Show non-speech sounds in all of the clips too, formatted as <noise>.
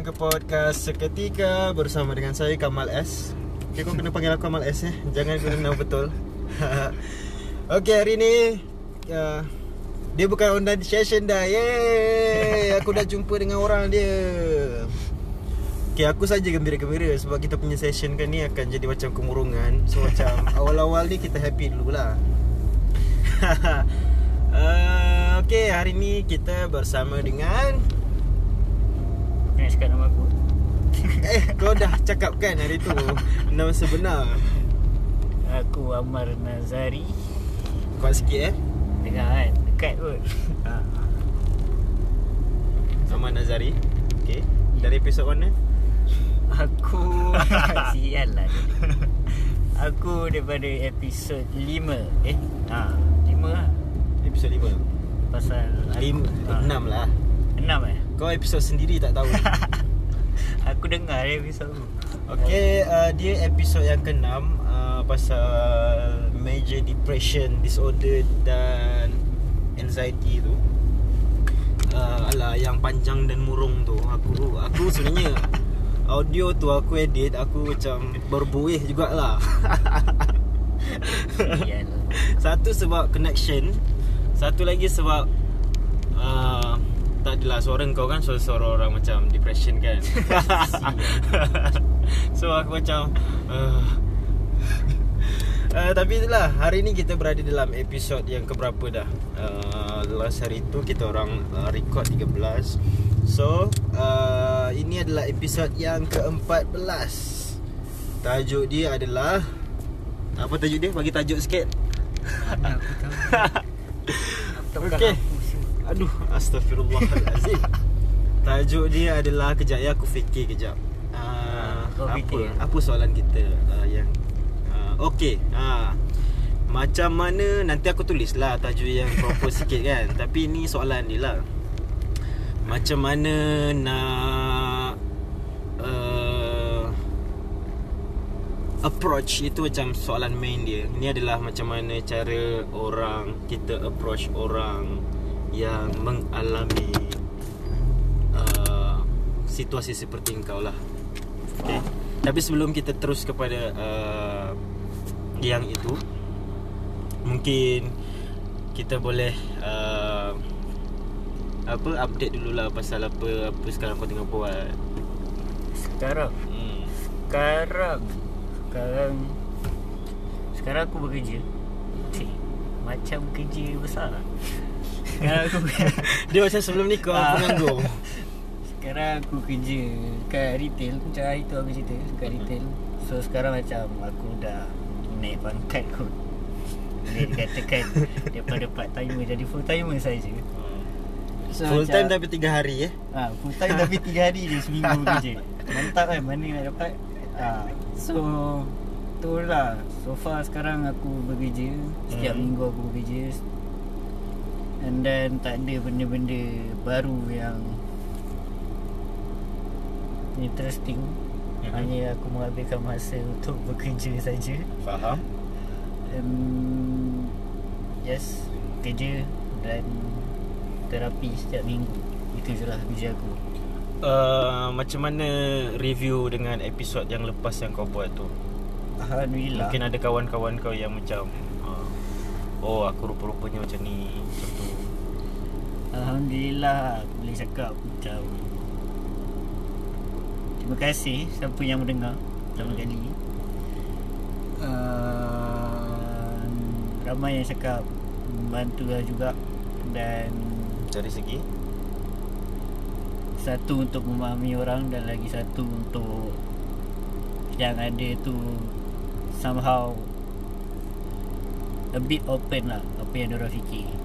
datang ke podcast Seketika bersama dengan saya Kamal S. Okey, kau kena panggil aku Kamal S eh. Jangan guna nama betul. <laughs> Okey, hari ni uh, dia bukan online session dah. Yeay, aku dah jumpa dengan orang dia. Okey, aku saja gembira-gembira sebab kita punya session kan ni akan jadi macam kemurungan. So macam <laughs> awal-awal ni kita happy dululah. <laughs> uh, Okey, hari ni kita bersama dengan cakap nama aku? Eh kau dah cakap kan hari tu? Nama sebenar. Aku Amar Nazari. Kuat sikit eh? Dengar kan? Dekat pun ha. Ahmad Nazari. Okay Dari episod mana? Aku <laughs> Sial lah. Aku daripada episod 5 Eh? Ha, 5 lah. Episod 5 Pasal aku, 5 6 lah. 6 eh? Kau episod sendiri tak tahu <laughs> Aku dengar episod tu Okay uh, Dia episod yang ke-6 uh, Pasal Major depression Disorder Dan Anxiety tu. Uh, Alah yang panjang dan murung tu. Aku Aku sebenarnya <laughs> Audio tu aku edit Aku macam Berbuih jugalah. Sial. <laughs> Satu sebab connection Satu lagi sebab Tak adalah suara kau kan Suara-suara orang macam depression kan? <laughs> <laughs> So aku macam uh, uh, Tapi itulah Hari ni kita berada dalam episod yang keberapa dah? Uh, Last hari tu kita orang uh, record 13 So uh, Ini adalah episod yang ke-14 Tajuk dia adalah Apa tajuk dia? Bagi tajuk sikit. Mana aku tahu. Aku tak Okey. Aduh, astagfirullahalazim. <laughs> Tajuk dia adalah kejap ya aku fikir kejap. Uh, Kau apa fikir. apa soalan kita uh, yang uh, okey. Uh, macam mana nanti aku tulis lah tajuk yang proper sikit kan. <laughs> Tapi ni soalan dia lah. Macam mana nak uh, approach itu macam soalan main dia. Ini adalah macam mana cara orang kita approach orang yang mengalami uh, situasi seperti engkau lah. Okay. Tapi sebelum kita terus kepada uh, yang itu, mungkin kita boleh uh, apa update dululah pasal apa apa sekarang kau tengah buat. Sekarang Hmm. Sekarang Sekarang Sekarang aku bekerja Cik Macam kerja besar Sekarang aku <laughs> Dia macam sebelum ni kau Ah. penganggur. <laughs> Sekarang aku kerja Kat retail Macam hari tu aku cerita Kat retail. So sekarang macam Aku dah Naik pangkat kot. Boleh dikatakan <laughs> Daripada part timer Jadi full timer saja so, Full time tapi 3 hari eh. ha, Full time tapi 3 hari je Seminggu kerja Mantap kan Mana nak dapat? Ha, So Tu lah. So far sekarang aku bekerja. Setiap Hmm. minggu aku bekerja And then tak ada benda-benda baru yang Interesting Mhm. Hanya aku menghabiskan masa untuk <laughs> bekerja saja Faham? um, Yes Kerja dan terapi setiap minggu Itu je lah kerja aku Uh, macam mana review dengan episod yang lepas yang kau buat tu? Alhamdulillah Mungkin ada kawan-kawan kau yang macam uh, Oh aku rupa-rupanya macam ni Macam Alhamdulillah aku boleh cakap macam Terima kasih siapa yang mendengar pertama kali. Uh, Ramai yang cakap membantu lah juga Dan Dari segi? Satu untuk memahami orang dan lagi satu untuk yang ada tu somehow a bit open lah apa yang diorang fikir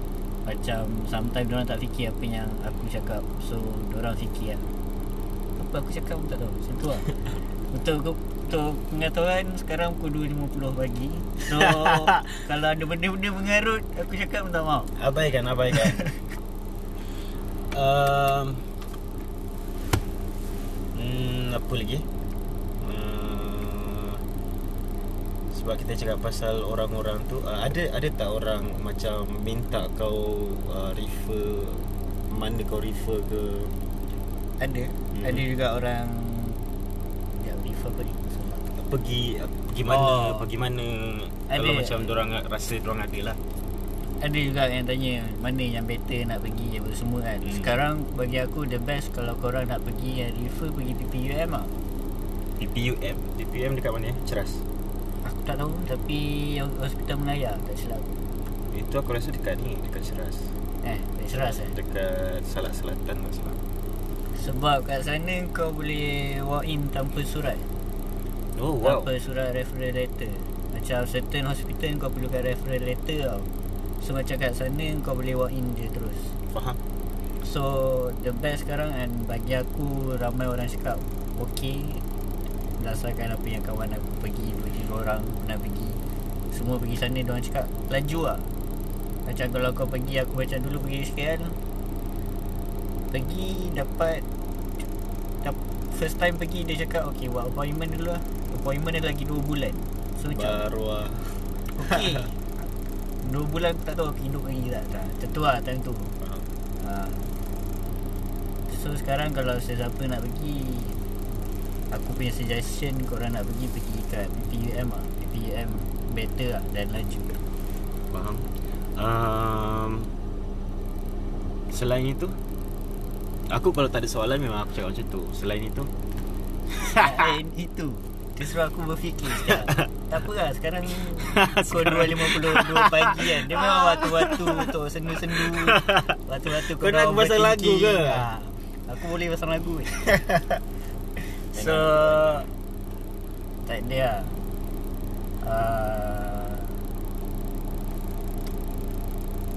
macam sometimes diorang tak fikir apa yang aku cakap. So diorang fikir lah. Apa aku cakap pun tak tahu. Macam tu lah. <laughs> Untuk untuk pengetahuan sekarang pukul 2.50 pagi. So <laughs> kalau ada benda-benda mengarut aku cakap minta maaf Abaikan, abaikan. Um, <laughs> hmm, Apa lagi? Sebab kita cakap pasal orang-orang tu uh, Ada ada tak orang macam minta kau uh, refer Mana kau refer ke Ada Hmm. Ada juga orang Ya refer Salah. Pergi pergi mana, Oh. pergi mana Ada. kalau macam orang rasa orang ada lah. Ada juga yang tanya Mana yang better nak pergi Apa semua kan Hmm. Sekarang bagi aku The best Kalau korang nak pergi Yang refer pergi PPUM lah PPUM, PPUM dekat mana ya? Ceras. Aku tak tahu Tapi Hospital Melaya Tak silap Itu aku rasa dekat ni, dekat Ceras. Eh Tak seras eh Dekat Salak Selatan tak salah. Sebab kat sana Kau boleh Walk in tanpa surat Oh wow. Tanpa surat referral letter Macam certain hospital Kau perlukan referral letter tau So macam kat sana Kau boleh walk in je terus Faham. So the best sekarang and bagi aku ramai orang cakap okay berdasarkan apa yang kawan aku pergi tiga orang pernah pergi. Semua pergi sana dia orang cakap laju lah macam kalau kau pergi aku macam dulu pergi SKL pergi dapat dap- first time pergi dia cakap okay buat appointment dulu lah appointment dia lagi 2 bulan. So macam Baru lah. okay. <laughs> 2 bulan aku tak tahu aku hidup lagi tak tak macam tu lah time tu. Ha. So sekarang kalau sesiapa nak pergi Aku punya suggestion korang nak pergi Pergi kat PPUM lah PPUM better lah dan laju Faham. Um, selain itu Aku kalau tak ada soalan memang aku cakap macam tu Selain itu Selain <laughs> itu Dia suruh aku berfikir sekejap <laughs> Tak apa lah sekarang <laughs> Pukul 2.52 pagi kan Dia memang waktu-waktu untuk sendu-sendu Waktu-waktu Kau nak pasang lagu ke? Ha. Aku boleh pasang lagu So Tak lah uh,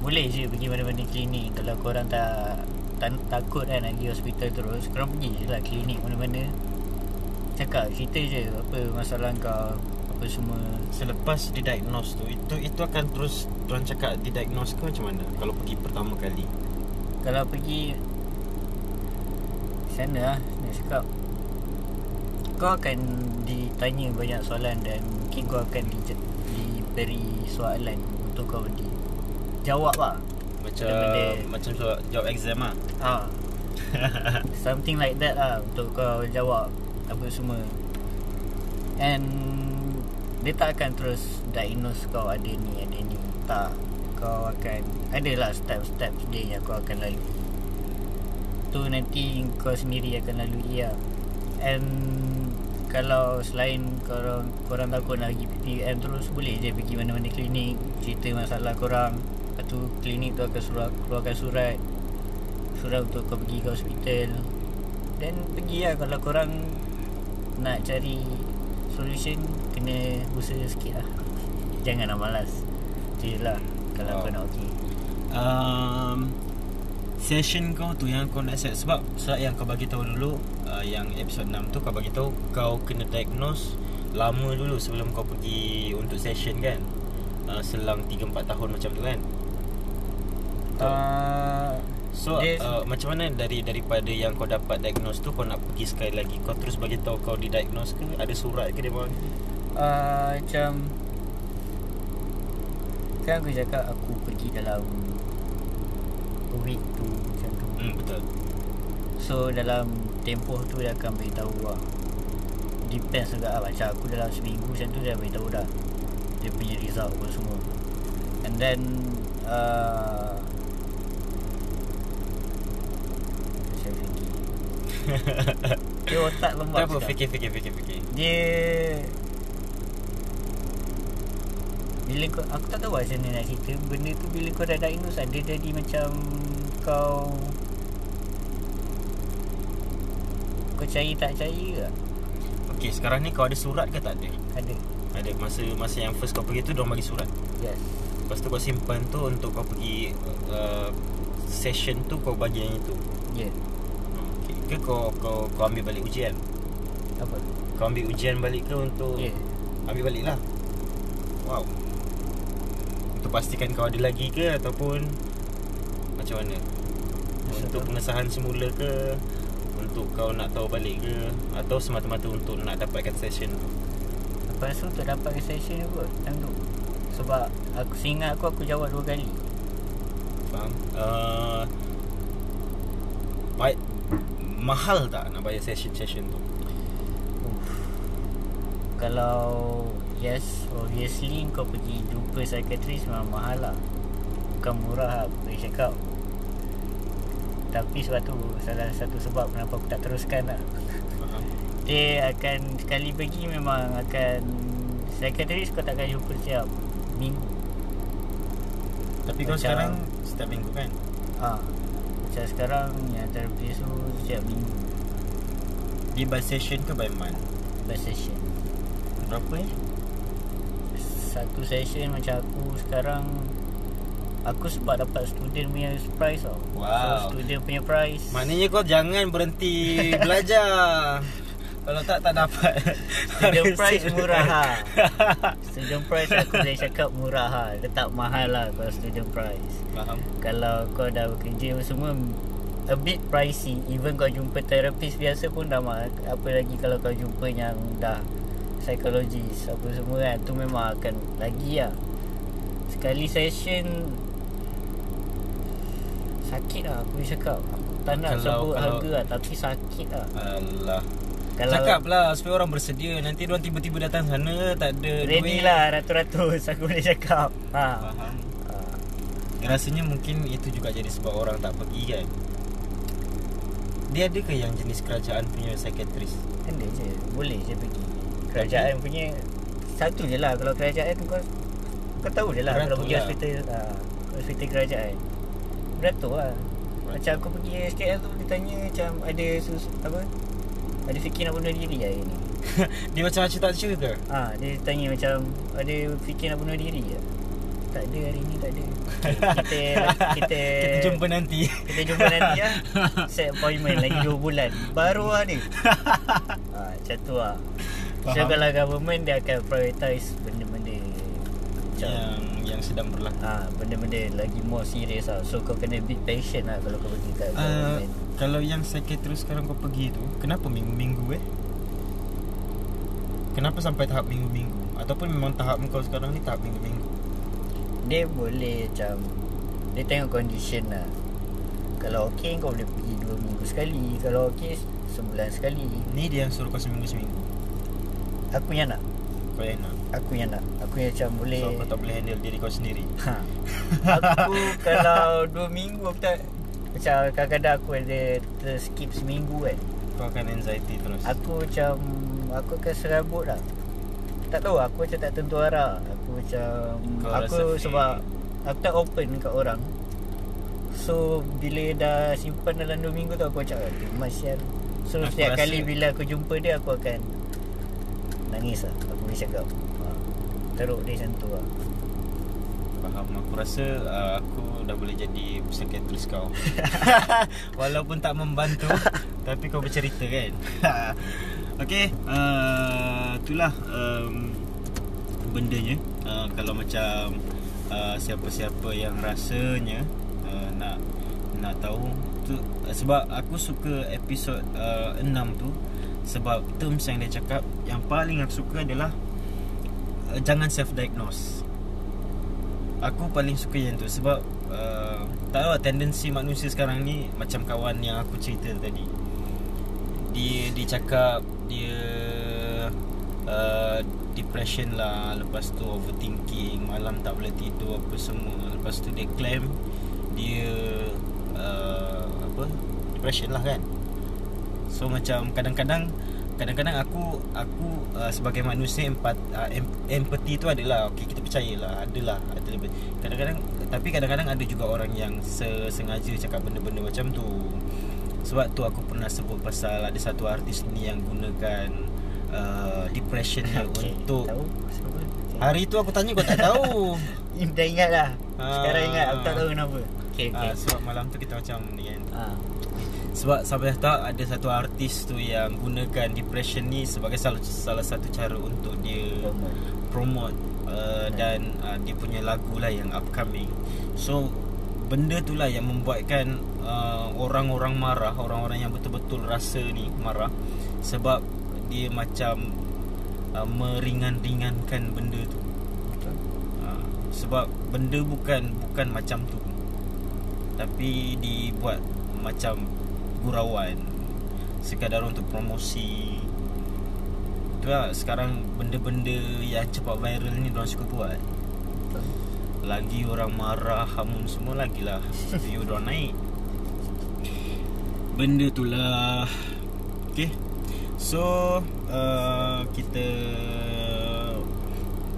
Boleh je pergi mana-mana klinik. Kalau korang tak, tak Takut kan nak pergi hospital terus Korang pergi je lah klinik mana-mana. Cakap cerita je Apa masalah kau Apa semua. Selepas didiagnose tu Itu itu akan terus Tuan cakap didiagnose ke macam mana? Kalau pergi pertama kali? Kalau pergi Sana lah Nak cakap Kau akan ditanya banyak soalan Dan mungkin kau akan di, diberi soalan Untuk kau di Jawab lah. Macam Benda-benda. Macam so, jawab exam lah. Ha. <laughs> Something like that lah Untuk kau jawab Apa semua. And Dia tak akan terus Diagnose kau ada ni Ada ni. Tak. Kau akan Adalah step-step dia Yang kau akan lalui. Tu nanti Kau sendiri akan lalui lah. And Kalau selain korang, korang takut nak pergi PPM terus Boleh je pergi mana-mana klinik Cerita masalah korang. Lepas tu klinik tu akan suruh, keluarkan surat. Surat untuk kau pergi ke hospital. Dan pergi lah kalau korang Nak cari Solution Kena usaha sikit lah. Jangan nak malas. Je lah Kalau Wow. kau nak okey um, Session kau tu yang kau nak set. Sebab Sebab yang kau bagi tahu dulu uh, Yang episod 6 tu kau bagi tahu Kau kena diagnose Lama dulu sebelum kau pergi Untuk session kan? Uh, Selang 3-4 tahun macam tu kan? Uh, So Dia- uh, macam mana dari daripada yang kau dapat diagnose tu kau nak pergi sekali lagi? Kau terus bagi tahu kau didiagnose ke? Ada surat ke dia bagi? Uh, Macam Kan aku cakap aku pergi dalam Week tu Macam tu. Hmm betul. So dalam tempoh tu dia akan beritahu lah Depends juga lah. Macam aku dalam seminggu macam tu dia beritahu dah. Dia punya result pun semua. And then uh, Saya fikir. <laughs> Dia otak lembab tak apa fikir fikir fikir fikir. Dia Bila kau Aku tak tahu macam mana nak cerita Benda tu bila kau dah diagnose Dia jadi macam Kau Kau cari tak cari ke? Okey sekarang ni kau ada surat ke tak ada? Ada. Ada. Masa masa yang first kau pergi tu diorang bagi surat? Yes. Lepas tu kau simpan tu untuk kau pergi uh, session tu kau bagi yang itu? Ya yeah. Okey. Ke kau kau kau ambil balik ujian? Apa? Kau ambil ujian balik ke untuk Ya yeah. Ambil balik lah? Wow Untuk pastikan kau ada lagi ke Ataupun Macam mana? Masa Untuk tu. pengesahan semula ke? Untuk kau nak tahu balik ke? Atau semata-mata untuk nak dapatkan session tu? Lepas tu untuk dapat session kot Time tu. Sebab Aku seingat aku Aku jawab dua kali. Faham? Uh, baik, mahal tak nak bayar session-session tu? Kalau Yes Obviously kau pergi jumpa psychiatrist Memang mahal lah Bukan murah lah Boleh cakap Tapi sebab tu Salah satu sebab Kenapa aku tak teruskan lah Faham. <laughs> Dia akan Sekali pergi memang akan Psychiatrist kau takkan jumpa setiap Minggu Tapi kau sekarang setiap minggu kan? ha. Macam sekarang Yang tu Setiap minggu Dia by session ke by month? Per session Berapa eh? Satu session macam aku sekarang Aku sebab dapat student punya price tau Wow. So student punya price Maknanya kau jangan berhenti <laughs> belajar. Kalau tak tak dapat. Student <laughs> price murah ha. <laughs> Student price aku boleh cakap murah ha. Dia tak mahal lah kalau student price Faham? Kalau kau dah bekerja semua A bit pricey Even kau jumpa therapist biasa pun dah mahal Apa lagi kalau kau jumpa yang dah Psychologist Apa semua kan Tu memang akan lagi lah Sekali session Sakit lah aku boleh cakap Aku tak nak Kalau- sebut kalau- harga lah Tapi sakit lah Alah. Kalau Cakap lah supaya orang bersedia Nanti orang tiba-tiba datang sana Tak ada Ready duit lah ratus-ratus Aku boleh cakap ha. Faham ha. Rasanya mungkin itu juga jadi sebab orang tak pergi kan Dia ada ke yang jenis kerajaan punya psychiatrist? Ada je Boleh je pergi Kerajaan punya Satu je lah. Kalau kerajaan kau Kau tahu je lah Beratur Kalau pergi lah. hospital ha, Hospital kerajaan. Beratur lah. Macam aku pergi SKL tu Dia tanya macam Ada sus, Apa? Ada fikir nak bunuh diri hari ni? <laughs> Dia macam macam tak cerita? Ha, Dia tanya macam Ada fikir nak bunuh diri ke Tak ada hari ni tak ada. Kita <laughs> Kita Kita jumpa nanti. Kita jumpa nanti lah. <laughs> Set appointment lagi 2 bulan. Baru lah ni. Ha, Macam tu lah So Faham. kalau government Dia akan prioritize Benda-benda Macam Yang yang sedang berlaku ha, Benda-benda lagi more serious lah So kau kena be patient lah Kalau kau pergi kat Uh, government kalau yang psychiatrist sekarang kau pergi tu Kenapa minggu-minggu eh? Kenapa sampai tahap minggu-minggu? Ataupun memang tahap kau sekarang ni tahap minggu-minggu? Dia boleh macam Dia tengok condition lah Kalau okey kau boleh pergi 2 minggu sekali Kalau okey Sebulan sekali Ni dia yang suruh kau seminggu-seminggu Aku yang nak Kau yang nak Aku yang nak Aku yang macam boleh So kau tak boleh handle diri kau sendiri Ha. <laughs> Aku kalau 2 minggu aku tak macam kadang-kadang aku ada terskip seminggu kan. Kau akan anxiety terus Aku macam aku akan serabut lah. Tak tahu aku macam tak tentu arah. Aku macam Kau aku sebab aku tak open kat orang. So bila dah simpan dalam 2 minggu tu aku macam "Ah, gemas sial. So Aku setiap rasa- kali bila aku jumpa dia aku akan nangis lah. Aku boleh cakap. Ha. Teruk dia macam tu lah. Faham Aku rasa uh, Aku dah boleh jadi Psychiatrist kau <laughs> Walaupun tak membantu <laughs> Tapi kau bercerita kan <laughs> Okay uh, Itulah um, Bendanya uh, Kalau macam uh, Siapa-siapa yang rasanya uh, Nak Nak tahu tu, uh, Sebab aku suka episod uh, 6 tu Sebab terms yang dia cakap Yang paling aku suka adalah uh, Jangan self-diagnose Aku paling suka yang tu sebab uh, tak tahu lah, tendensi manusia sekarang ni macam kawan yang aku cerita tadi. Dia dia cakap dia uh, depression lah, lepas tu overthinking, malam tak boleh tidur apa semua. Lepas tu dia claim dia uh, apa? Depression lah kan. So macam kadang-kadang kadang-kadang aku aku uh, sebagai manusia empat uh, em, empathy tu adalah okey kita percayalah adalah ada lebih kadang-kadang tapi kadang-kadang ada juga orang yang sengaja cakap benda-benda macam tu sebab tu aku pernah sebut pasal ada satu artis ni yang gunakan uh, depression dia <laughs> Okay, untuk tahu siapa? Okay. hari tu aku tanya kau tak tahu <laughs> dah ingat lah Sekarang Ah. ingat Aku tak tahu kenapa Okay okay uh, sebab malam tu kita macam ni kan ah. Sebab sampai tak ada satu artis tu yang gunakan depression ni sebagai salah, salah satu cara untuk dia Promote. promote uh, dan uh, dia punya lagu lah yang upcoming. So benda tu lah yang membuatkan uh, orang-orang marah, orang-orang yang betul-betul rasa ni marah sebab dia macam uh, meringan-ringankan benda tu. Uh, sebab benda bukan bukan macam tu. Tapi dibuat macam gurauan sekadar untuk promosi. Tu lah sekarang benda-benda yang cepat viral ni orang suka buat. Lagi orang marah hamun semua lagi lah. <laughs> View orang naik. Benda tu lah. Okay. So uh, kita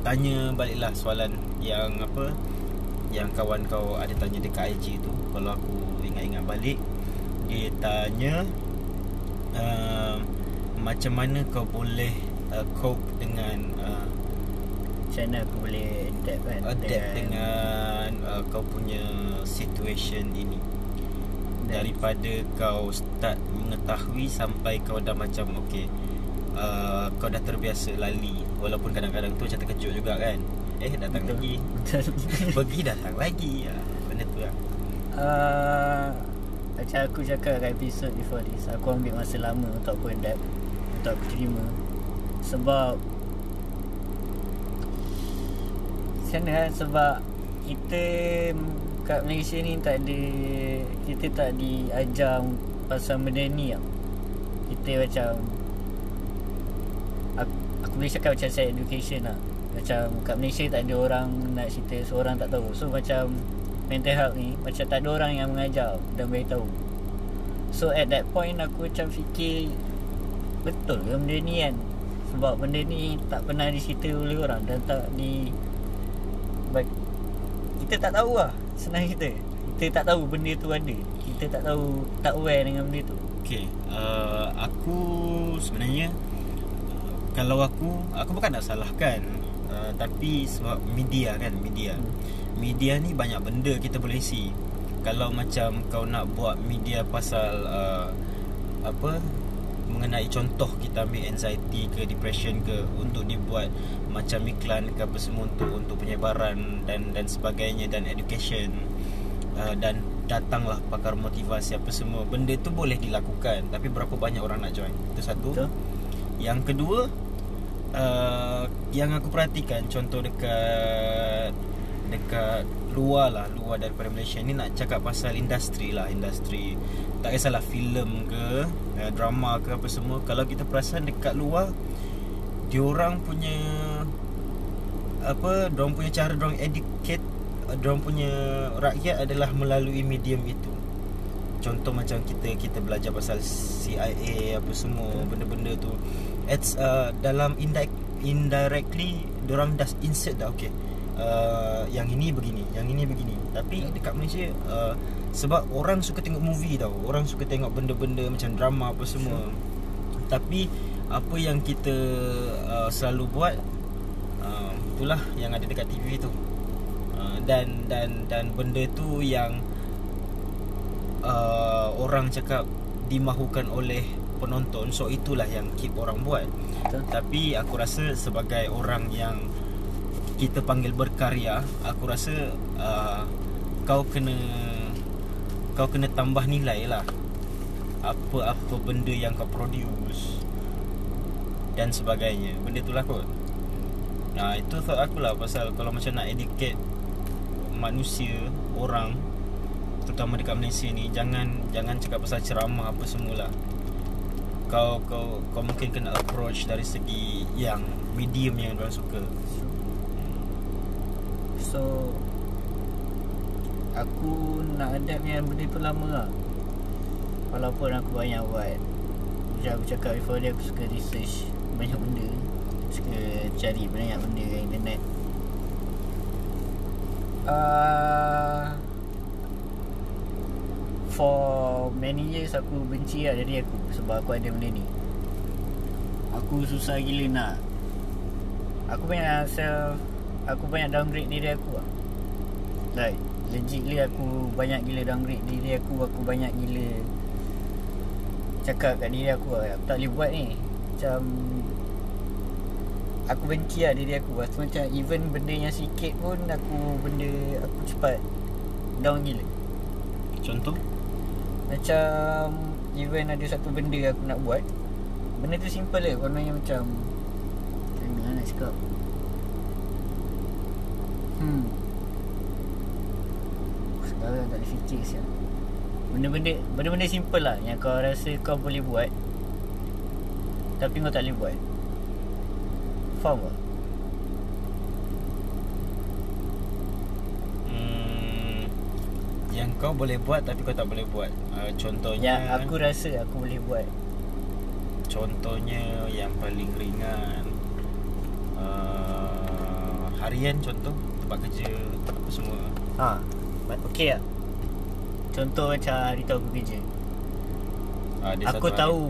tanya baliklah soalan yang apa? Yang kawan kau ada tanya dekat IG tu. Kalau aku ingat-ingat balik dia tanya uh, macam mana kau boleh uh, cope dengan uh, Macam mana aku boleh adapt kan adapt dengan uh, kau punya situation ini. Daripada kau start mengetahui sampai kau dah macam okay uh, kau dah terbiasa lali. Walaupun kadang-kadang tu macam terkejut juga kan. Eh datang Betul. lagi. <laughs> Pergi datang lagi. Ya, benda tu lah. Uh, Macam aku cakap kat episode before this Aku ambil masa lama untuk aku adapt Untuk aku terima. Sebab mana kan Sebab Kita Kat Malaysia ni tak ada Kita tak diajar Pasal benda ni tau. Kita macam Aku, aku boleh cakap macam sex education lah. Macam kat Malaysia tak ada orang Nak cerita seorang tak tahu. So macam Mental health ni Macam tak ada orang yang mengajar Dan beritahu. So at that point aku macam fikir Betul ke benda ni kan? Sebab benda ni tak pernah dicerita oleh orang Dan tak di bag- Kita tak tahu lah Senang kita. Kita tak tahu benda tu ada. Kita tak tahu Tak aware dengan benda tu. Okay uh, Aku sebenarnya uh, Kalau aku Aku bukan nak salahkan uh, Tapi sebab media kan Media Media ni banyak benda kita boleh isi. Kalau macam kau nak buat media pasal uh, Apa Mengenai contoh kita ambil anxiety ke depression ke Untuk dibuat macam iklan ke apa semua Untuk untuk penyebaran dan dan sebagainya Dan education uh, Dan datanglah pakar motivasi apa semua Benda tu boleh dilakukan. Tapi berapa banyak orang nak join? Itu satu. Betul. Yang kedua uh, Yang aku perhatikan Contoh dekat Dekat luar lah Luar daripada Malaysia. Ni Nak cakap pasal industri lah Industri. Tak kisahlah filem ke uh, Drama ke apa semua. Kalau kita perasan dekat luar Diorang punya Apa Diorang punya cara Diorang educate Diorang punya rakyat adalah Melalui medium itu. Contoh macam kita kita belajar pasal CIA apa semua benda-benda tu. It's uh, dalam indirect indirectly orang dah insert dah okay uh, yang ini begini yang ini begini. Tapi dekat Malaysia uh, sebab orang suka tengok movie tau. Orang suka tengok benda-benda macam drama apa semua. Tapi apa yang kita uh, selalu buat uh, itulah yang ada dekat TV tu. Uh, dan dan dan benda tu yang uh, orang cakap dimahukan oleh penonton. So itulah yang keep orang buat. Betul. tapi aku rasa sebagai orang yang kita panggil berkarya aku rasa uh, kau kena kau kena tambah nilai lah apa-apa benda yang kau produce dan sebagainya benda tu lah kot Nah itu thought aku lah pasal kalau macam nak educate manusia orang terutama dekat Malaysia ni jangan jangan cakap pasal ceramah apa semula. Kau kau kau mungkin kena approach dari segi yang medium yang orang suka. So Aku nak adapt dengan benda tu lama lah. Walaupun aku banyak buat. Macam aku cakap before dia Aku suka research banyak benda. Suka cari banyak benda kat internet. Uh, For many years aku benci lah diri aku Sebab aku ada benda ni. Aku susah gila nak. Aku banyak self Aku banyak downgrade diri aku lah. Like Legitly aku banyak gila downgrade diri aku Aku banyak gila Cakap kat diri aku lah. Aku tak boleh buat ni. Macam Aku benci lah diri aku. Lepas tu macam even benda yang sikit pun Aku benda Aku cepat Down gila. Contoh? Macam Even ada satu benda aku nak buat Benda tu simple Konon yang macam Macam mana nak cakap Hmm. Sekarang tak boleh fikir siap. Benda-benda Benda-benda simple lah Yang kau rasa kau boleh buat Tapi kau tak boleh buat. Faham tak? Hmm, yang kau boleh buat tapi kau tak boleh buat. Uh, contohnya Yang aku rasa aku boleh buat. Contohnya yang paling ringan uh, harian contoh tempat kerja apa semua. Ha Okay tak? Contoh macam hari tu aku kerja dia Aku satu hari. tahu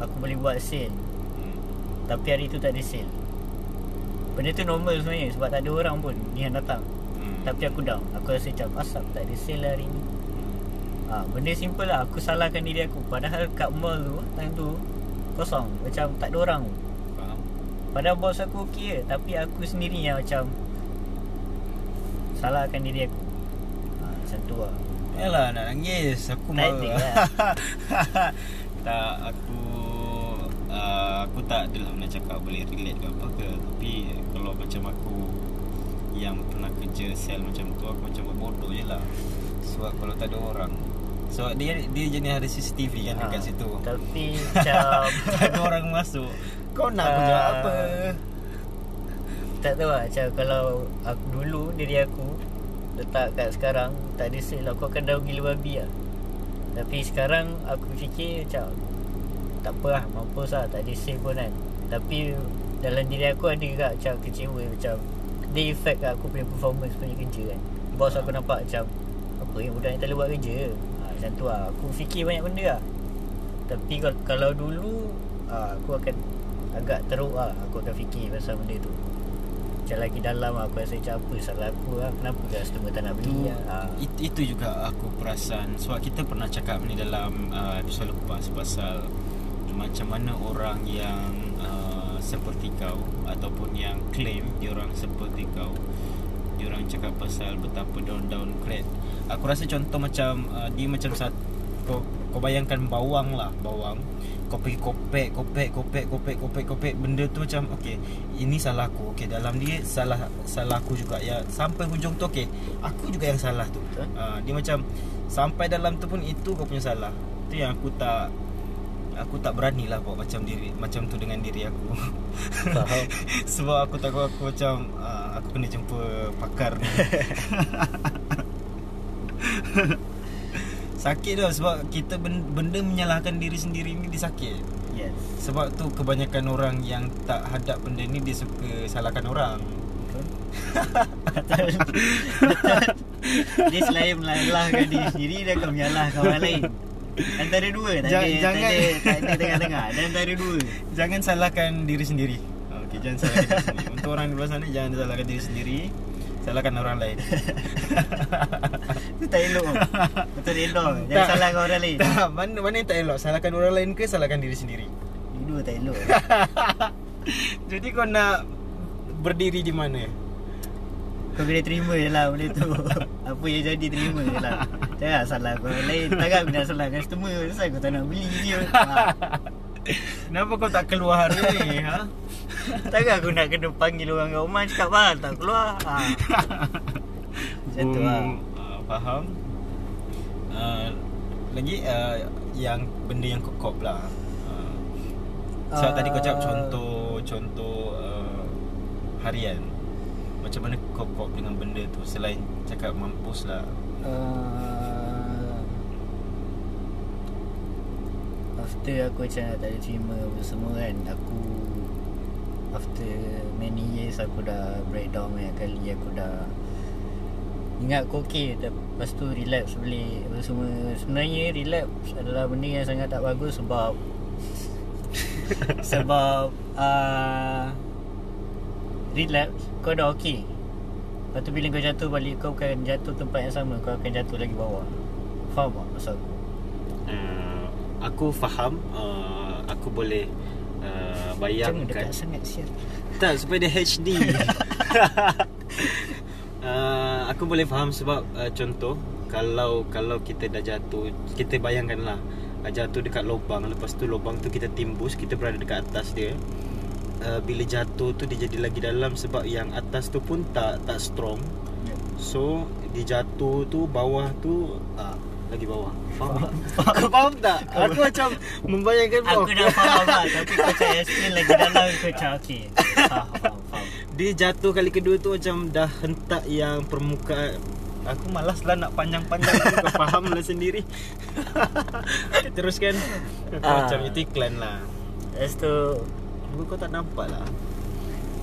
Aku boleh buat sale Hmm. Tapi hari tu tak ada sale Benda tu normal sebenarnya Sebab tak ada orang pun Ni yang datang Hmm. Tapi aku down Aku rasa macam Asap tak ada sale lah hari ni ha, Benda simple lah Aku salahkan diri aku Padahal kat mall tu Time tu Kosong Macam tak ada orang Faham? Padahal bos aku okey Tapi aku sendiri yang macam Salahkan diri aku. Ha, Macam tu lah. Yalah nak nangis. Aku Tak mau ada lah. <laughs> Tak aku uh, Aku tak adalah nak cakap Boleh relate ke apa ke. Tapi Kalau macam aku Yang pernah kerja sel macam tu Aku macam berbodoh je lah. Sebab kalau tak ada orang. Sebab dia dia jenis ada CCTV kan dekat Ha, situ. Tapi <laughs> macam Tak ada orang masuk. Kau nak aku jawab Ah. apa Tak tahu lah. Macam kalau aku, Dulu diri aku Letak kat sekarang Tak ada sale Aku akan dah gila babi lah. Tapi sekarang Aku fikir macam Tak apa lah Mampus lah. Tak ada sale pun kan. Tapi Dalam diri aku ada juga Macam kecewa Macam Dia effect kat aku punya performance Punya kerja kan. Bos aku nampak macam Apa yang budak ni tak boleh buat kerja? Ha, Macam tu lah. Aku fikir banyak benda lah. Tapi kalau, kalau dulu ha, Aku akan Agak teruk lah. Aku akan fikir pasal benda tu Macam lagi dalam lah, Aku rasa macam apa Salah aku lah Kenapa customer tak nak itu, beli lah ha. it, itu juga aku perasan. Sebab kita pernah cakap ni dalam uh, episod lepas pasal macam mana orang yang uh, seperti kau ataupun yang claim dia orang seperti kau dia orang cakap pasal betapa down downgrade aku rasa contoh macam uh, dia macam satu kau, bayangkan bawang lah bawang. Kau pergi kopek kopek kopek kopek kopek kopek. Benda tu macam okey ini salah aku. Okey dalam dia salah salah aku juga. Ya sampai hujung tu okey aku juga yang salah tu. Uh, dia macam sampai dalam tu pun itu kau punya salah. Tu yang aku tak aku tak berani lah buat macam diri macam tu dengan diri aku. <laughs> Sebab aku takut aku macam uh, aku kena jumpa pakar ni <laughs> sakit dah sebab kita ben- benda menyalahkan diri sendiri ni dia sakit. Yes. Sebab tu kebanyakan orang yang tak hadap benda ni dia suka salahkan orang. Betul. Dia selain melalahkan diri sendiri Dia akan menyalahkan orang lain. Antara dua Tak ada, Jangan- tak jangan. ada, tak ada tengah-tengah. Dan antara dua. Jangan salahkan diri sendiri. Okey jangan salahkan diri sendiri. <laughs> Untuk orang di luar sana jangan salahkan diri sendiri salahkan orang lain. <laughs> Itu tak elok. Betul elok. Jangan Tak. salahkan orang lain. Tak mana mana yang tak elok? Salahkan orang lain ke salahkan diri sendiri? Dua tak elok. <laughs> Jadi kau nak berdiri di mana? Kau kena terima je lah benda tu. <laughs> Apa yang jadi terima je lah. Jangan salah orang lain. Takkan aku nak salahkan customer. Kenapa aku tak nak beli dia ha. Kenapa kau tak keluar hari ni? Ha? <laughs> Takkan aku nak kena panggil orang kat rumah Cakap mahal tak keluar. Ha. <laughs> Macam tu lah uh, Faham. Uh, Lagi uh, Yang benda yang kau lah. Uh, Sebab Ah. tadi kau cakap contoh Contoh uh, Harian. Macam mana kau kop dengan benda tu Selain cakap mampus lah. Uh, After aku macam tak ada terima semua kan Aku After many years aku dah breakdown banyak kali Aku dah Ingat aku okay Lepas tu relapse balik. Apa semua Sebenarnya relapse adalah benda yang sangat tak bagus sebab <laughs> Sebab uh, Relapse Kau dah okay. Lepas tu bila kau jatuh balik Kau bukan jatuh tempat yang sama Kau akan jatuh lagi bawah. Faham tak maksud aku? uh, Aku faham uh, Aku boleh uh, Jangan dekat Bayangkan sangat sial. Tak supaya dia HD <laughs> uh, Aku boleh faham sebab uh, Contoh Kalau kalau kita dah jatuh Kita bayangkanlah uh, Jatuh dekat lubang Lepas tu lubang tu kita timbus Kita berada dekat atas dia uh, Bila jatuh tu dia jadi lagi dalam Sebab yang atas tu pun tak tak strong. So Dia jatuh tu Bawah tu uh, lagi bawah. Faham? Kau <laughs> faham tak? Aku macam membayangkan Aku dah faham lah Tapi kau macam explain lagi dalam Kau macam okay. Faham faham faham. Dia jatuh kali kedua tu macam dah hentak yang permukaan. Aku malas lah nak panjang-panjang Kau faham lah sendiri. <laughs> Teruskan. Kau Ah. macam itu iklan lah. Lepas tu Aku kau tak nampak lah.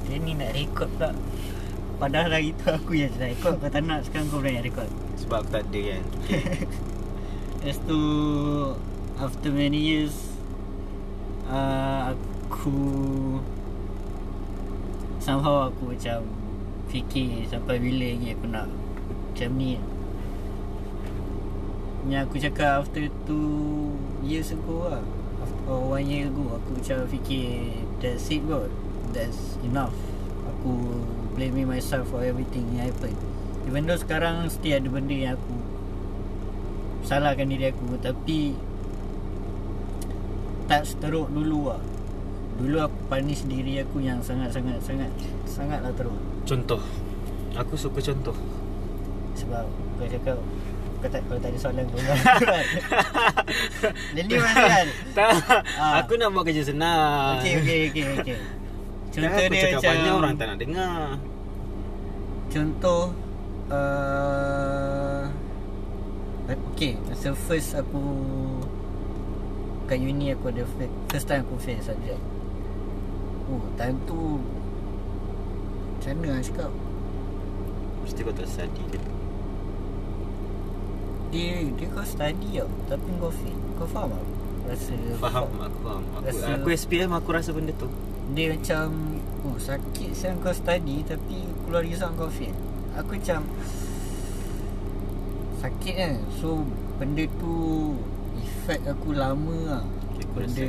Dia ni nak record pula Padahal hari tu aku yang nak record. Kau tak nak sekarang kau berani record. Sebab aku tak ada kan <laughs> Lepas tu After many years uh, Aku Somehow aku macam Fikir sampai bila lagi aku nak Macam ni. Yang aku cakap after two years ago lah. After one year ago Aku macam fikir That's it God That's enough. Aku blaming myself for everything yang happen Even though sekarang still ada benda yang aku Salahkan diri aku Tapi Tak seteruk dulu lah Dulu aku punish diri aku yang sangat-sangat Sangat Sangatlah teruk. Contoh. Aku suka contoh. Sebab kau cakap Kau tak, kalau tak ada soalan kau <laughs> kan Jadi mana kan? Tak. Ah. Aku nak buat kerja senang. Okey okey okey okey. Contoh Contoh aku dia cakap macam banyak orang tak nak dengar. Contoh uh, Okay Masa first aku Kat uni aku ada First time aku fail subject. Oh time tu Macam mana nak cakap? Mesti kau tak study kan Dia Dia kau study tau Tapi kau fail Kau faham tak? Rasa Faham aku faham. Aku, Rasa- aku SPM aku rasa benda tu. Dia macam Oh sakit siang kau study Tapi keluar result kau fail Aku macam Sakit kan? So benda tu Effect aku lama lah. Okay, aku Benda.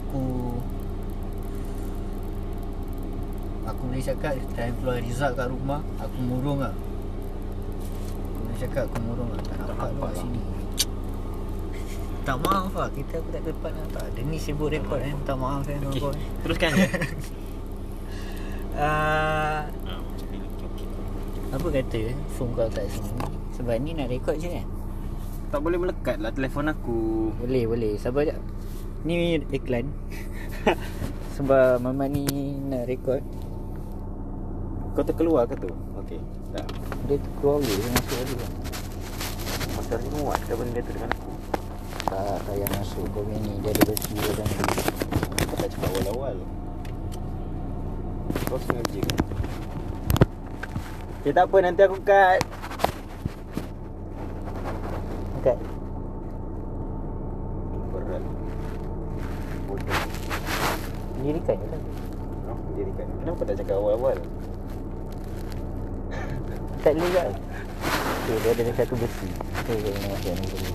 Aku Aku boleh cakap Time keluar result kat rumah Aku murung lah. Aku boleh cakap aku murung lah. Tak nampak kat lah. sini. <laughs> Tak maaf lah Kita aku tak depan lah. Tak ada ni sibuk rekod kan. Tak maaf kan Okay, teruskan uh, <laughs> Ah, macam ni. Okay. Apa kata Phone kau kat sini? Sebab ni nak rekod je kan? Tak boleh melekat lah telefon aku. Boleh boleh. Sabar jap Ni iklan. <laughs> Sebab Mama ni nak rekod Kau terkeluar ke tu? Okay Tak Dia tu keluar boleh Dia masuk lagi kan Masa ni muat ke benda tu dengan aku? Tak tak payah masuk. Kau punya ni Dia ada besi Dia Kau tak cakap awal-awal. Kau sengaja ke? Okay tak apa nanti aku cut. Angkat Berat. Bodoh. Dirikan je lah Oh, dirikan Kenapa tak cakap awal-awal? <laughs> Tak boleh kan Okay dia ada satu besi. Okay dia nak masuk ni dulu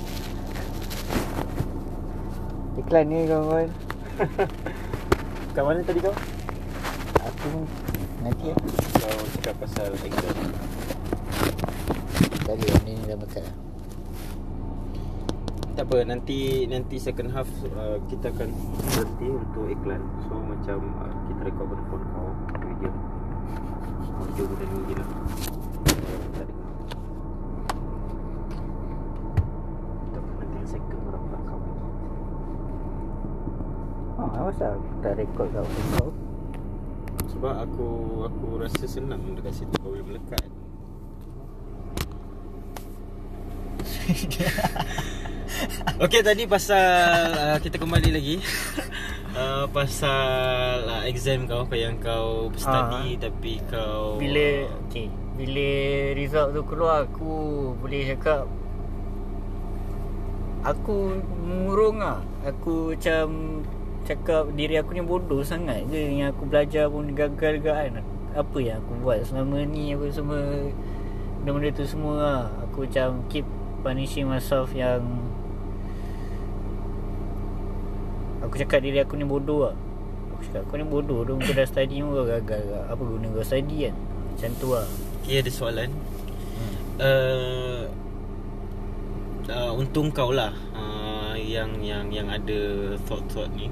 Iklan ni kawan-kawan. <laughs> Kat mana tadi kau? Aku Nanti ya Kau cakap pasal exam Tadi yang ni dah makan Tak apa nanti nanti second half uh, kita akan berhenti untuk iklan. So macam uh, kita record pada phone kau video. Audio benda ni je lah. Tak dengar. Tak apa nanti yang second berapa kau. Oh, apa tak rekod phone kau Sebab aku aku rasa senang dekat situ kau boleh melekat. <laughs> Okey tadi pasal uh, kita kembali lagi. <laughs> Uh, pasal uh, exam kau apa yang kau study tapi kau Bila okay, Bila result tu keluar Aku boleh cakap Aku murung lah. Aku macam Cakap diri aku ni bodoh sangat ke Yang aku belajar pun gagal ke kan. Apa yang aku buat selama ni Apa semua Benda-benda tu semua lah. Aku macam keep punishing myself yang Aku cakap diri aku ni bodoh lah. Aku cakap kau ni bodoh tu Kau dah study pun kau gagal ke Apa guna kau study kan? Macam tu lah. Okay ada soalan. Uh, uh, Untuk kau lah uh, Yang yang yang ada thought-thought ni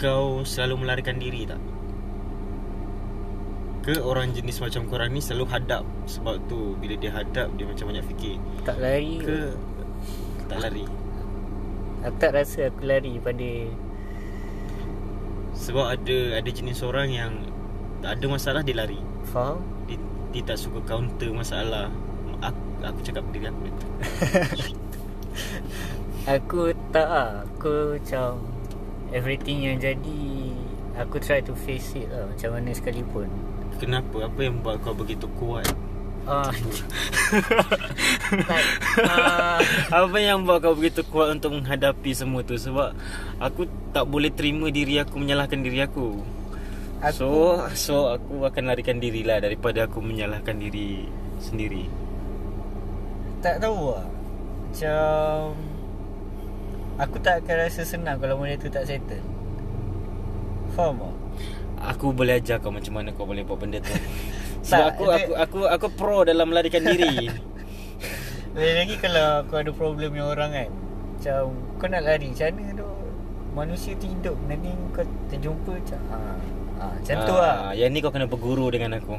Kau selalu melarikan diri tak? Ke orang jenis macam korang ni selalu hadap Sebab tu bila dia hadap dia macam banyak fikir? Tak lari. Ke tak lari? Aku tak rasa aku lari pada Sebab ada ada jenis orang yang Tak ada masalah dia lari. Faham? Dia, dia tak suka counter masalah. Aku, aku cakap diri aku <laughs> Aku tak Aku macam Everything yang jadi Aku try to face it lah Macam mana sekalipun. Kenapa? Apa yang buat kau begitu kuat? Ah, <laughs> tak, ah, Apa yang buat kau begitu kuat untuk menghadapi semua tu? Sebab aku tak boleh terima diri aku menyalahkan diri aku, Aku- So so aku akan larikan diri lah daripada aku menyalahkan diri sendiri. Tak tahu lah. Macam Aku tak akan rasa senang Kalau benda tu tak settle. Faham tak? Aku boleh ajar kau macam mana kau boleh buat benda tu. <laughs> Sebab Tak, aku, dia- aku aku aku pro dalam melarikan diri. <laughs> Lagi lagi kalau kau ada problem dengan orang kan. Macam kau nak lari Macam mana tu? Manusia tu hidup Nanti kau terjumpa macam ha, ha, Macam tu lah. Ah, Yang ni kau kena berguru dengan aku.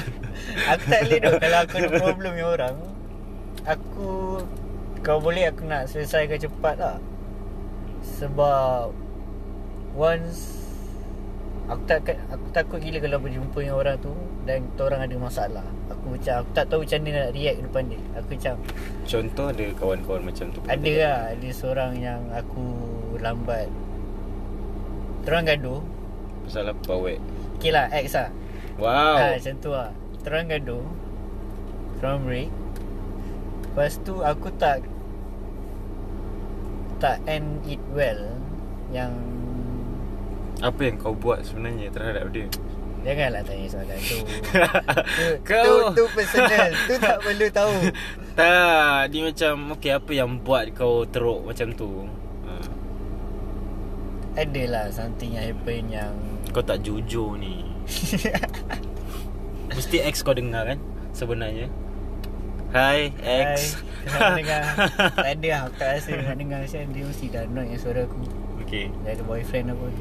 <laughs> Aku tak boleh Kalau aku ada problem dengan orang. Aku Kau boleh aku nak selesaikan cepat lah. Sebab Once Aku tak aku takut gila kalau berjumpa dengan orang tu Dan orang ada masalah. Aku macam Aku tak tahu macam mana nak react depan dia. Aku macam Contoh ada kawan-kawan macam tu Ada lah Ada seorang yang aku Lambat. Terang gaduh. Pasal apa wek Okay lah ex lah. Wow. Ha, macam tu lah. Terang gaduh. Terang break. Lepas tu aku tak Tak end it well Yang Apa yang kau buat sebenarnya terhadap dia? Janganlah tanya soalan tu. <laughs> Tu, Kau- tu, tu personal. Tu tak perlu tahu. <laughs> Tak Dia macam Okay apa yang buat kau teruk macam tu? Ha. Adalah something yang happen yang Kau tak jujur ni. <laughs> Mesti ex kau dengar kan Sebenarnya Hai ex Hai, dengar? <laughs> Tak ada lah Aku tak rasa nak dengar Macam dia mesti dah annoyed dengan suara aku. Okay Dah ada boyfriend apa. <laughs>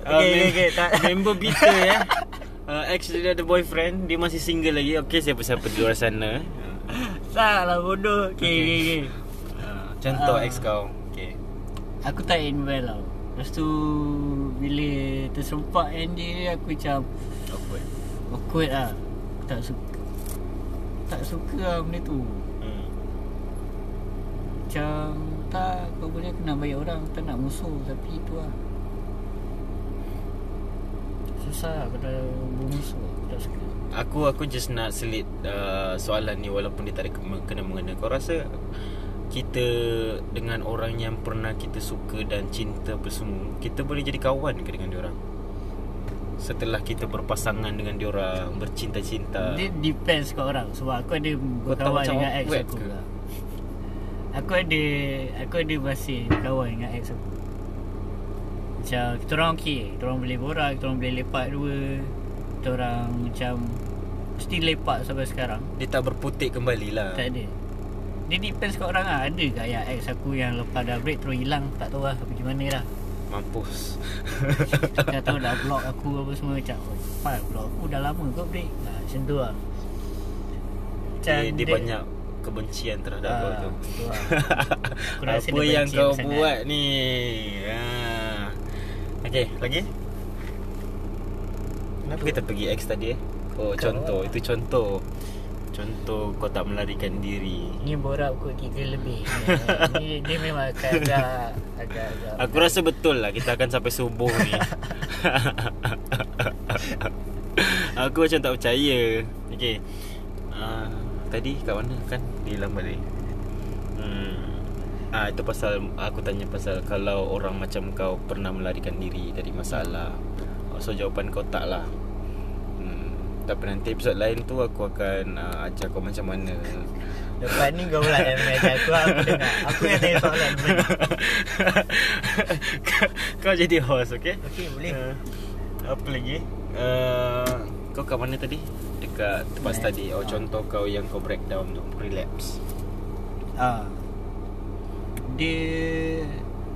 Ah, Okay, mem- okay, okay, tak. Member bitter eh uh, Ex dia ada boyfriend Dia masih single lagi. Okay siapa-siapa di luar sana. Tak lah bodoh Okay, okay, okay. uh, Contoh Ah. ex kau. Okay Aku tak end well tau. Lepas tu Bila terserempak end dia Aku macam Awkward Awkward lah. Aku tak suka. Tak suka lah benda tu. Hmm. Macam Tak Kau boleh aku nak bayar orang. Tak nak musuh Tapi tu lah. Susah lah Kalau bermusuh Aku tak suka. Aku aku just nak selit uh, soalan ni walaupun dia tak ada kena- mengena. Kau rasa kita dengan orang yang pernah kita suka dan cinta apa semua, kita boleh jadi kawan ke dengan diorang? Setelah kita berpasangan dengan diorang, bercinta-cinta. Dia depends kat orang. Sebab aku ada Kau Berkawan dengan ex aku ke? lah. Aku ada Aku ada masih Kawan dengan ex aku. Macam Kita orang okey. Kita orang boleh borak Kita orang boleh lepak dua. Kita orang macam Mesti lepak sampai sekarang. Dia tak berputik kembali lah. Tak ada. Dia depends kat orang lah. Ada ke yang ex aku Yang lepas dah break Terus hilang? Tak tahu lah. Pergi mana lah Mampus. Tak tahu dah block aku Apa semua Macam oh, Pak block aku dah lama kau break ha, Macam tu lah Macam dia, dia banyak kebencian terhadap kau Ah, tu. tu lah. <laughs> Aku Apa dia yang kau aku sangat. buat ni? Ha. Okay, lagi? Kenapa kita pergi X tadi eh? Oh, Kau contoh. lah. Itu contoh. Contoh kau tak melarikan diri. Ni borak pukul 3 lebih <laughs> ni, dia memang akan agak agak, agak Aku rasa betul lah kita akan sampai subuh ni. <laughs> Aku macam tak percaya. Okay. Uh, tadi kat mana kan? Dia hilang balik. Hmm. Ah itu pasal aku tanya pasal kalau orang macam kau pernah melarikan diri dari masalah. So jawapan kau tak lah. Tapi nanti episod lain tu aku akan uh, ajar kau macam mana. Lepas ni kau pula yang mengajar aku Aku <laughs> dengar Aku yang tanya soalan kau, <laughs> kau jadi host, okay? Okey, boleh. Uh, apa lagi? Uh, kau kat mana tadi? Dekat tempat Eh, study. Oh, ah. contoh kau yang kau breakdown tu, relapse. ha. Dia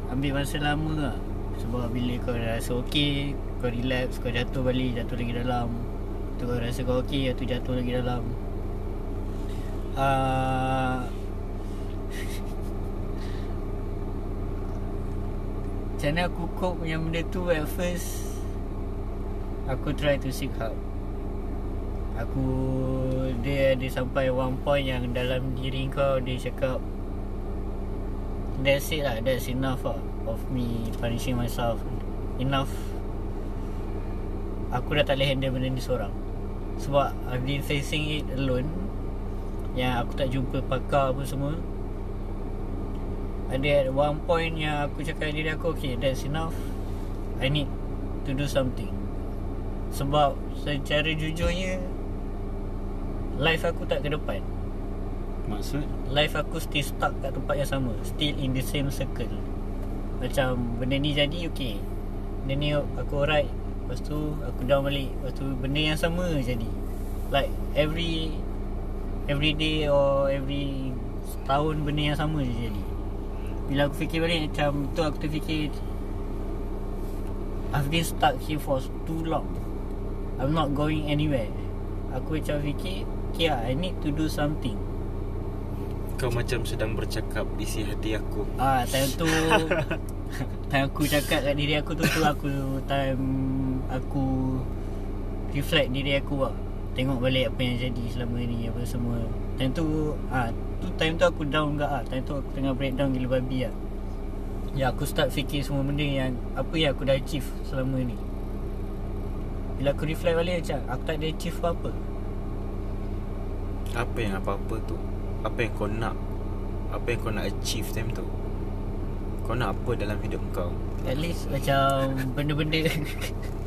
Ambil masa lama lah Sebab bila kau dah rasa okey Kau relax Kau jatuh balik Jatuh lagi dalam Tu rasa kau okey Tu jatuh lagi dalam. Uh, <laughs> Macam mana aku cope yang benda tu At first? Aku try to seek help. Aku Dia ada sampai one point yang Dalam diri kau Dia cakap That's it lah That's enough lah Of me punishing myself. Enough. Aku dah tak boleh handle benda ni seorang Sebab I've been facing it alone. Yang aku tak jumpa pakar apa semua. Ada at one point yang aku cakap diri aku Okay that's enough. I need to do something. Sebab secara jujurnya Life aku tak ke depan. Maksud? life aku still stuck kat tempat yang sama. Still in the same circle. Macam benda ni jadi okay. Benda ni aku alright Lepas tu aku down balik. Lepas tu benda yang sama jadi. Like every Every day or every Setahun benda yang sama je jadi. Bila aku fikir balik macam tu aku terfikir I've been stuck here for too long. I'm not going anywhere. Aku macam fikir Okay lah, I need to do something. Kau macam sedang bercakap isi hati aku. Ah, time tu <laughs> time aku cakap kat diri aku tu tu aku time aku reflect diri aku lah. Tengok balik apa yang jadi selama ni apa semua. Time tu ah tu time tu aku down gak ah. Time tu aku tengah breakdown gila babi ah. Ya aku start fikir semua benda yang apa yang aku dah achieve selama ni. Bila aku reflect balik macam aku tak ada achieve apa-apa. Apa yang apa-apa tu Apa yang kau nak Apa yang kau nak achieve time tu Kau nak apa dalam hidup kau At least macam benda-benda <laughs>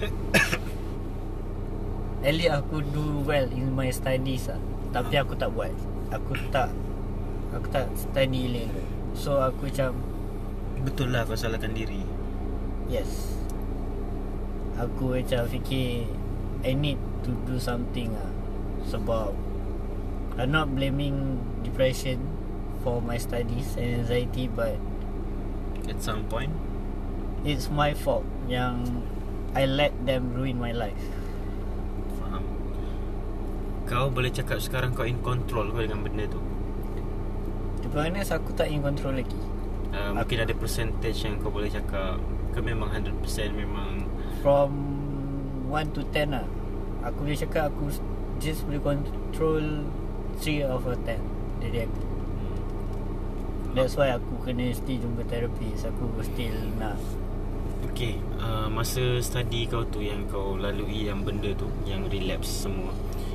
<coughs> At least aku do well in my studies lah Tapi aku tak buat. Aku tak Aku tak study elok So aku macam Betul lah kau salahkan diri. Yes. Aku macam fikir I need to do something lah Sebab I'm not blaming depression For my studies and anxiety But At some point. It's my fault Yang I let them ruin my life. Faham. Kau boleh cakap sekarang kau in control kau dengan benda tu? To be honest aku tak in control lagi. Uh, Mungkin ada percentage yang kau boleh cakap. Kau memang 100% memang From 1 to 10 lah. Aku boleh cakap aku Just boleh control 3 of a 10 Dari aku. That's why aku kena still jumpa therapist. Aku still nak. Okay uh, Masa study kau tu Yang kau lalui yang benda tu Yang relapse semua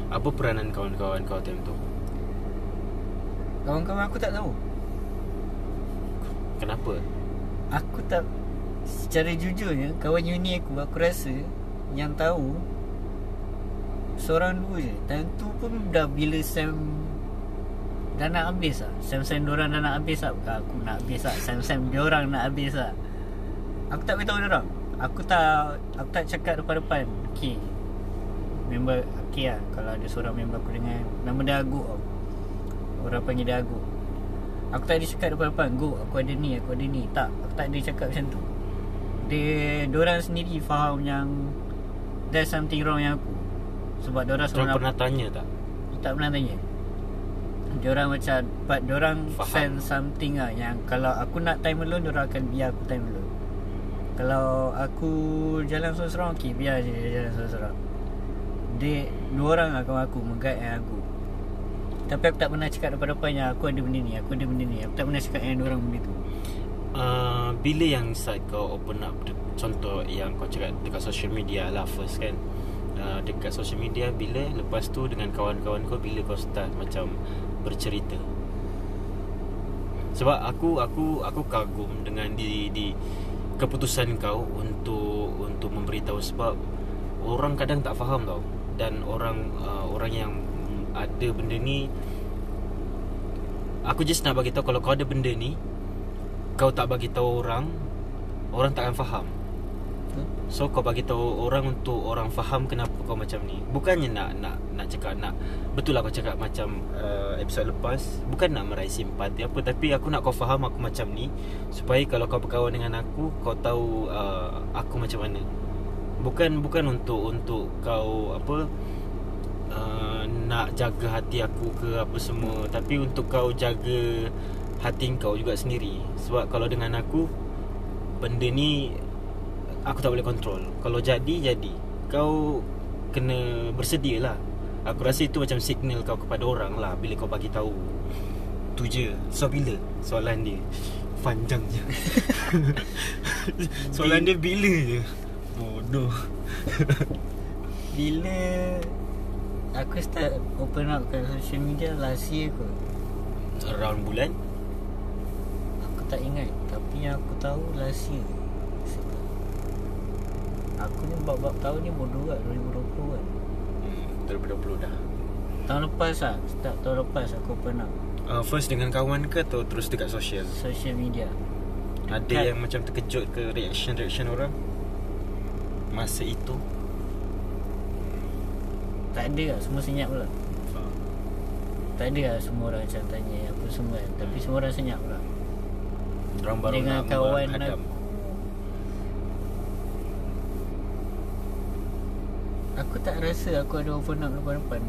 Apa peranan kawan-kawan kau time tu? Kawan-kawan aku tak tahu. Kenapa? Aku tak Secara jujurnya Kawan uni aku Aku rasa Yang tahu Seorang dua je. Time tu pun dah bila Sam Dah nak habis lah Sam-Sam diorang dah nak habis lah Bukan aku nak habis lah Sam-Sam diorang nak habis lah Aku tak beritahu diorang Aku tak Aku tak cakap depan-depan. Okay Member Okay lah. Kalau ada seorang member aku dengan Nama dia Aguk. Tau Orang panggil dia Aguk. Aku tak ada cakap depan-depan Go aku ada ni Aku ada ni. Tak Aku tak ada cakap macam tu. Dia Diorang sendiri faham yang There's something wrong yang aku. Sebab diorang Kau seorang pernah tanya tak? Tak pernah tanya. Diorang macam But diorang Faham. sense something lah Yang kalau aku nak time alone Diorang akan biar aku time alone Kalau aku Jalan seorang-seorang Okay biar je jalan seorang-seorang. Dia Dua orang lah kawan aku Mengguide yang aku. Tapi aku tak pernah cakap depan-depan Yang aku ada benda ni Aku ada benda ni. Aku tak pernah cakap dengan diorang benda tu. Uh, Bila yang start kau open up Contoh yang kau cakap Dekat social media lah first kan? Uh, Dekat social media Bila? Lepas tu dengan kawan-kawan kau Bila kau start macam Bercerita? Sebab aku Aku Aku kagum dengan di, di Keputusan kau Untuk Untuk memberitahu Sebab Orang kadang tak faham tau. Dan orang uh, Orang yang Ada benda ni Aku just nak bagi tahu Kalau kau ada benda ni kau tak bagi tahu orang orang tak akan faham So kau bagi tahu orang untuk orang faham kenapa kau macam ni. Bukannya nak nak nak cakap nak betul lah kau cakap macam uh, episod lepas bukan nak meraih simpati apa tapi aku nak kau faham aku macam ni supaya kalau kau berkawan dengan aku kau tahu uh, aku macam mana. Bukan bukan untuk untuk kau apa uh, nak jaga hati aku ke apa semua tapi untuk kau jaga hati kau juga sendiri sebab kalau dengan aku benda ni aku tak boleh kontrol kalau jadi jadi. Kau kena bersedia lah. Aku rasa itu macam signal kau kepada orang lah bila kau bagi tahu. Tu je. So bila? Soalan dia. Panjang je. <laughs> Soalan dia bila je? Bodoh. <laughs> Bila Aku start open up kat social media last year kot. Around bulan? Aku tak ingat Tapi yang aku tahu last year Aku ni bab-bab tahun ni bodoh kat 2020 kan? Hmm, 2020 dah. Tahun lepas lah Start tahun lepas aku up. Uh, First dengan kawan ke Atau terus dekat social? Social media. Ada Dekat- yang macam terkejut ke Reaction-reaction orang? Masa itu? Tak ada lah Semua senyap pula. Tak ada lah semua orang macam tanya Apa semua kan. Tapi semua orang senyap pula. Orang baru Dengan kawan menghadam. Aku tak rasa aku ada up depan-depan.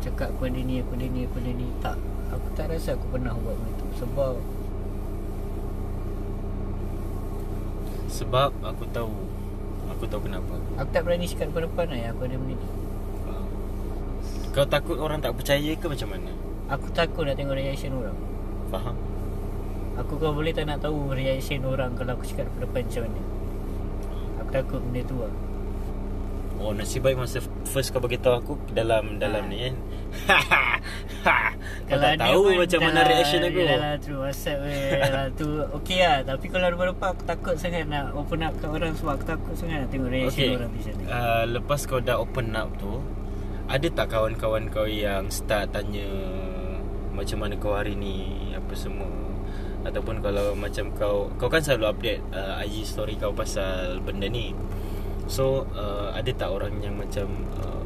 Cakap aku ada ni, aku ada ni, aku ada ni Tak. Aku tak rasa aku pernah buat benda tu. Sebab Sebab aku tahu. Aku tahu kenapa. Aku tak berani cakap depan-depan lah yang aku ada benda ni. Kau takut orang tak percaya ke macam mana? Aku takut nak tengok reaction orang. Faham? Aku kalau boleh tak nak tahu reaction orang Kalau aku cakap depan-depan macam mana? Aku takut benda tu lah Oh nasib baik masa first kau bagi tahu aku dalam dalam ni kan. <laughs> kau tak tahu macam mana reaction aku. Dalam through WhatsApp eh, dalam <laughs> tu okey lah Tapi kalau depan-depan aku takut sangat nak open up kat orang Sebab aku takut sangat nak tengok reaction Okay. orang macam mana Uh, lepas kau dah open up tu, ada tak kawan-kawan kau yang start tanya macam mana kau hari ni apa semua ataupun kalau macam kau kau kan selalu update uh, IG story kau pasal benda ni. So uh, ada tak orang yang macam uh,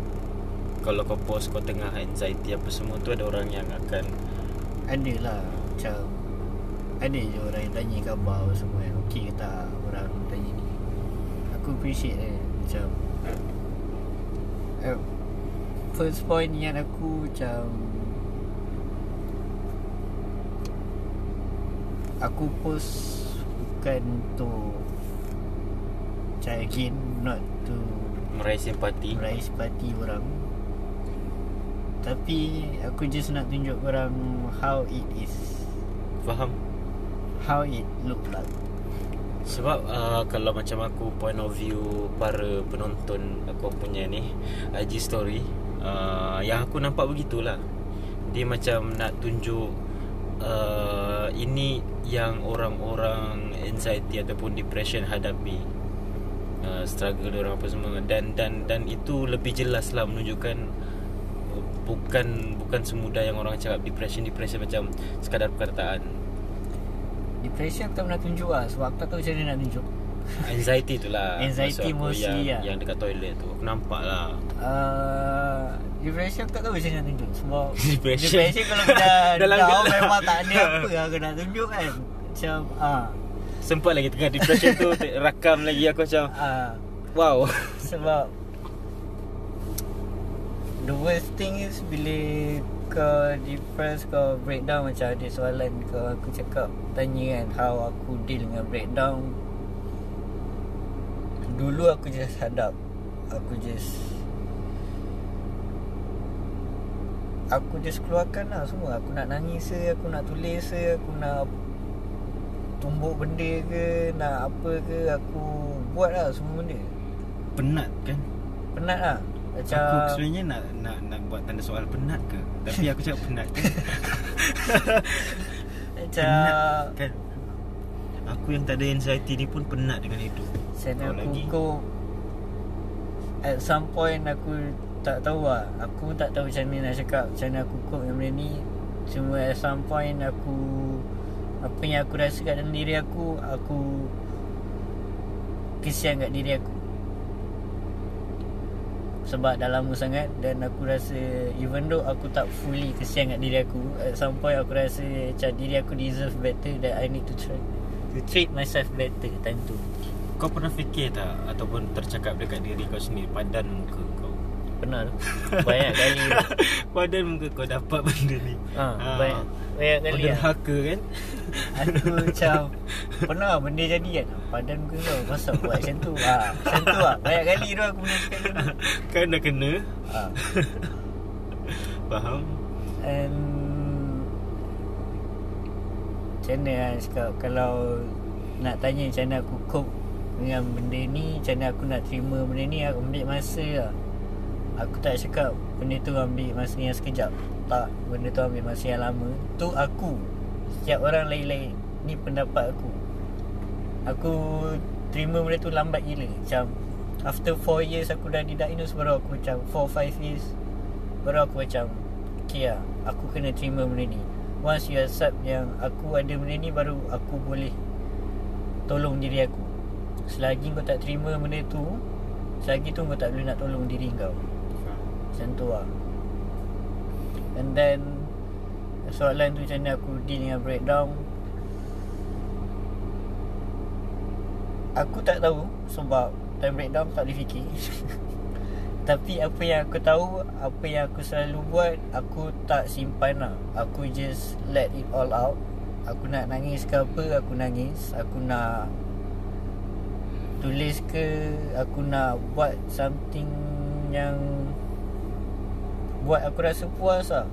kalau kau post kau tengah anxiety apa semua tu ada orang yang akan Ada lah macam Ada je orang yang tanya khabar semua yang okey ke tak Orang tanya ni. Aku appreciate eh Macam uh, First point yang aku macam Aku post Bukan untuk Macam again Not to meraih simpati. Meraih simpati orang Tapi Aku just nak tunjuk orang How it is Faham? How it look like Sebab uh, kalau macam aku point of view para penonton aku punya ni IG story uh, yang aku nampak begitulah. Dia macam nak tunjuk uh, ini yang orang-orang anxiety ataupun depression hadapi. Uh, struggle orang apa semua dan dan dan itu lebih jelas lah menunjukkan uh, bukan bukan semudah yang orang cakap depression depression macam sekadar perkataan. Depression aku tak pernah tunjuk lah Sebab aku tak tahu macam mana nak tunjuk. <laughs> Anxiety tu lah. Anxiety aku mostly yang, lah. Yang dekat toilet tu. Aku nampak lah. Uh, Depression aku tak tahu macam nak tunjuk. Sebab <laughs> Depression. Depression kalau dah <laughs> Dalam down gelap. Memang tak ada apa aku nak tunjuk kan. Macam ah, Sempat lagi tengah depression tu <laughs> Rakam lagi aku macam ah, Wow. Sebab The worst thing is Bila kau depressed Kau breakdown Macam ada soalan Kau aku cakap Tanya kan How aku deal dengan breakdown. Dulu aku just hadap. Aku just Aku just keluarkan lah semua. Aku nak nangis ke Aku nak tulis ke Aku nak Tumbuk benda ke Nak apa ke Aku buat lah semua benda. Penat kan? Penat lah. Macam Aku sebenarnya nak, nak nak buat tanda soal penat ke? Tapi aku cakap penat kan? <laughs> Macam Penat kan? Aku yang tak ada anxiety ni pun penat dengan hidup Macam Kau aku lagi. kau At some point aku tak tahu lah. Aku tak tahu macam mana nak cakap. Macam mana aku cope dengan benda ni. Cuma at some point aku apa yang aku rasa kat dalam diri aku Aku Kesian kat diri aku. Sebab dah lama sangat Dan aku rasa Even though aku tak fully kesian kat diri aku At some point aku rasa Macam diri aku deserve better That I need to try To treat myself better Time tu. Kau pernah fikir tak Ataupun tercakap dekat diri kau sendiri Padan muka? Pernah tu. Banyak kali. <laughs> Padan muka kau dapat benda ni. Ha, Banyak Banyak kali Padan lah. haka kan? <laughs> Aku macam Pernah benda jadi kan? Padan muka kau Masa buat macam tu. Ha, Macam tu lah. Banyak kali tu aku pernah cakap macam tu. <laughs> Kan dah kena. Ha. Faham. And Macam mana lah cakap? Kalau Nak tanya macam mana aku cope Dengan benda ni Macam mana aku nak terima benda ni Aku ambil masa lah Aku tak cakap Benda tu ambil masa yang sekejap. Tak Benda tu ambil masa yang lama. Tu aku. Setiap orang lain-lain. Ni pendapat aku. Aku Terima benda tu lambat gila. Macam After 4 years aku dah didiagnose Baru aku macam 4-5 years Baru aku macam Okay lah Aku kena terima benda ni. Once you accept yang Aku ada benda ni Baru aku boleh Tolong diri aku. Selagi kau tak terima benda tu Selagi tu kau tak boleh nak tolong diri kau Macam tu lah. And then Soalan tu macam mana aku deal dengan breakdown. Aku tak tahu Sebab Time breakdown tak boleh fikir. <laughs> Tapi apa yang aku tahu Apa yang aku selalu buat Aku tak simpan lah. Aku just let it all out. Aku nak nangis ke apa Aku nangis. Aku nak Tulis ke Aku nak buat something Yang Buat aku rasa puas lah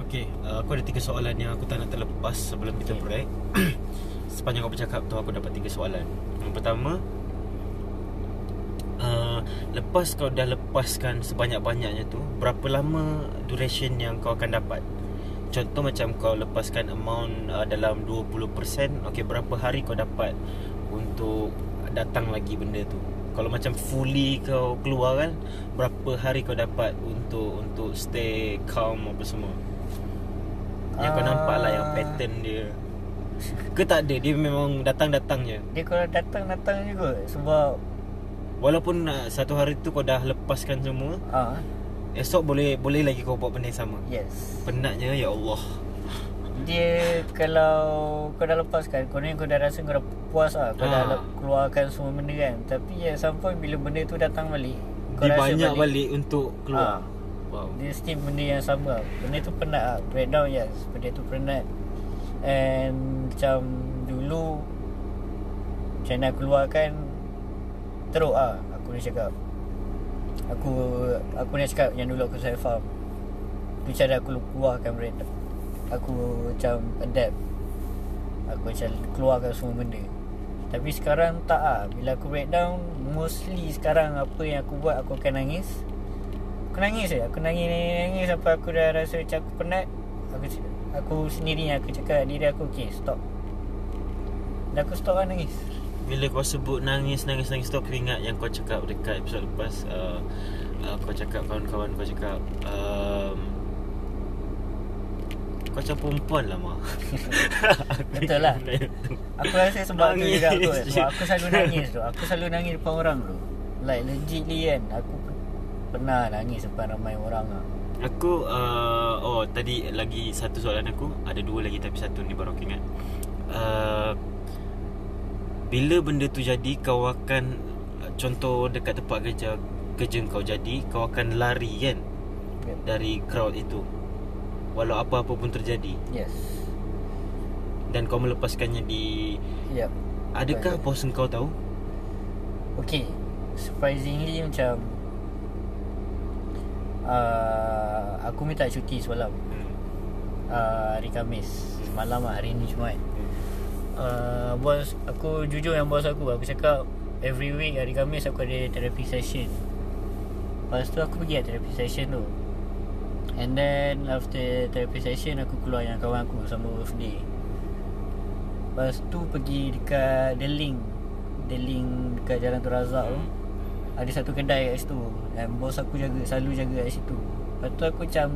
Okay, uh, aku ada tiga soalan yang aku tak nak terlepas sebelum kita Okay. break. <clears throat> Sepanjang kau bercakap tu aku dapat tiga soalan. Yang pertama, uh, lepas kau dah lepaskan sebanyak-banyaknya tu, berapa lama duration yang kau akan dapat? Contoh macam kau lepaskan amount uh, dalam 20%, okay berapa hari kau dapat untuk datang lagi benda tu? Kalau macam fully kau keluar kan Berapa hari kau dapat Untuk untuk stay calm apa semua? Yang kau Ah. nampak lah yang pattern dia. Ke tak ada? Dia memang datang-datang je. Dia kalau datang-datang juga Sebab Walaupun uh, satu hari tu kau dah lepaskan semua ah. Esok boleh boleh lagi kau buat benda yang sama. Yes. Penatnya ya Allah Dia kalau kau dah lepaskan Kau ni kau dah rasa kau dah puas lah Kau dah Ah. keluarkan semua benda kan Tapi ya sampai bila benda tu datang balik Kau Dia rasa banyak balik. balik untuk keluar Ah. Wow Dia still benda yang sama. Benda tu penat lah Breakdown yes Benda tu penat And Macam Dulu Macam nak keluarkan Teruk lah Aku ni cakap Aku Aku ni cakap Yang dulu aku self farm Tu cara aku keluarkan breakdown Aku macam adapt. Aku macam keluarkan semua benda. Tapi sekarang tak lah Bila aku breakdown Mostly sekarang Apa yang aku buat Aku akan nangis. Aku nangis je. Aku nangis nangis, nangis Sampai aku dah rasa macam aku penat. Aku aku sendiri yang aku cakap diri aku Okay stop. Dan aku stop lah nangis. Bila kau sebut nangis nangis nangis tu aku ingat yang kau cakap dekat episod lepas uh, uh, kau cakap kawan-kawan kau cakap um, kau macam perempuan lah mak. <laughs> Betul lah. Aku rasa sebab tu Nangis. juga aku. Sebab aku selalu nangis tu. Aku selalu nangis depan orang tu. Like legitly kan. Aku pernah nangis depan ramai orang lah. Aku uh, Oh tadi lagi satu soalan aku. Ada dua lagi tapi satu ni baru aku ingat. Uh, Bila benda tu jadi Kau akan Contoh dekat tempat kerja Kerja kau jadi Kau akan lari kan. Dari crowd itu Walau apa-apa pun terjadi. Yes. Dan kau melepaskannya di Yep Adakah bos kau tahu? Okay. Surprisingly macam uh, Aku minta cuti semalam. Hmm. uh, Hari Khamis Semalam lah hari ni Jumaat. Uh, Bos Aku jujur dengan bos aku Aku cakap Every week hari Khamis aku ada therapy session. Lepas tu aku pergi lah therapy session tu And then after therapy session Aku keluar dengan kawan aku Sama birthday. Lepas tu pergi dekat The Link. The Link dekat Jalan Tun Razak tu. Ada satu kedai kat situ. Dan bos aku jaga Selalu jaga kat situ. Lepas tu aku macam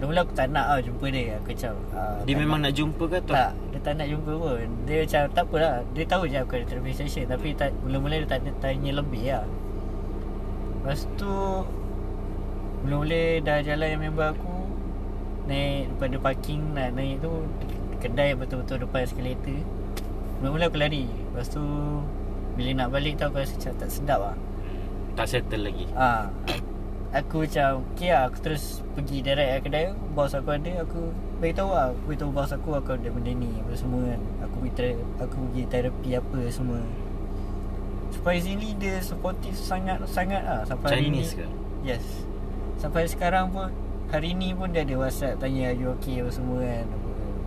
Mula-mula aku tak nak lah jumpa dia. Aku macam ah, Dia memang nak. nak jumpa ke atau? Tak Dia tak nak jumpa pun. Dia macam tak apalah. Dia tahu je aku ada therapy session. Tapi tak, mula-mula dia tak tanya lebih lah. Lepas tu Mula-mula dah jalan yang member aku Naik daripada parking nak naik tu Kedai betul-betul depan eskalator Mula-mula aku lari. Lepas tu Bila nak balik tu aku rasa macam tak sedap lah Tak settle lagi? Ah, Aku macam Okay lah Aku terus pergi direct ke kedai. Bos aku ada Aku beritahu lah. Aku beritahu bos aku Aku ada benda ni Apa semua kan. Aku pergi, ter- aku pergi terapi apa semua. Surprisingly dia supportive sangat-sangat lah Sampai hari ni. Chinese ke? Yes Sampai sekarang pun Hari ni pun dia ada whatsapp Tanya are you okay? apa semua kan.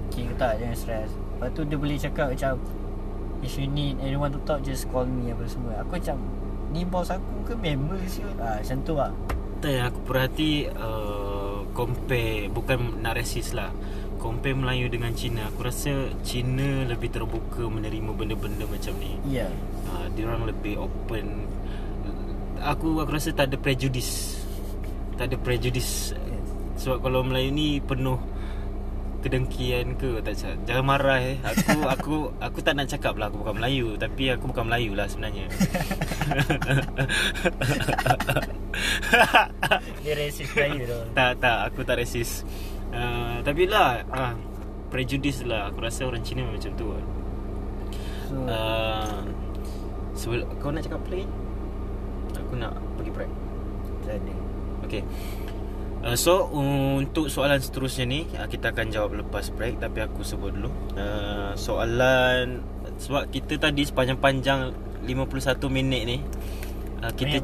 Okay ke tak? Jangan stress. Lepas tu dia boleh cakap macam If you need anyone to talk Just call me apa semua. Aku macam Ni bos aku ke member siul ah, Macam tu lah. Tak yang aku perhati uh, Compare Bukan nak racist lah. Compare Melayu dengan Cina. Aku rasa Cina lebih terbuka Menerima benda-benda macam ni. Ya. Yeah. uh, Dia orang lebih open. Aku aku rasa tak ada prejudice Tak ada prejudice Sebab kalau Melayu ni penuh kedengkian ke tak cakap. Jangan marah eh. Aku <laughs> aku aku tak nak cakap lah aku bukan Melayu tapi aku bukan Melayu lah sebenarnya. <laughs> Dia racist Melayu tu tak tak aku tak resis. Uh, tapi lah uh, prejudice lah aku rasa orang Cina macam tu. lah. So Uh, sebelum kau nak cakap play? Aku nak pergi break. tak Okay uh, So untuk soalan seterusnya ni uh, Kita akan jawab lepas break Tapi aku sebut dulu. Uh, Soalan Sebab kita tadi sepanjang-panjang 51 minit ni uh, Kita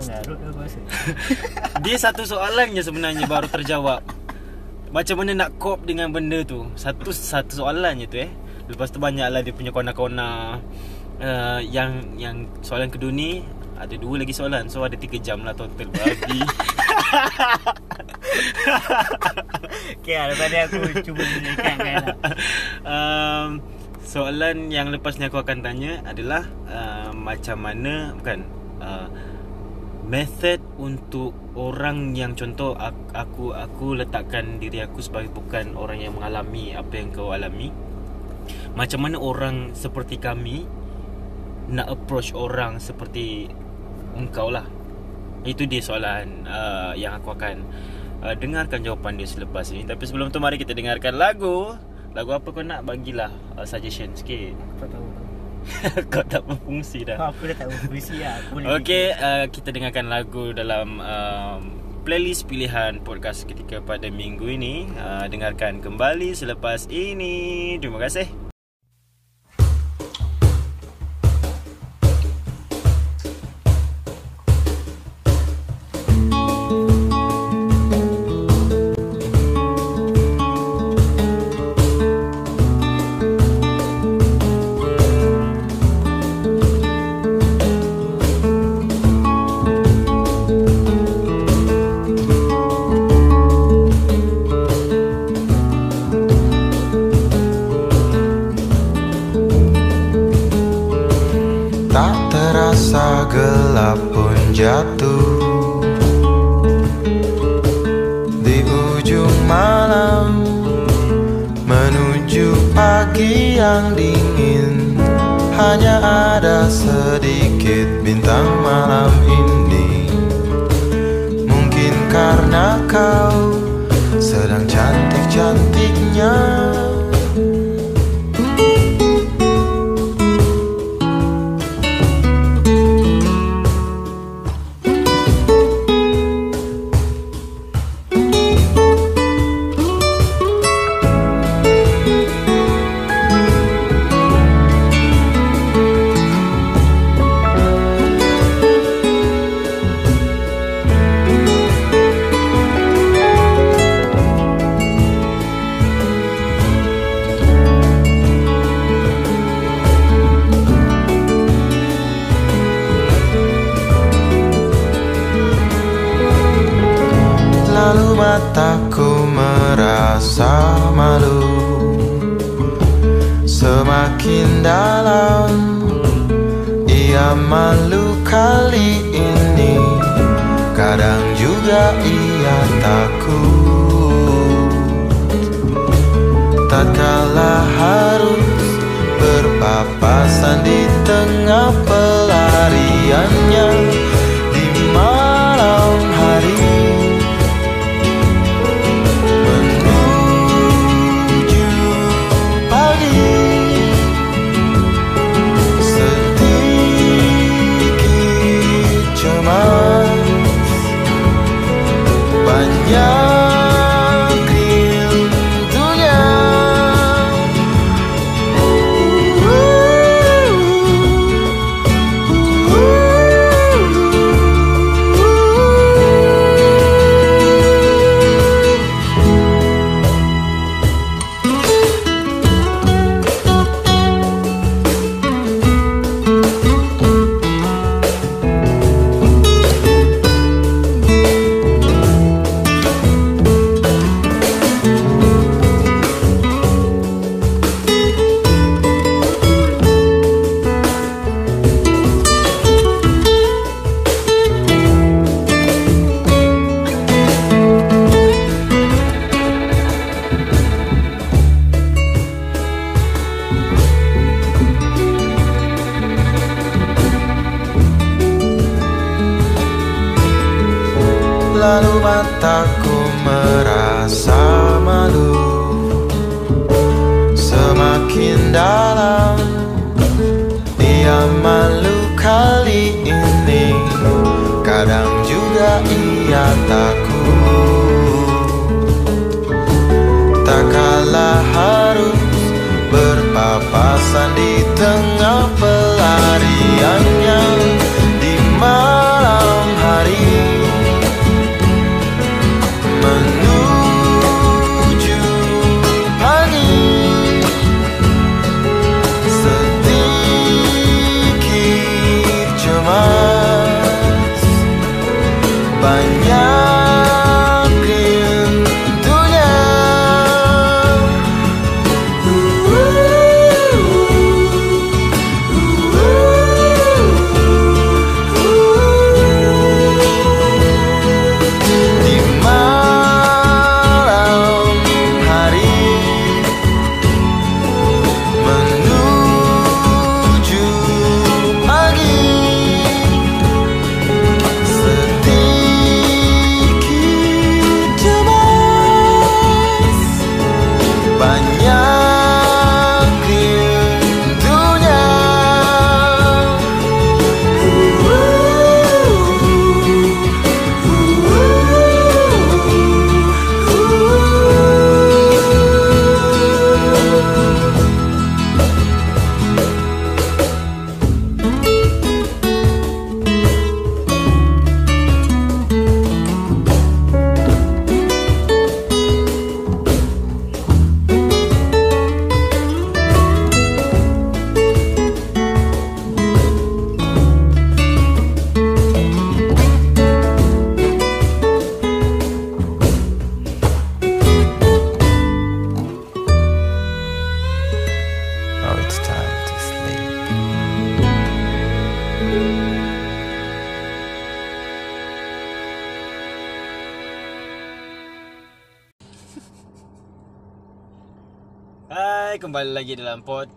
<laughs> Dia satu soalan je sebenarnya baru terjawab. Macam mana nak cope dengan benda tu? Satu satu soalan je tu eh. Lepas tu banyaklah dia punya kona-kona. Uh, Yang yang soalan kedua ni Ada dua lagi soalan So ada tiga jam lah total Babi <laughs> Okay lah lepas ni aku cuba menekankan lah um, Soalan yang lepas ni aku akan tanya adalah uh, Macam mana Bukan uh, Method untuk orang yang contoh aku, aku aku letakkan diri aku sebagai bukan orang yang mengalami apa yang kau alami. Macam mana orang seperti kami nak approach orang seperti engkau lah. Itu dia soalan uh, yang aku akan uh, dengarkan jawapan dia selepas ini. Tapi sebelum tu mari kita dengarkan lagu. Lagu apa kau nak bagilah uh, suggestion sikit. Kau tahu <laughs> kau tak berfungsi dah. Aku dah tak berfungsi lah Aku boleh Okey, uh, kita dengarkan lagu dalam um, playlist pilihan podcast ketika pada minggu ini. Uh, dengarkan kembali selepas ini. Terima kasih.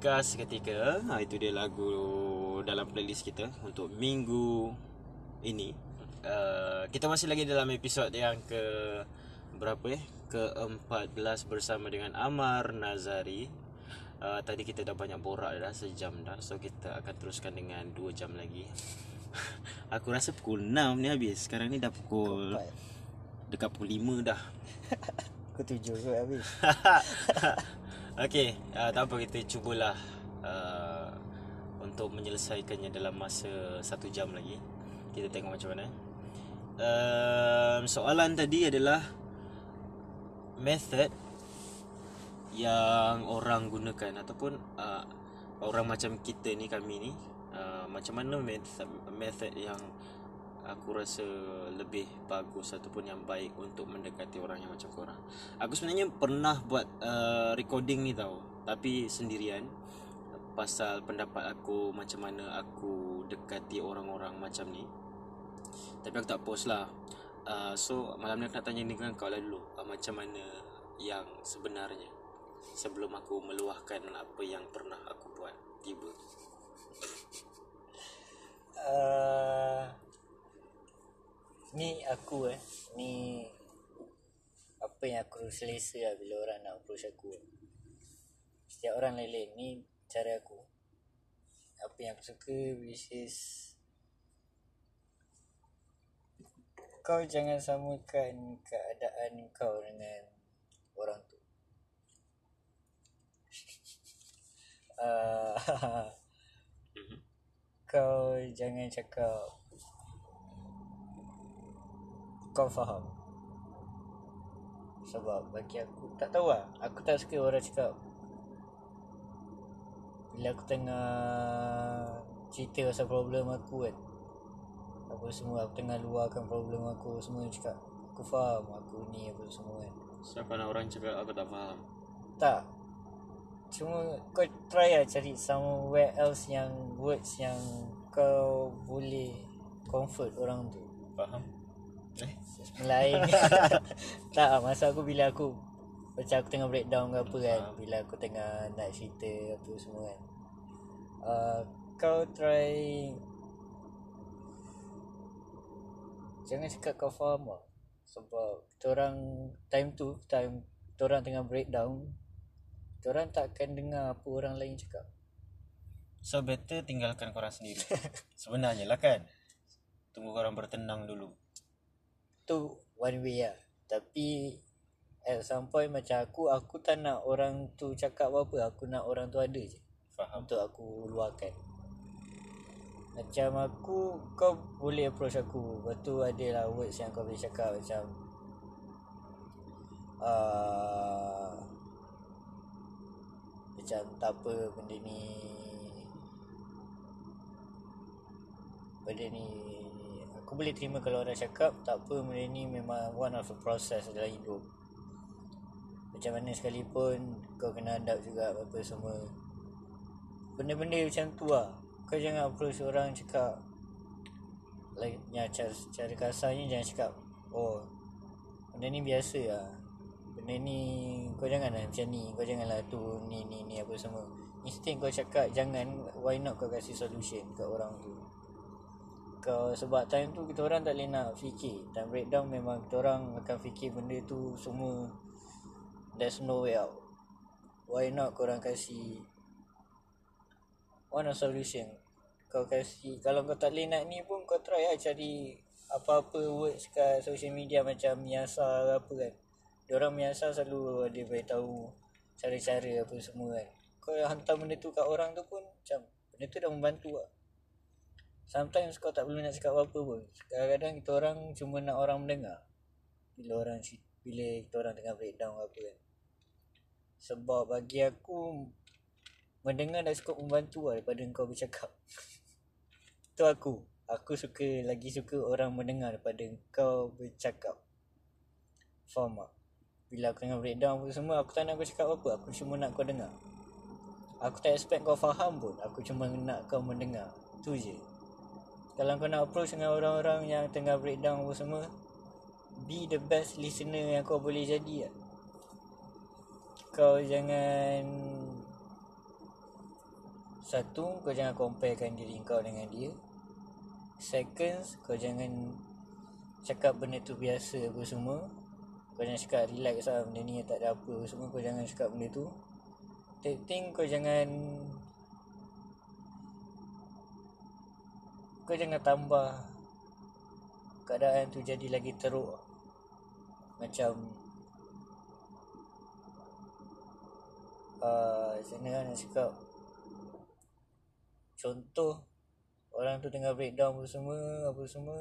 Podcast seketika. Ha, itu dia lagu dalam playlist kita untuk minggu ini. Uh, kita masih lagi dalam episod yang ke berapa eh? Ke-14 bersama dengan Amar Nazari. Uh, tadi kita dah banyak borak dah sejam dah. So kita akan teruskan dengan 2 jam lagi. <laughs> Aku rasa pukul 6 ni habis. Sekarang ni dah pukul dekat pukul 5 dah. <laughs> Tujuh kot habis <laughs> Okey, uh, tak apa kita cubalah uh, untuk menyelesaikannya dalam masa satu jam lagi. Kita tengok macam mana. Um, soalan tadi adalah method yang orang gunakan ataupun uh, orang macam kita ni kami ni uh, macam mana method, method yang aku rasa lebih bagus ataupun yang baik untuk mendekati orang yang macam korang. Aku sebenarnya pernah buat uh, recording ni tau, tapi sendirian pasal pendapat aku macam mana aku dekati orang-orang macam ni. Tapi aku tak post lah. Uh, so malam ni aku nak tanya dengan kau lah dulu uh, macam mana yang sebenarnya sebelum aku meluahkan apa yang pernah aku buat tiba. uh, Ni aku eh. Ni Apa yang aku selesa lah bila orang nak approach aku. Setiap orang lain-lain. Ni cara aku. Apa yang aku suka which is Kau jangan samakan keadaan kau dengan orang tu. Uh, <laughs> <laughs> Kau jangan cakap Kau faham Sebab bagi aku Tak tahu lah Aku tak suka orang cakap Bila aku tengah Cerita pasal problem aku kan Apa semua Aku tengah luarkan problem aku Semua cakap Aku faham Aku ni apa semua kan Siapa nak orang cakap aku tak faham. Tak Cuma kau try lah cari somewhere else yang words yang kau boleh comfort orang tu. Faham? Lain. <laughs> <laughs> tak masa aku bila aku macam aku tengah breakdown ke apa kan. Bila aku tengah nak cerita apa semua kan. Uh, kau try Jangan cakap kau faham lah Sebab orang time tu time orang tengah breakdown orang tak akan dengar apa orang lain cakap. So better tinggalkan korang sendiri <laughs> Sebenarnya lah kan Tunggu korang bertenang dulu Tu one way lah. Tapi at some point macam aku aku tak nak orang tu cakap apa-apa. Aku nak orang tu ada je Faham untuk aku luahkan. Macam aku kau boleh approach aku. Lepas tu ada lah words yang kau boleh cakap macam uh, macam tak apa benda ni benda ni aku boleh terima kalau orang cakap tak apa benda ni memang one of the process dalam hidup. Macam mana sekalipun kau kena hadap juga apa semua. Benda-benda macam tu lah. Kau jangan approach orang cakap like ya, cara, cara kasarnya jangan cakap oh benda ni biasa lah. Benda ni kau janganlah macam ni kau janganlah tu ni ni ni apa semua. Instead kau cakap jangan why not kau kasih solution kat orang tu kau sebab time tu kita orang tak boleh nak fikir. Time breakdown memang kita orang akan fikir benda tu semua. There's no way out. Why not korang kasih one of solution? Kau kasih kalau kau tak boleh nak ni pun kau try lah cari apa-apa words kat social media macam Miasa ke apa kan. Diorang Miasa selalu ada beritahu cara-cara apa semua kan. Kau hantar benda tu kat orang tu pun macam benda tu dah membantu lah Sometimes kau tak perlu nak cakap apa-apa pun. Kadang-kadang kita orang cuma nak orang mendengar. Bila orang bila kita orang tengah breakdown apa kan. Sebab bagi aku Mendengar dah cukup membantu lah daripada kau bercakap. <laughs> Itu aku. Aku suka lagi suka orang mendengar daripada kau bercakap. Faham tak? Bila aku tengah breakdown apa semua Aku tak nak kau cakap apa Aku cuma nak kau dengar. Aku tak expect kau faham pun. Aku cuma nak kau mendengar. Tu je Kalau kau nak approach dengan orang-orang yang tengah breakdown apa semua Be the best listener yang kau boleh jadi lah. Kau jangan Satu, kau jangan comparekan diri kau dengan dia. Second, kau jangan Cakap benda tu biasa apa semua. Kau jangan cakap relax lah benda ni tak ada apa semua Kau jangan cakap benda tu. Third thing, kau jangan Kau jangan tambah Keadaan tu jadi lagi teruk. Macam uh, Macam mana nak cakap Contoh Orang tu tengah breakdown apa semua Apa semua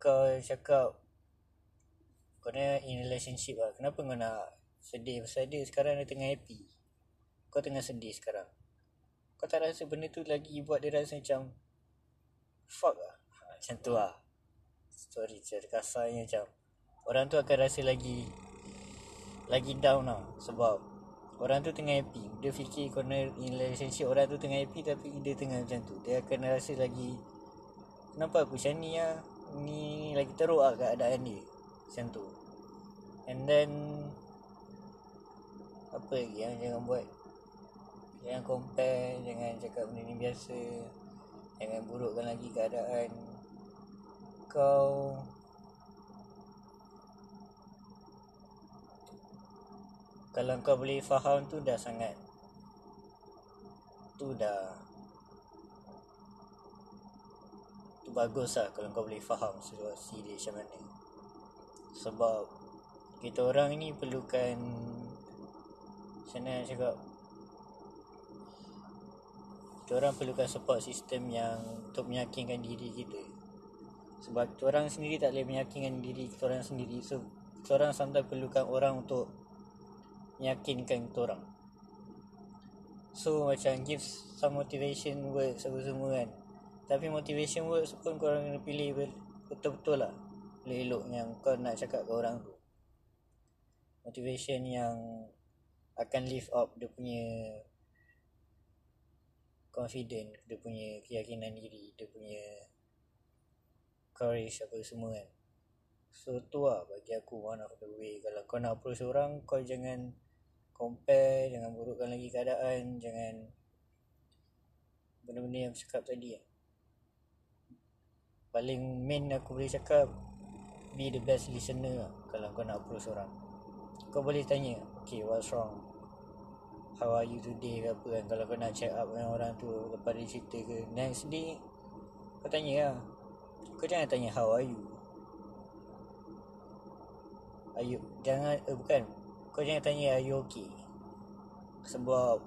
Kau cakap Kau ni in relationship lah. Kenapa kau nak sedih? Pasal dia Sekarang dia tengah happy. Kau tengah sedih sekarang. Kau tak rasa benda tu lagi buat dia rasa macam Fuck lah. Ha, Macam tu lah. Sorry cara kasarnya macam Orang tu akan rasa lagi Lagi down lah Sebab Orang tu tengah happy. Dia fikir corner in relationship Orang tu tengah happy Tapi dia tengah macam tu. Dia akan rasa lagi Kenapa aku macam ni lah Ni lagi teruk lah keadaan dia. Macam tu. And then Apa lagi yang jangan buat? Jangan compare Jangan cakap benda ni biasa Jangan burukkan lagi keadaan. Kau Kalau kau boleh faham tu dah sangat. Tu dah Tu bagus lah kalau kau boleh faham situasi dia macam mana. Sebab Kita orang ni perlukan Macam mana cakap orang perlukan support system yang Untuk meyakinkan diri kita. Sebab kita orang sendiri tak boleh meyakinkan diri kita orang sendiri. So kita orang sometimes perlukan orang untuk meyakinkan kita orang So macam give some motivation words apa semua kan. Tapi motivation words pun korang kena pilih betul-betul lah. Elok-elok yang kau nak cakap ke orang tu. Motivation yang akan lift up dia punya confident Dia punya keyakinan diri Dia punya courage apa semua kan So tu lah bagi aku one of the way Kalau kau nak approach orang kau jangan compare Jangan burukkan lagi keadaan Jangan Benda-benda yang cakap tadi lah Paling main aku boleh cakap be the best listener lah kalau kau nak approach orang. Kau boleh tanya, okay what's wrong? How are you today ke apa kan. Kalau kau nak check up dengan orang tu Lepas dia cerita ke. Next day Kau tanya lah. Kau jangan tanya how are you? Are you Jangan eh, Bukan. Kau jangan tanya are you okay? Sebab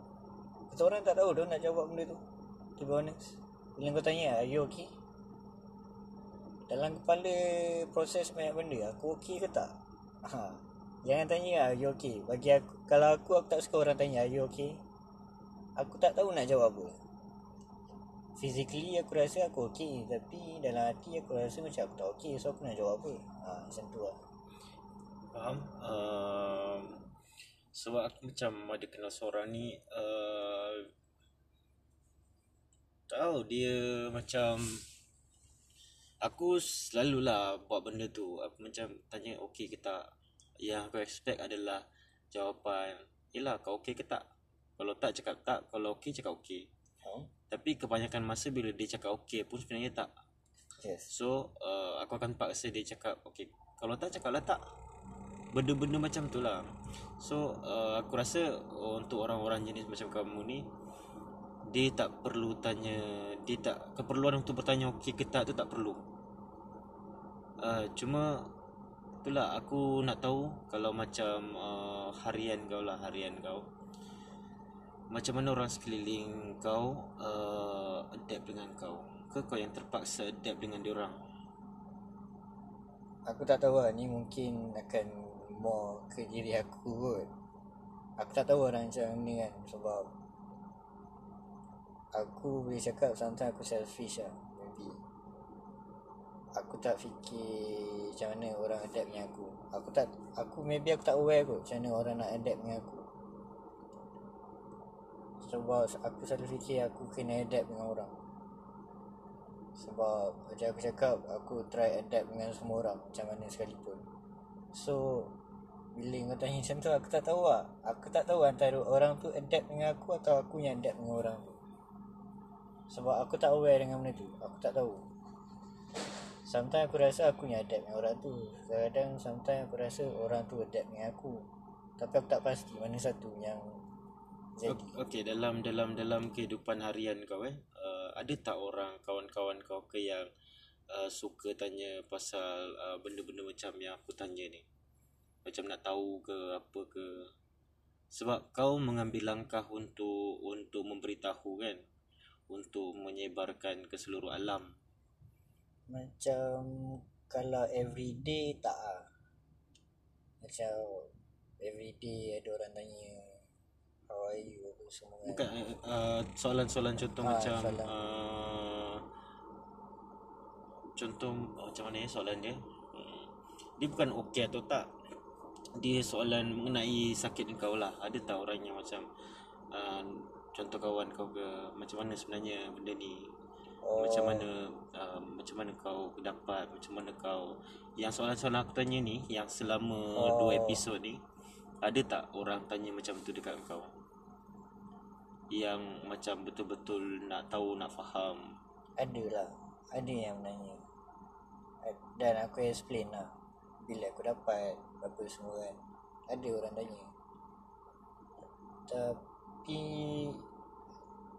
Kita orang tak tahu dia nak jawab benda tu. To be honest. Bila kau tanya are you okay? Dalam kepala Proses banyak benda. Aku okay ke tak? Ha. Jangan tanya are you okay? Bagi aku Kalau aku aku tak suka orang tanya are you okay? Aku tak tahu nak jawab apa. Physically aku rasa aku okay Tapi dalam hati aku rasa macam aku tak okay So aku nak jawab apa? Ha, Macam tu lah. Faham? Uh, sebab aku macam ada kenal seorang ni uh, Tahu dia macam Aku selalulah buat benda tu. Aku macam tanya okey ke tak Yang aku expect adalah jawapan Yelah kau okey ke tak? Kalau tak cakap tak Kalau okey cakap okey ha? Tapi kebanyakan masa bila dia cakap okey pun sebenarnya tak. Yes. So uh, aku akan paksa dia cakap Okay Kalau tak cakaplah tak. Benda-benda macam tu lah. So uh, aku rasa uh, Untuk orang-orang jenis macam kamu ni Dia tak perlu tanya Dia tak Keperluan untuk bertanya Okay ke tak tu tak perlu. Uh, Cuma Itulah aku nak tahu Kalau macam uh, Harian kau lah Harian kau. Macam mana orang sekeliling kau uh, Adapt dengan kau? Ke kau yang terpaksa adapt dengan diorang Aku tak tahu lah Ni mungkin akan More ke diri aku kot. Aku tak tahu orang macam mana kan Sebab Aku boleh cakap Sometimes aku selfish lah Aku tak fikir Macam mana orang adapt dengan aku. Aku tak Aku maybe aku tak aware kot Macam mana orang nak adapt dengan aku. Sebab aku selalu fikir Aku kena adapt dengan orang. Sebab macam aku cakap Aku try adapt dengan semua orang Macam mana sekalipun. So Bila kau tanya macam tu Aku tak tahu lah. Aku tak tahu antara orang tu adapt dengan aku Atau aku yang adapt dengan orang tu. Sebab aku tak aware dengan benda tu. Aku tak tahu Sometimes aku rasa aku yang adapt dengan orang tu. Kadang-kadang sometimes aku rasa orang tu adapt dengan aku. Tapi aku tak pasti mana satu yang jadi. Okey dalam dalam dalam kehidupan harian kau eh uh, ada tak orang kawan-kawan kau ke yang uh, suka tanya pasal uh, benda-benda macam yang aku tanya ni? Macam nak tahu ke apa ke? Sebab kau mengambil langkah untuk untuk memberitahu kan? Untuk menyebarkan ke seluruh alam Macam Kalau everyday tak lah Macam Everyday ada orang tanya How are you? apa semua kan. Bukan uh, soalan-soalan contoh Ah, macam soalan. uh, contoh macam mana soalan dia? Dia bukan okey atau tak. Dia soalan mengenai sakit kau lah. Ada tak orang yang macam uh, contoh kawan kau ke macam mana sebenarnya benda ni Oh. macam mana uh, macam mana kau dapat macam mana kau yang soalan-soalan aku tanya ni yang selama Oh. dua episod ni ada tak orang tanya macam tu dekat kau? Yang macam betul-betul nak tahu nak faham. Ada lah. Ada yang menanya A- Dan aku explain lah. Bila aku dapat Apa semua kan Ada orang tanya. Tapi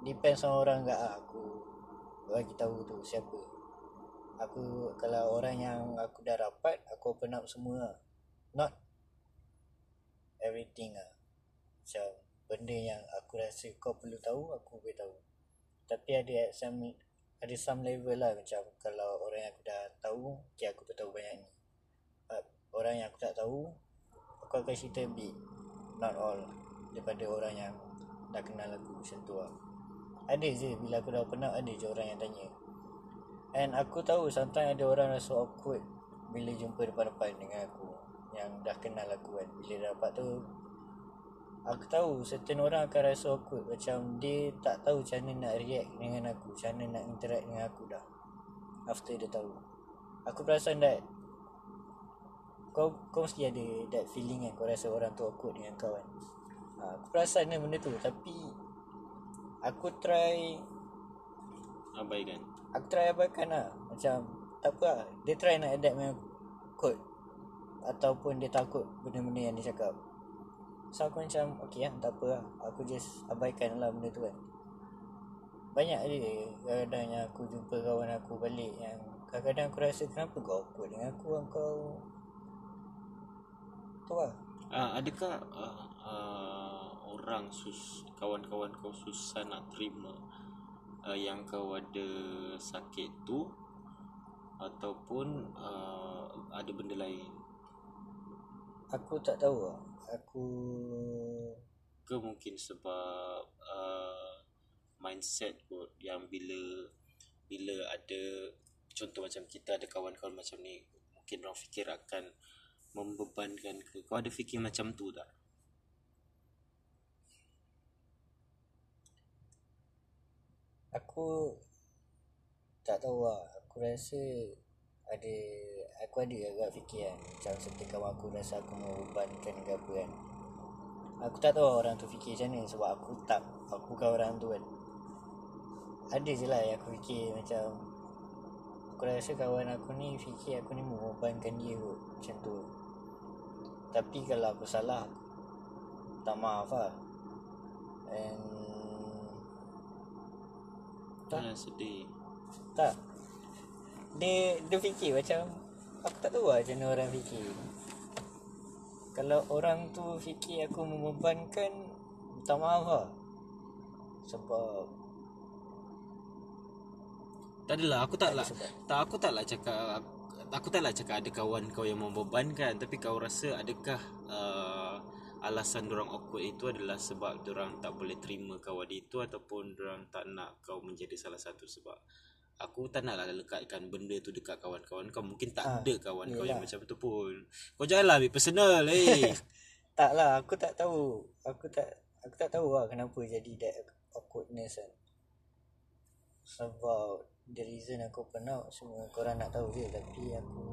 Depends on orang lah aku Bagi tahu tu siapa. Aku Kalau orang yang aku dah dapat Aku open up semua. Not Everything lah. Macam Benda yang aku rasa kau perlu tahu Aku boleh tahu. Tapi ada at some ada some level lah. Macam kalau orang yang aku dah tahu okay aku tahu banyak ni. But orang yang aku tak tahu aku akan cerita a bit. Not all. Daripada orang yang dah kenal aku macam tu lah ada je bila aku dah open up ada je orang yang tanya. And aku tahu sometimes ada orang rasa awkward bila jumpa depan-depan dengan aku yang dah kenal aku kan. Bila dapat tu Aku tahu certain orang akan rasa awkward. Macam dia tak tahu macam mana nak react dengan aku Macam mana nak interact dengan aku dah. After dia tahu. Aku perasan that Kau kau mesti ada that feeling kan Kau rasa orang tu awkward dengan kau kan. Ha, Aku perasan kan benda tu. Tapi Aku try abaikan. Aku try abaikan lah. Macam Tak apa lah. Dia try nak adapt dengan aku kot ataupun dia takut benda-benda yang dia cakap. So aku macam okay lah tak apa lah. Aku just abaikan lah benda tu kan. Banyak ada kadang yang aku jumpa kawan aku balik yang kadang-kadang aku rasa kenapa kau awkward dengan aku kau tu lah. Uh, adakah uh, uh, orang sus kawan-kawan kau susah nak terima uh, yang kau ada sakit tu ataupun uh, ada benda lain? Aku tak tahu lah aku ke mungkin sebab uh, mindset kot yang bila bila ada contoh macam kita ada kawan-kawan macam ni mungkin orang fikir akan membebankan ke. Kau ada fikir macam tu tak aku tak tahu lah. Aku rasa ada aku ada agak fikir kan macam seperti kawan aku rasa aku mau bebankan ke apa kan. Aku tak tahu orang tu fikir macam ni sebab aku tak aku bukan orang tu kan. Ada je lah yang aku fikir macam aku rasa kawan aku ni fikir aku ni membebankan dia kot macam tu. Tapi kalau aku salah tak maaf lah. And Tak. Jangan sedih. Tak. Dia dia fikir macam aku tak tahu lah macam mana orang fikir. Kalau orang tu fikir aku membebankan minta maaf lah. Sebab Tak adalah aku tak ada lah tak aku tak lah cakap aku tak lah cakap ada kawan kau yang membebankan. Tapi kau rasa adakah uh, alasan orang awkward itu adalah sebab orang tak boleh terima kawan itu ataupun orang tak nak kau menjadi salah satu sebab. Aku tak nak lah lekatkan benda tu dekat kawan-kawan kau. Mungkin tak Ah, ada kawan kau yang yelah. macam tu pun. Kau janganlah ambil personal eh. <laughs> Tak lah aku tak tahu. Aku tak aku tak tahu lah kenapa jadi that awkwardness kan. Sebab the reason aku pernah semua korang nak tahu je. Tapi aku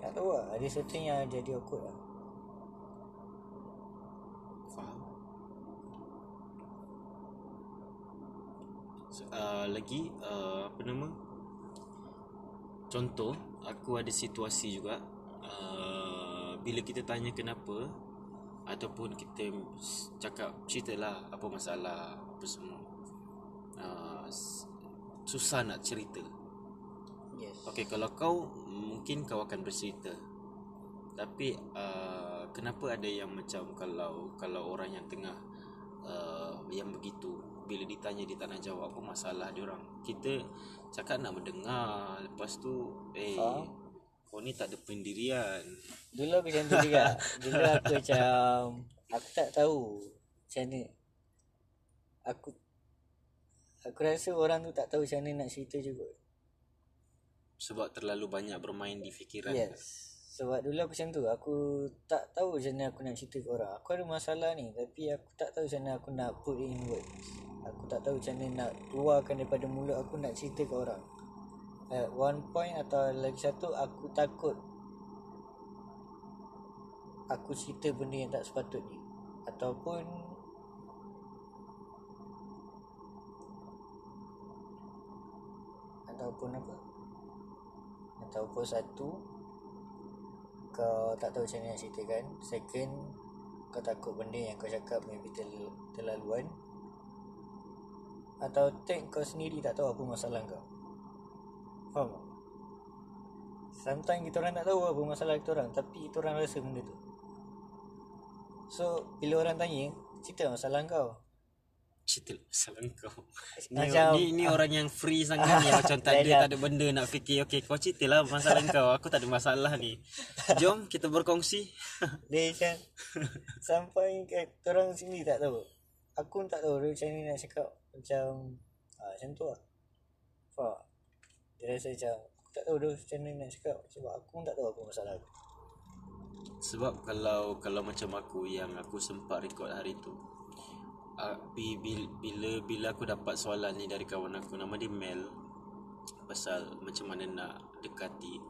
tak tahu lah ada certain yang jadi awkward lah Faham. So, uh, lagi uh, apa nama? Contoh, aku ada situasi juga uh, bila kita tanya kenapa ataupun kita cakap ceritalah apa masalah apa semua. Uh, susah nak cerita. yes Okey, kalau kau mungkin kau akan bercerita. Tapi uh, kenapa ada yang macam kalau kalau orang yang tengah uh, yang begitu bila ditanya dia tak nak jawab apa masalah dia orang. Kita cakap nak mendengar, lepas tu eh Faham. kau ni tak ada pendirian. Dulu aku macam tu juga <laughs> Dulu aku macam Aku tak tahu Macam mana Aku Aku rasa orang tu tak tahu macam mana nak cerita juga Sebab terlalu banyak bermain di fikiran. Yes Sebab dulu aku macam tu Aku tak tahu macam mana aku nak cerita ke orang. Aku ada masalah ni Tapi aku tak tahu macam mana aku nak put in words. Aku tak tahu macam mana nak keluarkan daripada mulut aku nak cerita ke orang. At one point atau lagi satu Aku takut Aku cerita benda yang tak sepatutnya. Ataupun Ataupun apa? Ataupun satu Kau tak tahu macam mana nak ceritakan. Second Kau takut benda yang kau cakap Maybe terl- terlaluan. Atau third kau sendiri tak tahu apa masalah kau. Faham? Tak? Sometimes kita orang tak tahu apa masalah kita orang Tapi kita orang rasa benda tu. So bila orang tanya Cerita masalah kau Cerita masalah kau. <laughs> Ni, Macam- ni, ni orang yang free sangat ni macam <laughs> tak ada tak ada benda nak fikir. Okey, kau ceritalah masalah kau. Aku tak ada masalah ni. Jom kita berkongsi. <laughs> Dia macam Sampai kat orang sini tak tahu Aku pun tak tahu dia macam ni nak cakap Macam ah, Macam tu lah Faham? Dia rasa macam Aku tak tahu dia macam mana nak cakap Sebab aku pun tak tahu apa masalah aku Sebab kalau kalau macam aku yang aku sempat record hari tu. Bila, bila bila aku dapat soalan ni dari kawan aku nama dia Mel. Pasal macam mana nak dekati.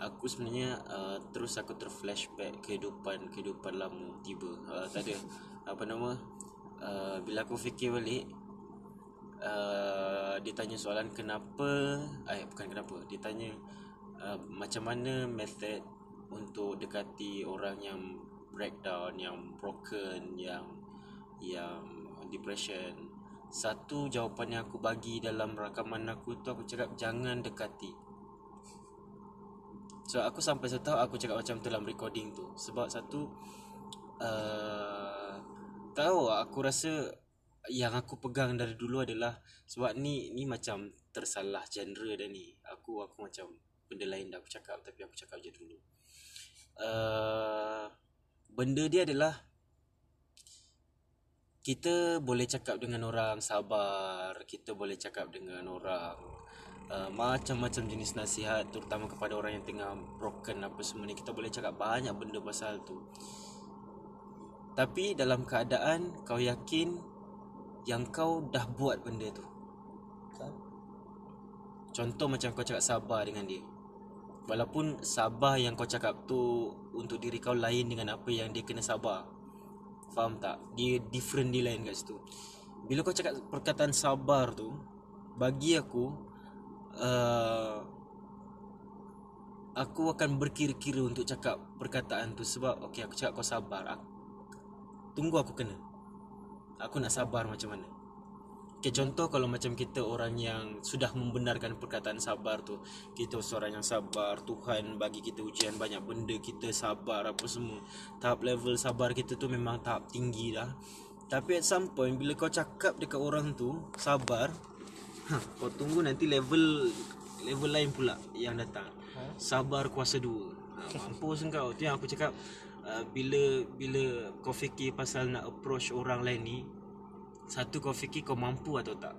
Aku sebenarnya uh, terus aku terflashback kehidupan kehidupan lama tiba. Uh, tak ada. <laughs> Apa nama? Uh, bila aku fikir balik uh, dia tanya soalan kenapa? Eh bukan kenapa. Dia tanya uh, macam mana method untuk dekati orang yang breakdown, yang broken, yang yang depression. Satu jawapan yang aku bagi dalam rakaman aku tu aku cakap jangan dekati. So aku sampai setahu aku cakap macam tu dalam recording tu sebab satu uh, tahu aku rasa yang aku pegang dari dulu adalah sebab ni ni macam tersalah genre dah ni. Aku aku macam benda lain dah aku cakap tapi aku cakap je dulu. Uh, benda dia adalah kita boleh cakap dengan orang sabar, kita boleh cakap dengan orang uh, macam-macam jenis nasihat terutama kepada orang yang tengah broken apa semua ni kita boleh cakap banyak benda pasal tu. Tapi dalam keadaan kau yakin yang kau dah buat benda tu. Contoh macam kau cakap sabar dengan dia. Walaupun sabar yang kau cakap tu untuk diri kau lain dengan apa yang dia kena sabar. Faham tak? Dia different dia lain kat situ. Bila kau cakap perkataan sabar tu, bagi aku uh, aku akan berkira-kira untuk cakap perkataan tu sebab okey aku cakap kau sabar. Aku, tunggu aku kena. Aku nak sabar macam mana? Okay, contoh kalau macam kita orang yang sudah membenarkan perkataan sabar tu Kita seorang yang sabar Tuhan bagi kita ujian banyak benda Kita sabar apa semua. Tahap level sabar kita tu memang tahap tinggi dah Tapi at some point bila kau cakap dekat orang tu Sabar ha, Kau tunggu nanti level Level lain pula yang datang. Sabar kuasa dua. Ha, Mampus engkau. Tu yang aku cakap uh, Bila Bila kau fikir pasal nak approach orang lain ni satu kau fikir kau mampu atau tak?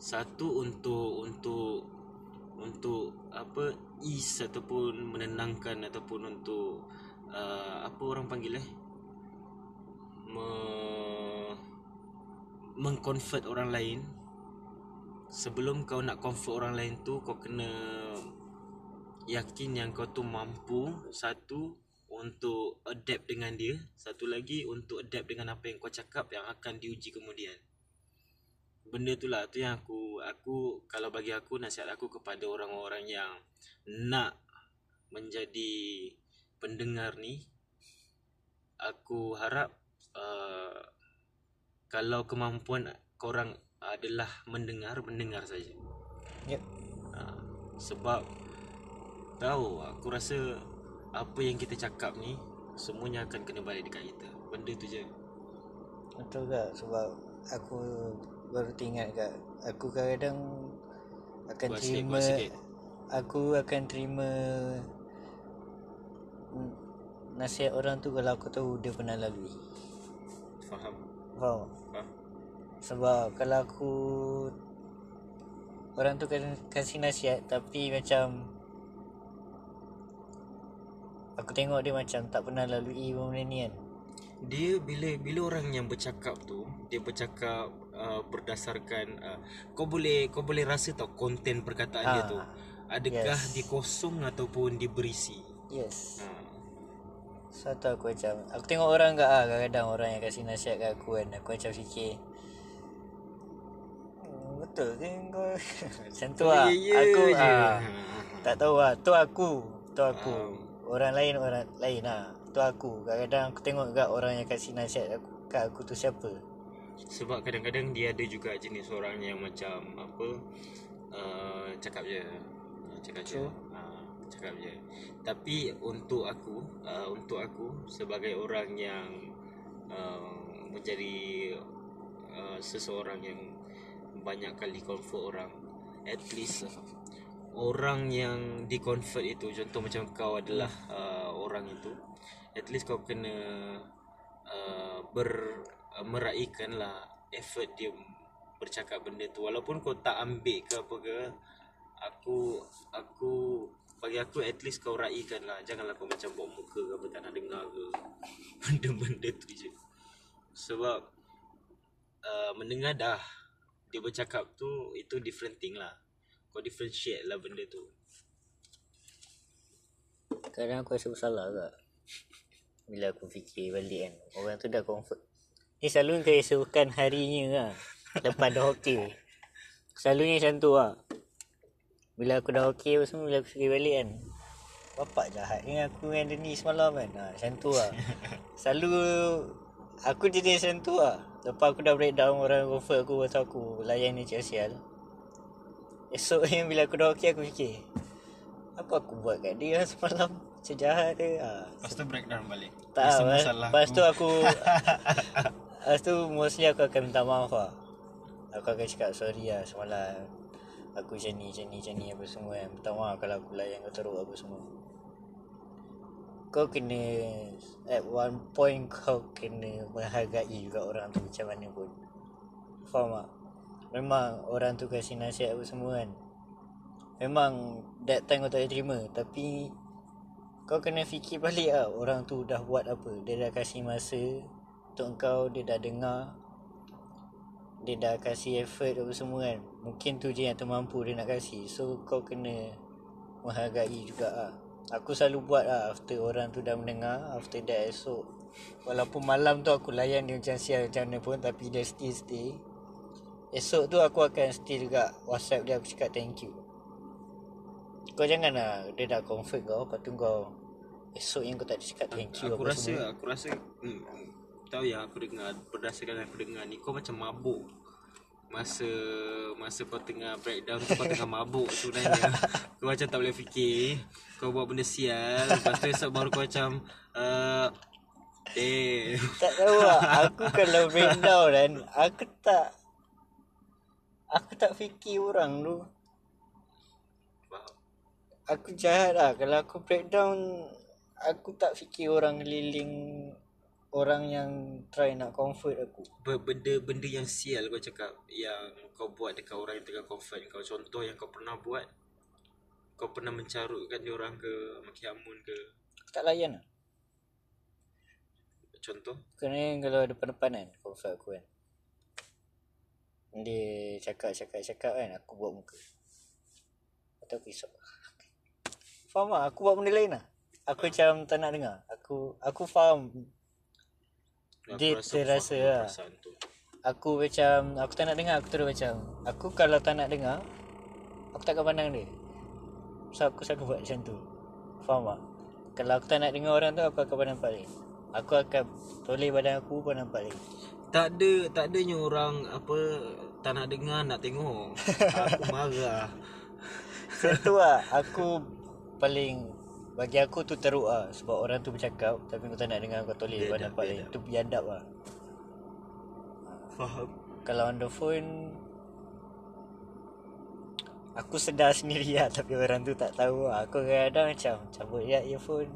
Satu untuk untuk untuk apa ease ataupun menenangkan ataupun untuk uh, apa orang panggil eh? Me, mengconvert orang lain. Sebelum kau nak comfort orang lain tu kau kena yakin yang kau tu mampu. Satu untuk adapt dengan dia. Satu lagi untuk adapt dengan apa yang kau cakap yang akan diuji kemudian. Benda tu lah tu yang aku aku kalau bagi aku nasihat aku kepada orang-orang yang nak menjadi pendengar ni aku harap uh, kalau kemampuan korang adalah mendengar mendengar saja. Yep. uh, sebab tahu aku rasa apa yang kita cakap ni semuanya akan kena balik dekat kita benda tu je Betul tak sebab aku baru teringat kat aku kadang-kadang akan sikit, terima buat sikit. aku akan terima nasihat orang tu kalau aku tahu dia pernah lalui. faham Faham? faham Sebab kalau aku orang tu kasih nasihat tapi macam aku tengok dia macam tak pernah lalui benda ni kan. dia bila bila orang yang bercakap tu dia bercakap uh, berdasarkan uh, kau boleh kau boleh rasa tau konten perkataan dia Ah, tu adakah yes. dia kosong ataupun dia berisi Yes. ha. So tu aku macam Aku tengok orang kat ah Kadang-kadang orang yang kasih nasihat kat aku kan Aku macam fikir "Hmm, Betul ke kau <laughs> Macam tu lah ya, ya Aku je. ah, Ha. Tak tahu lah Tu aku Tu aku Ah. Orang lain orang lain lah. Tu aku. Kadang-kadang aku tengok kat orang yang kasih nasihat aku, Kat aku tu siapa. Sebab kadang-kadang dia ada juga jenis orang yang macam apa uh, cakap je. Cakap je. Uh, cakap je. Tapi untuk aku uh, untuk aku sebagai orang yang uh, menjadi uh, seseorang yang banyak kali comfort orang at least orang yang di convert itu contoh macam kau adalah uh, orang itu at least kau kena uh, ber uh, meraihkan lah effort dia bercakap benda tu. Walaupun kau tak ambil ke apa ke aku aku bagi aku at least kau raikan lah janganlah kau macam bawa muka ke apa tak nak dengar ke <laughs> benda-benda tu je. Sebab uh, mendengar dah dia bercakap tu itu different thing lah kau differentiate lah benda tu. Kadang aku rasa bersalah tak Bila aku fikir balik kan Orang tu dah comfort. Ni selalu keesokan harinya lah Lepas dah okey. Selalunya macam tu lah. Bila aku dah okey apa semua Bila aku pergi balik kan Bapak jahat dengan aku dengan ni semalam kan. Ha, Macam tu lah. Selalu Aku jadi macam tu lah. Lepas aku dah breakdown Orang offer aku Pasal aku layan ni cik sial Esok ni bila aku dah okey Aku fikir Apa aku buat kat dia <laughs> semalam? Macam jahat dia ha. Lepas tu breakdown balik. Tak Rasa lepas, lepas tu aku. <laughs> Lepas tu mostly aku akan minta maaf lah. Aku akan cakap sorry lah semalam Aku macam ni, macam ni, macam ni apa semua kan. Minta maaf kalau aku layan kau teruk apa semua. Kau kena At one point kau kena menghargai juga orang tu macam mana pun. Faham tak? Memang orang tu kasih nasihat apa semua kan. Memang that time kau tak boleh terima. Tapi kau kena fikir balik lah Orang tu dah buat apa. Dia dah kasih masa Untuk kau Dia dah dengar. Dia dah kasih effort apa semua kan. Mungkin tu je yang termampu dia nak kasih. So kau kena Menghargai juga lah. Aku selalu buat lah After orang tu dah mendengar After that esok. Walaupun malam tu aku layan dia macam sial macam mana pun Tapi dia still stay Esok tu aku akan still juga Whatsapp dia aku cakap thank you. Kau jangan lah Dia dah comfort kau Lepas tu kau Esok yang kau tak cakap thank you Aku rasa semua. Aku rasa hmm, Tahu yang aku dengar Berdasarkan yang aku dengar ni Kau macam mabuk. Masa Masa kau tengah breakdown tu Kau tengah mabuk sebenarnya. <laughs> Kau macam tak boleh fikir Kau buat benda sial. Lepas tu esok baru kau macam uh, Eh Tak tahu lah Aku kalau breakdown kan. Aku tak Aku tak fikir orang tu. Aku jahat lah. Kalau aku breakdown Aku tak fikir orang keliling Orang yang try nak comfort aku. Benda-benda yang sial kau cakap Yang kau buat dekat orang yang tengah comfort kau. Contoh yang kau pernah buat Kau pernah mencarutkan dia orang ke Maki Amun ke? Aku tak layan lah. Contoh? Kerana kalau depan-depan kan Comfort aku kan Dia cakap-cakap-cakap kan Aku buat muka. Atau aku isap Faham tak? Aku buat benda lain lah. Aku macam tak nak dengar. Aku aku faham. Aku Dia rasa terasa lah. tu. Aku macam Aku tak nak dengar Aku terus macam. Aku kalau tak nak dengar Aku takkan pandang dia. So aku selalu buat macam tu. Faham tak? Kalau aku tak nak dengar orang tu Aku akan pandang balik Aku akan Toleh badan aku Pandang balik Tak ada Tak adanya orang Apa Tak nak dengar Nak tengok. Aku <laughs> marah. Macam tu lah Aku Paling Bagi aku tu teruk lah Sebab orang tu bercakap Tapi kau tak nak dengar Kau toleh pandang balik biadab. Tu biadab lah Faham. Kalau on the phone Aku sedar <laughs> sendiri lah Tapi orang tu tak tahu lah Aku kadang-kadang macam Cabut ya earphone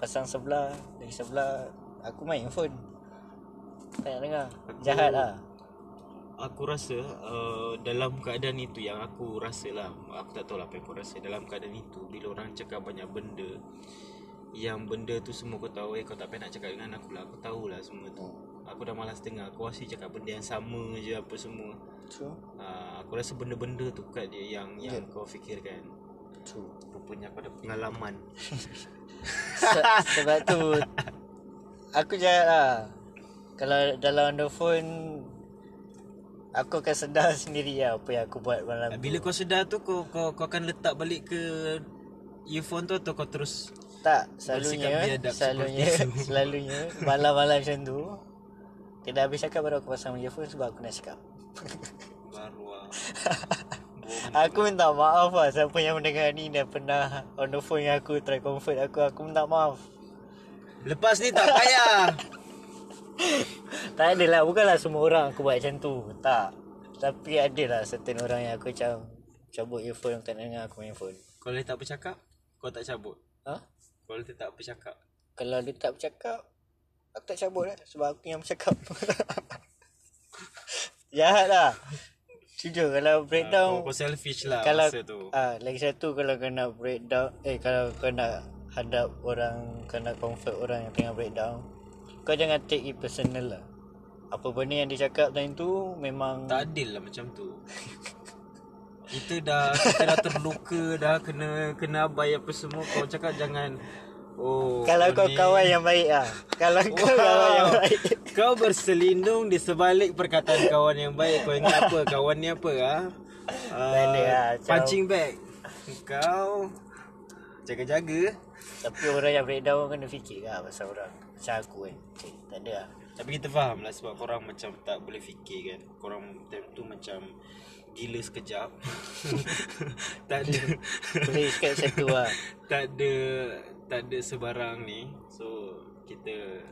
Pasang sebelah Dari sebelah Aku main phone Tak nak dengar Jahat lah. Aku rasa uh, Dalam keadaan itu Yang aku rasa lah Aku tak tahu lah apa yang kau rasa Dalam keadaan itu Bila orang cakap banyak benda Yang benda tu semua kau tahu Eh kau tak payah nak cakap dengan aku lah. Aku tahulah semua tu. Aku dah malas dengar Kau asyik cakap benda yang sama je Apa semua. True. Uh, Aku rasa benda-benda tu kat dia Yang yang kau fikirkan. True. Rupanya aku ada pengalaman. <laughs> Se- Sebab tu Aku jahat lah Kalau dalam on the phone Aku akan sedar <laughs> sendiri lah Apa yang aku buat malam tu Bila kau sedar tu kau, kau kau akan letak balik ke earphone tu atau kau terus Tak, selalunya Selalunya. <laughs> Selalunya Malam-malam macam tu Tidak habis cakap baru aku pasang earphone Sebab aku nak cakap baru ah. <laughs> Aku minta maaf lah Siapa yang mendengar ni Dan pernah On the phone yang aku Try comfort aku Aku minta maaf Lepas ni tak payah. <laughs> Tak adalah Bukanlah semua orang Aku buat macam tu Tak Tapi adalah Certain orang yang aku macam Cabut earphone Aku tak nak dengar Aku main phone Kalau dia tak bercakap, kau tak cabut. Ha? Kalau dia tak bercakap. Kalau dia tak bercakap Aku tak cabut lah Sebab aku yang bercakap <laughs> Jahat lah Jujur kalau breakdown Kau, kau selfish lah kalau masa tu. ah lagi satu kalau kau nak breakdown eh kalau kau nak hadap orang kau nak comfort orang yang tengah breakdown kau jangan take it personal lah apa benda yang dia cakap time tu memang Tak adil lah macam tu. <laughs> kita dah kita dah terluka dah kena kena abai apa semua kau cakap jangan oh kalau kau ni- kawan yang baik ah kalau kau kawan yang baik Kau berselindung di sebalik perkataan kawan yang baik. Kau ingat apa? Kawan ni apa ah? Lah, macam- punching bag. Kau Jaga-jaga Tapi orang yang breakdown kena fikir lah pasal orang Macam aku kan okay, Tak ada lah. Tapi kita faham lah sebab korang macam tak boleh fikir kan. Korang time tu macam gila sekejap. <laughs> Tak ada. Boleh cakap macam tu lah. <laughs> Tak ada Tak ada sebarang ni. So kita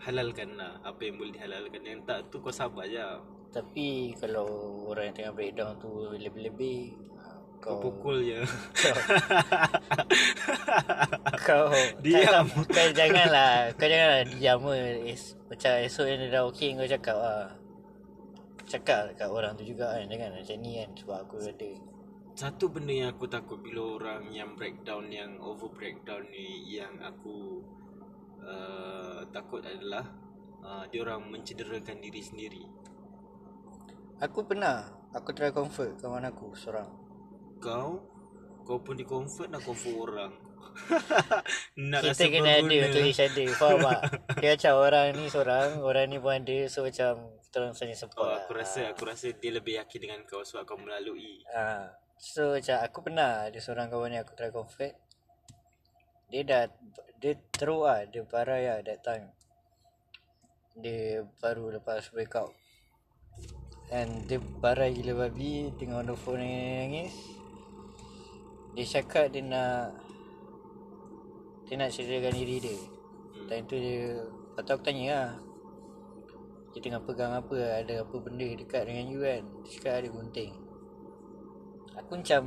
halalkan lah apa yang boleh dihalalkan. Yang tak tu kau sabar je Tapi kalau orang yang tengah breakdown tu lebih-lebih Kau kau. Pukul <laughs> je kau. Diam. tak, tak, kau janganlah. Kau janganlah diam. Es, macam esok yang dah okey kau cakap lah cakap kat orang tu juga kan jangan macam ni kan sebab aku ada Satu benda yang aku takut bila orang yang breakdown Yang over breakdown ni Yang aku uh, takut adalah uh, Dia orang mencederakan diri sendiri. Aku pernah. Aku try comfort kawan aku seorang Kau Kau pun di comfort nak comfort orang <laughs> Nak kita kena ada untuk each other faham tak <laughs> dia macam orang ni seorang orang ni pun ada so macam kita orang saling Oh, support aku rasa aku rasa dia lebih yakin dengan kau sebab kau melalui. Ah, so macam aku pernah ada seorang kawan yang aku try comfort. Dia dah dia teruk lah, dia barai lah that time. Dia baru lepas break out. And dia barai gila babi tengok on the phone nangis. Dia cakap dia nak dia nak ceritakan diri dia. Time tu dia Lepas tu aku tanya lah. Dia tengah pegang apa Ada apa benda dekat dengan you kan? Dia cakap ada gunting. Aku macam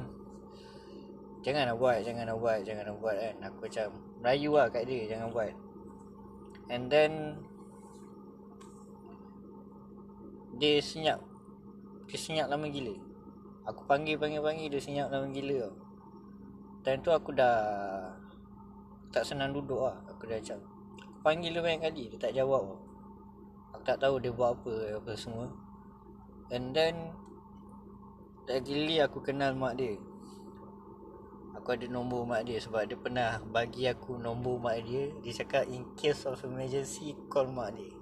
Jangan nak buat Jangan nak buat Jangan nak buat kan? Aku macam Melayu lah kat dia Jangan buat. And then Dia senyap Dia senyap lama gila. Aku panggil panggil panggil Dia senyap lama gila tau Time tu aku dah Tak senang duduk lah. Aku dah macam Aku panggil dia banyak kali Dia tak jawab. Aku tak tahu dia buat apa Apa semua. And then Lagi aku kenal mak dia. Aku ada nombor mak dia Sebab dia pernah bagi aku nombor mak dia. Dia cakap in case of emergency Call mak dia.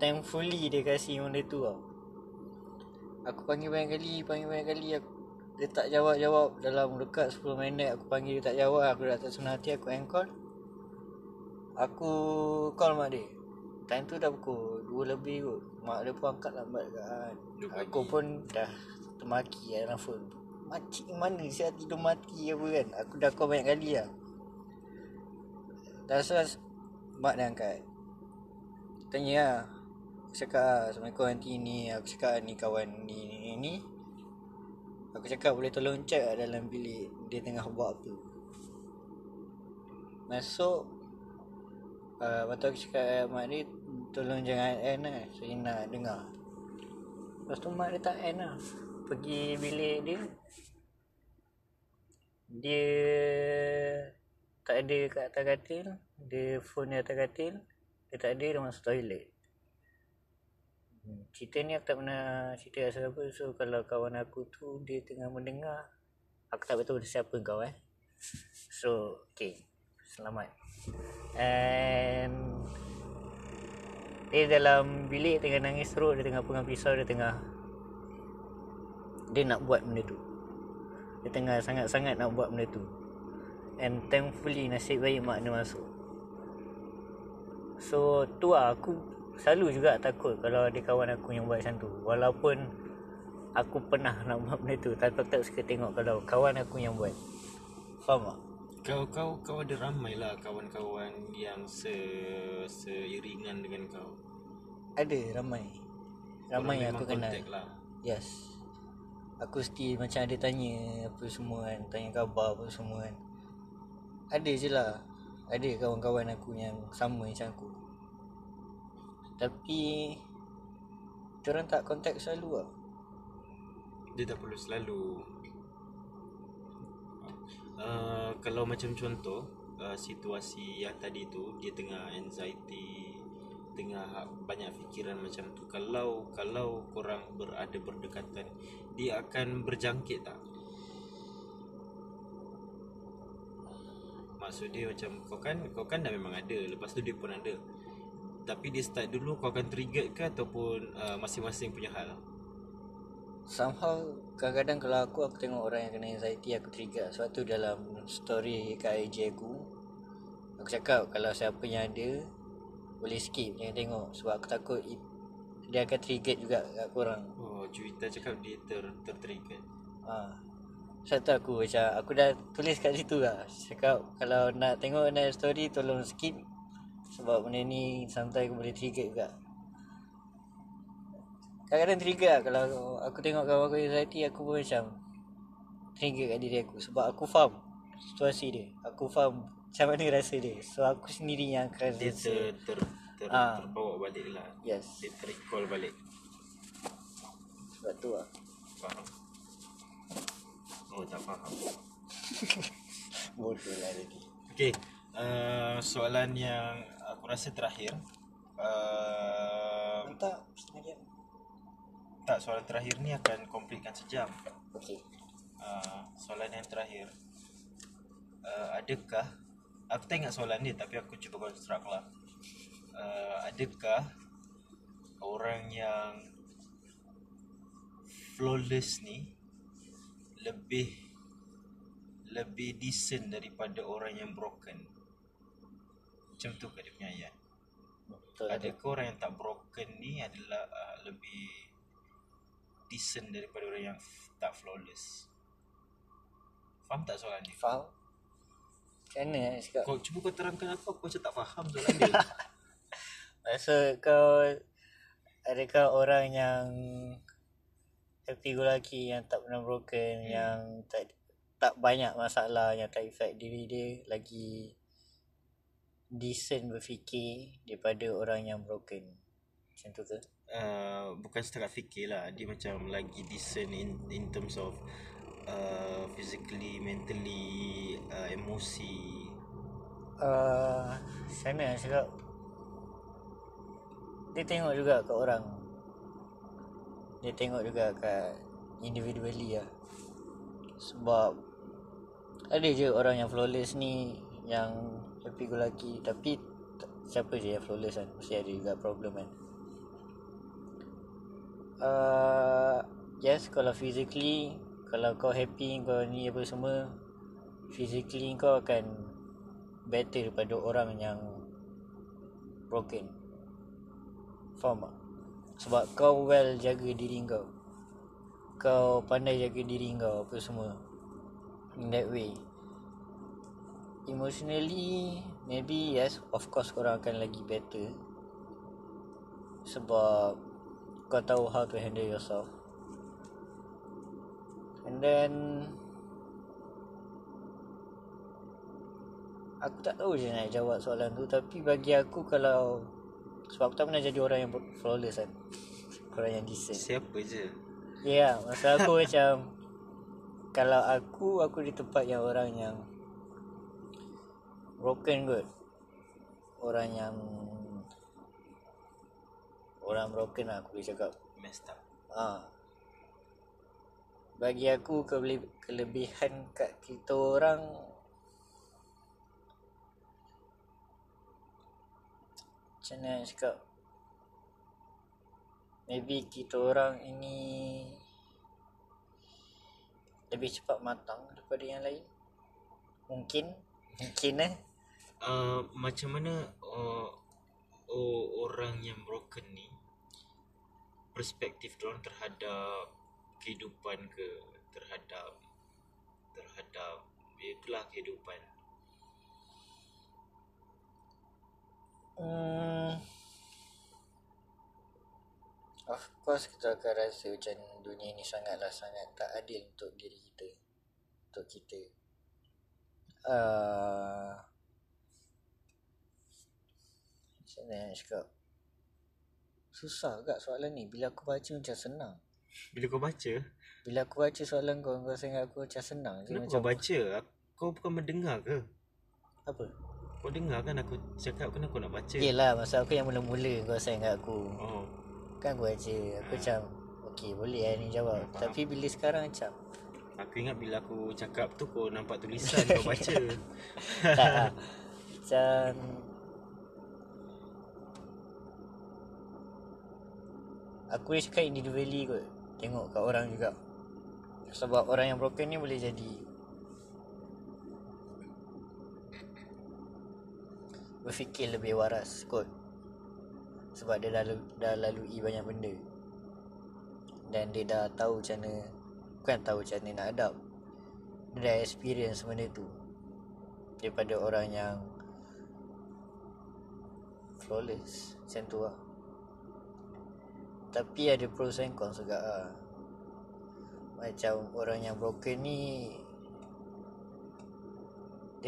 Thankfully dia kasih benda tu tau. Aku panggil banyak kali Panggil banyak kali aku, Dia tak jawab-jawab Dalam dekat 10 minit Aku panggil dia tak jawab Aku dah tak senang hati Aku end call. Aku call mak dia Time tu dah pukul 2 lebih kot. Mak dia pun angkat lambat kan. Aku pun dah termaki dalam phone. Makcik mana siap tidur mati apa kan. Aku dah call banyak kali lah. Dah selesai Mak dia angkat. Tanya lah. Aku cakap lah Assalamualaikum nanti ni Aku cakap ni kawan ni ni, ni. Aku cakap boleh tolong check lah dalam bilik Dia tengah buat apa. Masuk uh, Lepas tu aku cakap dengan mak dia Tolong jangan end lah Saya nak dengar. Lepas tu mak dia tak end lah. Pergi bilik dia Dia Tak ada kat atas katil Dia phone dia atas katil Dia tak ada dia masuk toilet Hmm, Cerita ni aku tak pernah cerita kat siapa So kalau kawan aku tu Dia tengah mendengar Aku tak betul siapa kau eh. So okay. Selamat. And Dia dalam bilik tengah nangis teruk Dia tengah pegang pisau Dia tengah Dia nak buat benda tu. Dia tengah sangat-sangat nak buat benda tu. And thankfully nasib baik mak dia masuk. So tu lah aku Selalu juga takut kalau ada kawan aku yang buat macam tu. Walaupun Aku pernah nak buat benda tu Tapi aku tak suka tengok kalau kawan aku yang buat. Faham tak? Kau kau kau ada ramai lah kawan-kawan yang se seiringan dengan kau. Ada ramai. Ramai yang aku kenal. lah. Yes. Aku still macam ada tanya Apa semua kan Tanya khabar apa semua kan. Ada je lah. Ada kawan-kawan aku yang sama macam aku Tapi Diorang tak contact selalu lah Dia tak perlu selalu. Uh, Kalau macam contoh uh, Situasi yang tadi tu Dia tengah anxiety Tengah ha- banyak fikiran macam tu. Kalau Kalau korang berada berdekatan Dia akan berjangkit tak? Maksud dia macam Kau kan Kau kan dah memang ada Lepas tu dia pun ada Tapi dia start dulu Kau akan trigger ke Ataupun uh, Masing-masing punya hal? Somehow kadang-kadang kalau aku aku tengok orang yang kena anxiety aku trigger. Sebab tu dalam story kat IG aku aku cakap kalau siapa yang ada boleh skip. Jangan tengok. Sebab aku takut it, dia akan trigger juga kat korang. Oh, Juwita cakap dia ter tertrigger. ha. Sebab tu aku macam aku dah tulis kat situ lah. Cakap kalau nak tengok naik story tolong skip sebab benda ni sometimes boleh trigger juga Kadang-kadang trigger lah kalau aku tengok kawan aku anxiety aku pun macam trigger kat diri aku sebab aku faham situasi dia. Aku faham macam mana rasa dia. So aku sendiri yang akan Dia rasa. ter, ter, ter, Ah. terbawa balik lah. Yes. Dia terrecall balik. Sebab tu lah. Faham? Oh, tak faham. <laughs> Bodoh lah tadi. Okay, uh, soalan yang aku rasa terakhir. Uh, Tak, sengaja. tak, soalan terakhir ni akan komplitkan sejam. Okay. Uh, soalan yang terakhir. Uh, adakah, aku tak ingat soalan ni tapi aku cuba construct lah. Uh, adakah orang yang flawless ni lebih lebih decent daripada orang yang broken? Macam tu ke dia punya ayat? Betul. Adakah orang yang tak broken ni adalah uh, lebih decent daripada orang yang tak flawless? Faham tak soalan ni? Faham? Macam mana nak cakap? Kau cuba kau terangkan aku, aku macam tak faham soalan dia. <laughs> Rasa kau Adakah orang yang Happy go lucky Yang tak pernah broken hmm. Yang tak tak banyak masalah Yang tak affect diri dia Lagi Decent berfikir Daripada orang yang broken Macam tu ke? uh, bukan setakat fikir lah. Dia macam lagi decent in, in terms of uh, physically, mentally, uh, emosi. Uh, mana nak cakap Dia tengok juga kat orang Dia tengok juga kat Individually lah Sebab Ada je orang yang flawless ni Yang happy go lucky Tapi Siapa je yang flawless kan? Mesti ada juga problem kan? Uh, Yes kalau physically Kalau kau happy Kau ni apa semua Physically kau akan Better daripada orang yang Broken. Faham tak? Sebab kau well jaga diri kau. Kau pandai jaga diri kau Apa semua. In that way Emotionally Maybe yes Of course korang akan lagi better. Sebab Kau tahu how to handle yourself. And then Aku tak tahu je nak jawab soalan tu. Tapi bagi aku kalau Sebab aku tak pernah jadi orang yang flawless kan. Orang yang decent. Siapa je? Ya yeah, masa aku <laughs> macam Kalau aku Aku di tempat yang orang yang Broken kot Orang yang Orang broken lah aku boleh cakap. Messed up. ha. Bagi aku kele- kelebihan kat kita orang Macam mana nak cakap? Maybe kita orang ini Lebih cepat matang daripada yang lain. Mungkin Mungkin eh Uh, macam mana uh, oh, orang yang broken ni perspektif diorang terhadap kehidupan ke terhadap terhadap itulah kehidupan Hmm. Of course kita akan rasa macam dunia ni sangatlah sangat tak adil untuk diri kita. Untuk kita. Uh, macam mana nak cakap? Susah agak soalan ni. Bila aku baca macam senang. bila kau baca Bila aku baca soalan kau, kau rasa aku macam senang je. kenapa Macam kau baca kau bukan mendengar ke apa? kau dengar kan aku cakap kenapa kau nak baca Yelah, masa aku yang mula-mula kau rasa ingat aku. oh Kan aku baca Aku macam Okay boleh lah ni jawab Faham. Tapi bila sekarang macam aku ingat bila aku cakap tu kau nampak tulisan kau <laughs> baca Tak lah <laughs> Macam Aku boleh cakap individually kot. Tengok kat orang juga. Sebab orang yang broken ni boleh jadi berfikir lebih waras kot. Sebab dia dah, lalu- dah lalui banyak benda. Dan dia dah tahu macam mana bukan tahu macam mana nak adapt. Dia dah experience benda tu. Daripada orang yang flawless macam tu lah tapi ada pros and cons juga lah macam orang yang broken ni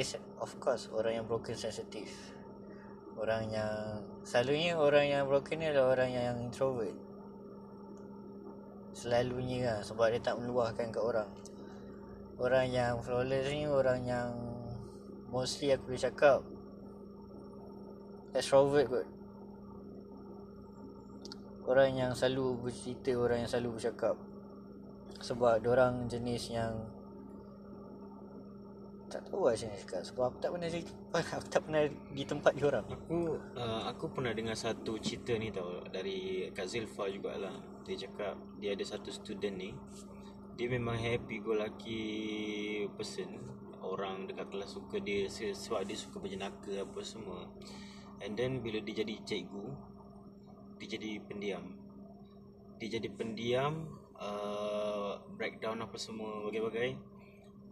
se- of course orang yang broken sensitive. Orang yang selalunya orang yang broken ni adalah orang yang introvert. Selalunya lah sebab dia tak meluahkan kat orang. Orang yang flawless ni orang yang mostly aku boleh cakap extrovert kot orang yang selalu bercerita orang yang selalu bercakap sebab orang jenis yang tak tahu lah macam cakap sebab aku tak pernah cerita, <laughs> aku tak pernah di tempat diorang Aku uh, aku pernah dengar satu cerita ni tau dari Kak Zilfa jugalah. Dia cakap dia ada satu student ni. Dia memang happy go lucky person. Orang dekat kelas suka dia se- sebab dia suka berjenaka apa semua. And then bila dia jadi cikgu, dia jadi pendiam. Dia jadi pendiam, uh, breakdown apa semua bagai-bagai.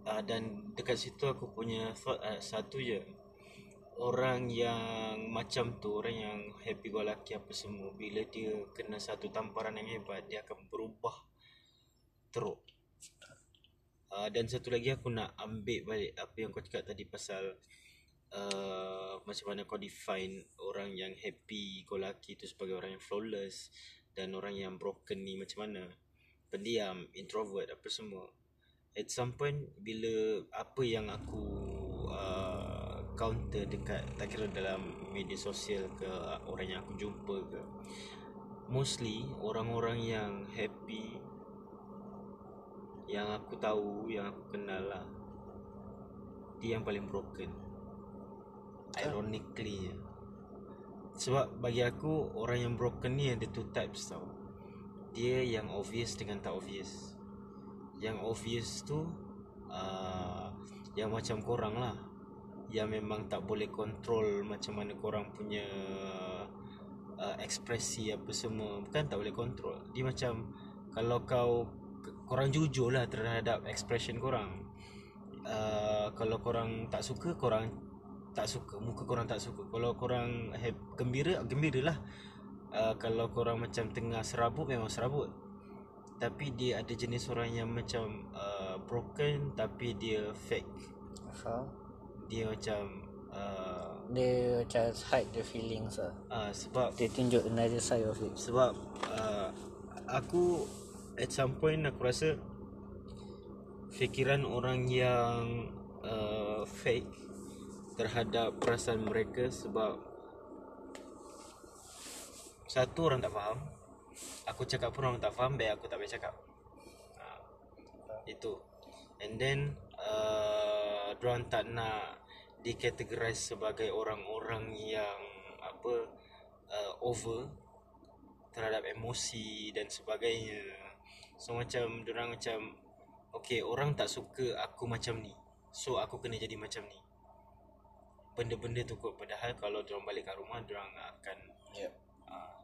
Uh, dan dekat situ aku punya thought uh, satu je orang yang macam tu orang yang happy go lucky apa semua bila dia kena satu tamparan yang hebat dia akan berubah teruk uh, dan satu lagi aku nak ambil balik apa yang kau cakap tadi pasal uh, macam mana kau define orang yang happy go lucky tu sebagai orang yang flawless dan orang yang broken ni macam mana? Pendiam introvert apa semua. At some point bila apa yang aku uh, counter dekat tak kira dalam media sosial ke orang yang aku jumpa ke mostly orang-orang yang happy yang aku tahu yang aku kenal lah dia yang paling broken ironically. Je. sebab bagi aku orang yang broken ni ada two types tau. Dia yang obvious dengan tak obvious. Yang obvious tu uh, yang macam korang lah. Yang memang tak boleh control macam mana korang punya uh, ekspresi apa semua. Bukan tak boleh control. Dia macam kalau kau korang jujur lah terhadap expression korang. Uh, kalau korang tak suka korang tak suka muka korang tak suka. Kalau korang have, gembira gembira lah uh, kalau korang macam tengah serabut memang serabut. Tapi dia ada jenis orang yang macam uh, broken tapi dia fake. Faham? dia macam uh, Dia macam hide the feelings lah. uh, sebab Dia tunjuk another side of it. sebab uh, aku at some point aku rasa fikiran orang yang uh, fake terhadap perasaan mereka sebab satu orang tak faham. Aku cakap pun orang tak faham baik aku tak boleh cakap. Uh, itu. And then uh, diorang tak nak dikategorize sebagai orang-orang yang apa uh, over terhadap emosi dan sebagainya. So macam diorang macam okay orang tak suka aku macam ni. So aku kena jadi macam ni benda-benda tu kot. Padahal kalau diorang balik kat rumah diorang akan Yep. uh,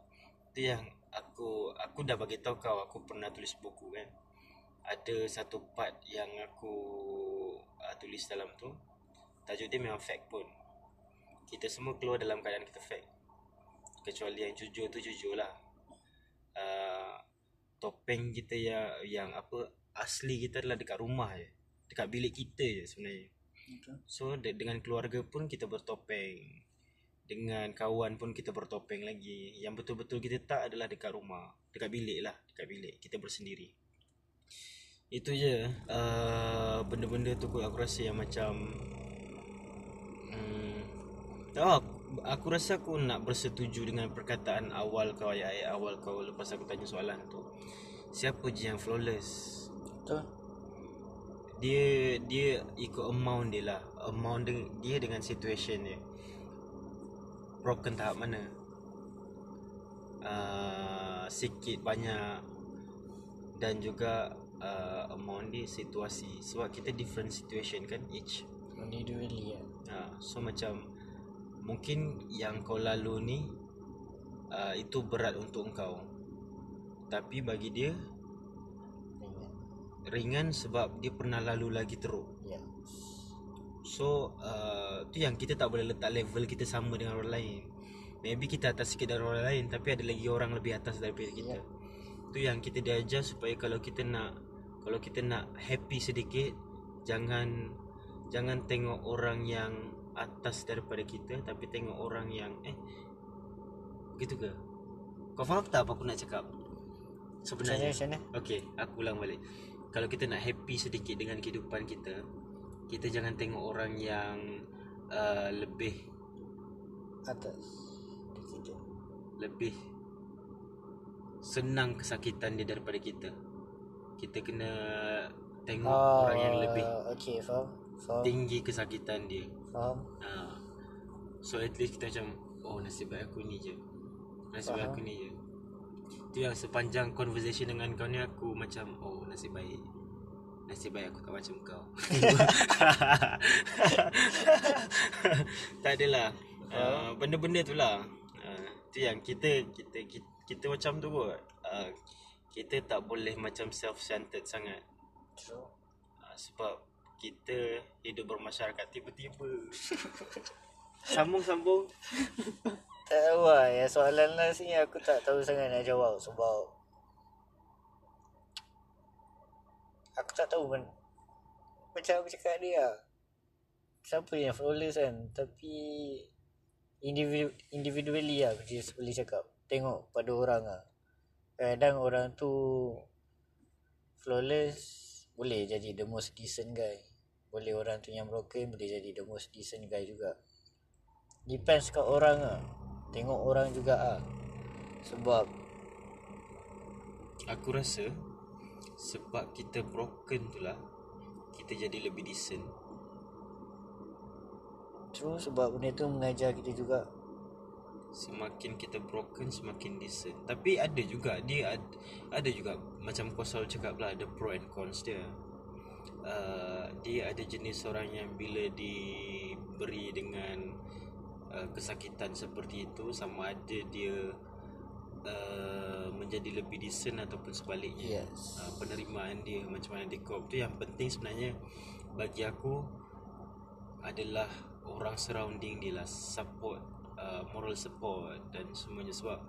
tu yang aku aku dah bagi tahu kau aku pernah tulis buku kan. Ada satu part yang aku uh, tulis dalam tu. Tajuk dia memang fact pun. Kita semua keluar dalam keadaan kita fake kecuali yang jujur tu jujur lah. Uh, topeng kita yang yang apa asli kita adalah dekat rumah je. Dekat bilik kita je sebenarnya so de- dengan keluarga pun kita bertopeng. Dengan kawan pun kita bertopeng lagi. Yang betul-betul kita tak adalah dekat rumah. Dekat bilik lah. Dekat bilik. Kita bersendiri. Itu je. Uh, benda-benda tu kot aku rasa yang macam hmm, oh, aku rasa aku nak bersetuju dengan perkataan awal kau ayat-ayat awal kau lepas aku tanya soalan tu. Siapa je yang flawless? Betul dia dia ikut amount dia lah. Amount dia, dia dengan situation dia. Broken tahap mana? Uh, sikit banyak. Dan juga uh, among ni situasi. Sebab kita different situation kan each. Individually lah uh, so macam mungkin yang kau lalu ni uh, itu berat untuk kau tapi bagi dia ringan sebab dia pernah lalu lagi teruk. Ya. So uh, tu yang kita tak boleh letak level kita sama dengan orang lain. Maybe kita atas sikit dari orang lain Tapi ada lagi orang lebih atas daripada kita. Tu yang kita diajar supaya kalau kita nak Kalau kita nak happy sedikit Jangan Jangan tengok orang yang atas daripada kita Tapi tengok orang yang Eh Begitu ke? Kau faham tak apa aku nak cakap? Sebenarnya. Macam mana, Okay, aku ulang balik Kalau kita nak happy sedikit dengan kehidupan kita Kita jangan tengok orang yang uh, Lebih Atas Kita Lebih Senang kesakitan dia daripada kita. Kita kena Tengok Ah, orang yang lebih Okay faham Faham. Tinggi kesakitan dia. Faham. Ha. So at least kita macam Oh nasib baik aku ni je. Nasib baik aku ni je Tu yang sepanjang conversation dengan kau ni Aku macam Oh nasib baik. Nasib baik aku tak macam kau. <laughs> Tak adalah. Uh, Benda-benda tu lah. Uh, Tu yang kita Kita kita, kita macam tu kot. Uh, Kita tak boleh macam self-centered sangat. True. Uh, Sebab kita hidup bermasyarakat tiba-tiba. <laughs> Sambung-sambung Tak tahu lah Yang soalan last ni Aku tak tahu sangat nak jawab Sebab Aku tak tahu man. Macam aku cakap dia lah. Siapa yang flawless kan Tapi individu, Individually lah Aku just boleh cakap. Tengok pada orang lah. Kadang orang tu Flawless Boleh jadi the most decent guy. Boleh orang tu yang broken Boleh jadi the most decent guy juga. Depends kat orang lah Tengok orang juga ah. Sebab Aku rasa Sebab kita broken tu lah Kita jadi lebih decent. True sebab benda tu mengajar kita juga. Semakin kita broken Semakin decent. Tapi ada juga Dia ada, ada juga Macam kau selalu cakap lah Ada pro and cons dia. Uh, Dia ada jenis orang yang Bila diberi dengan uh, Kesakitan seperti itu Sama ada dia uh, Menjadi lebih decent Ataupun sebaliknya. Yes. uh, Penerimaan dia Macam mana dia cope. Tu yang penting sebenarnya Bagi aku Adalah Orang surrounding dia lah Support uh, Moral support Dan semuanya. Sebab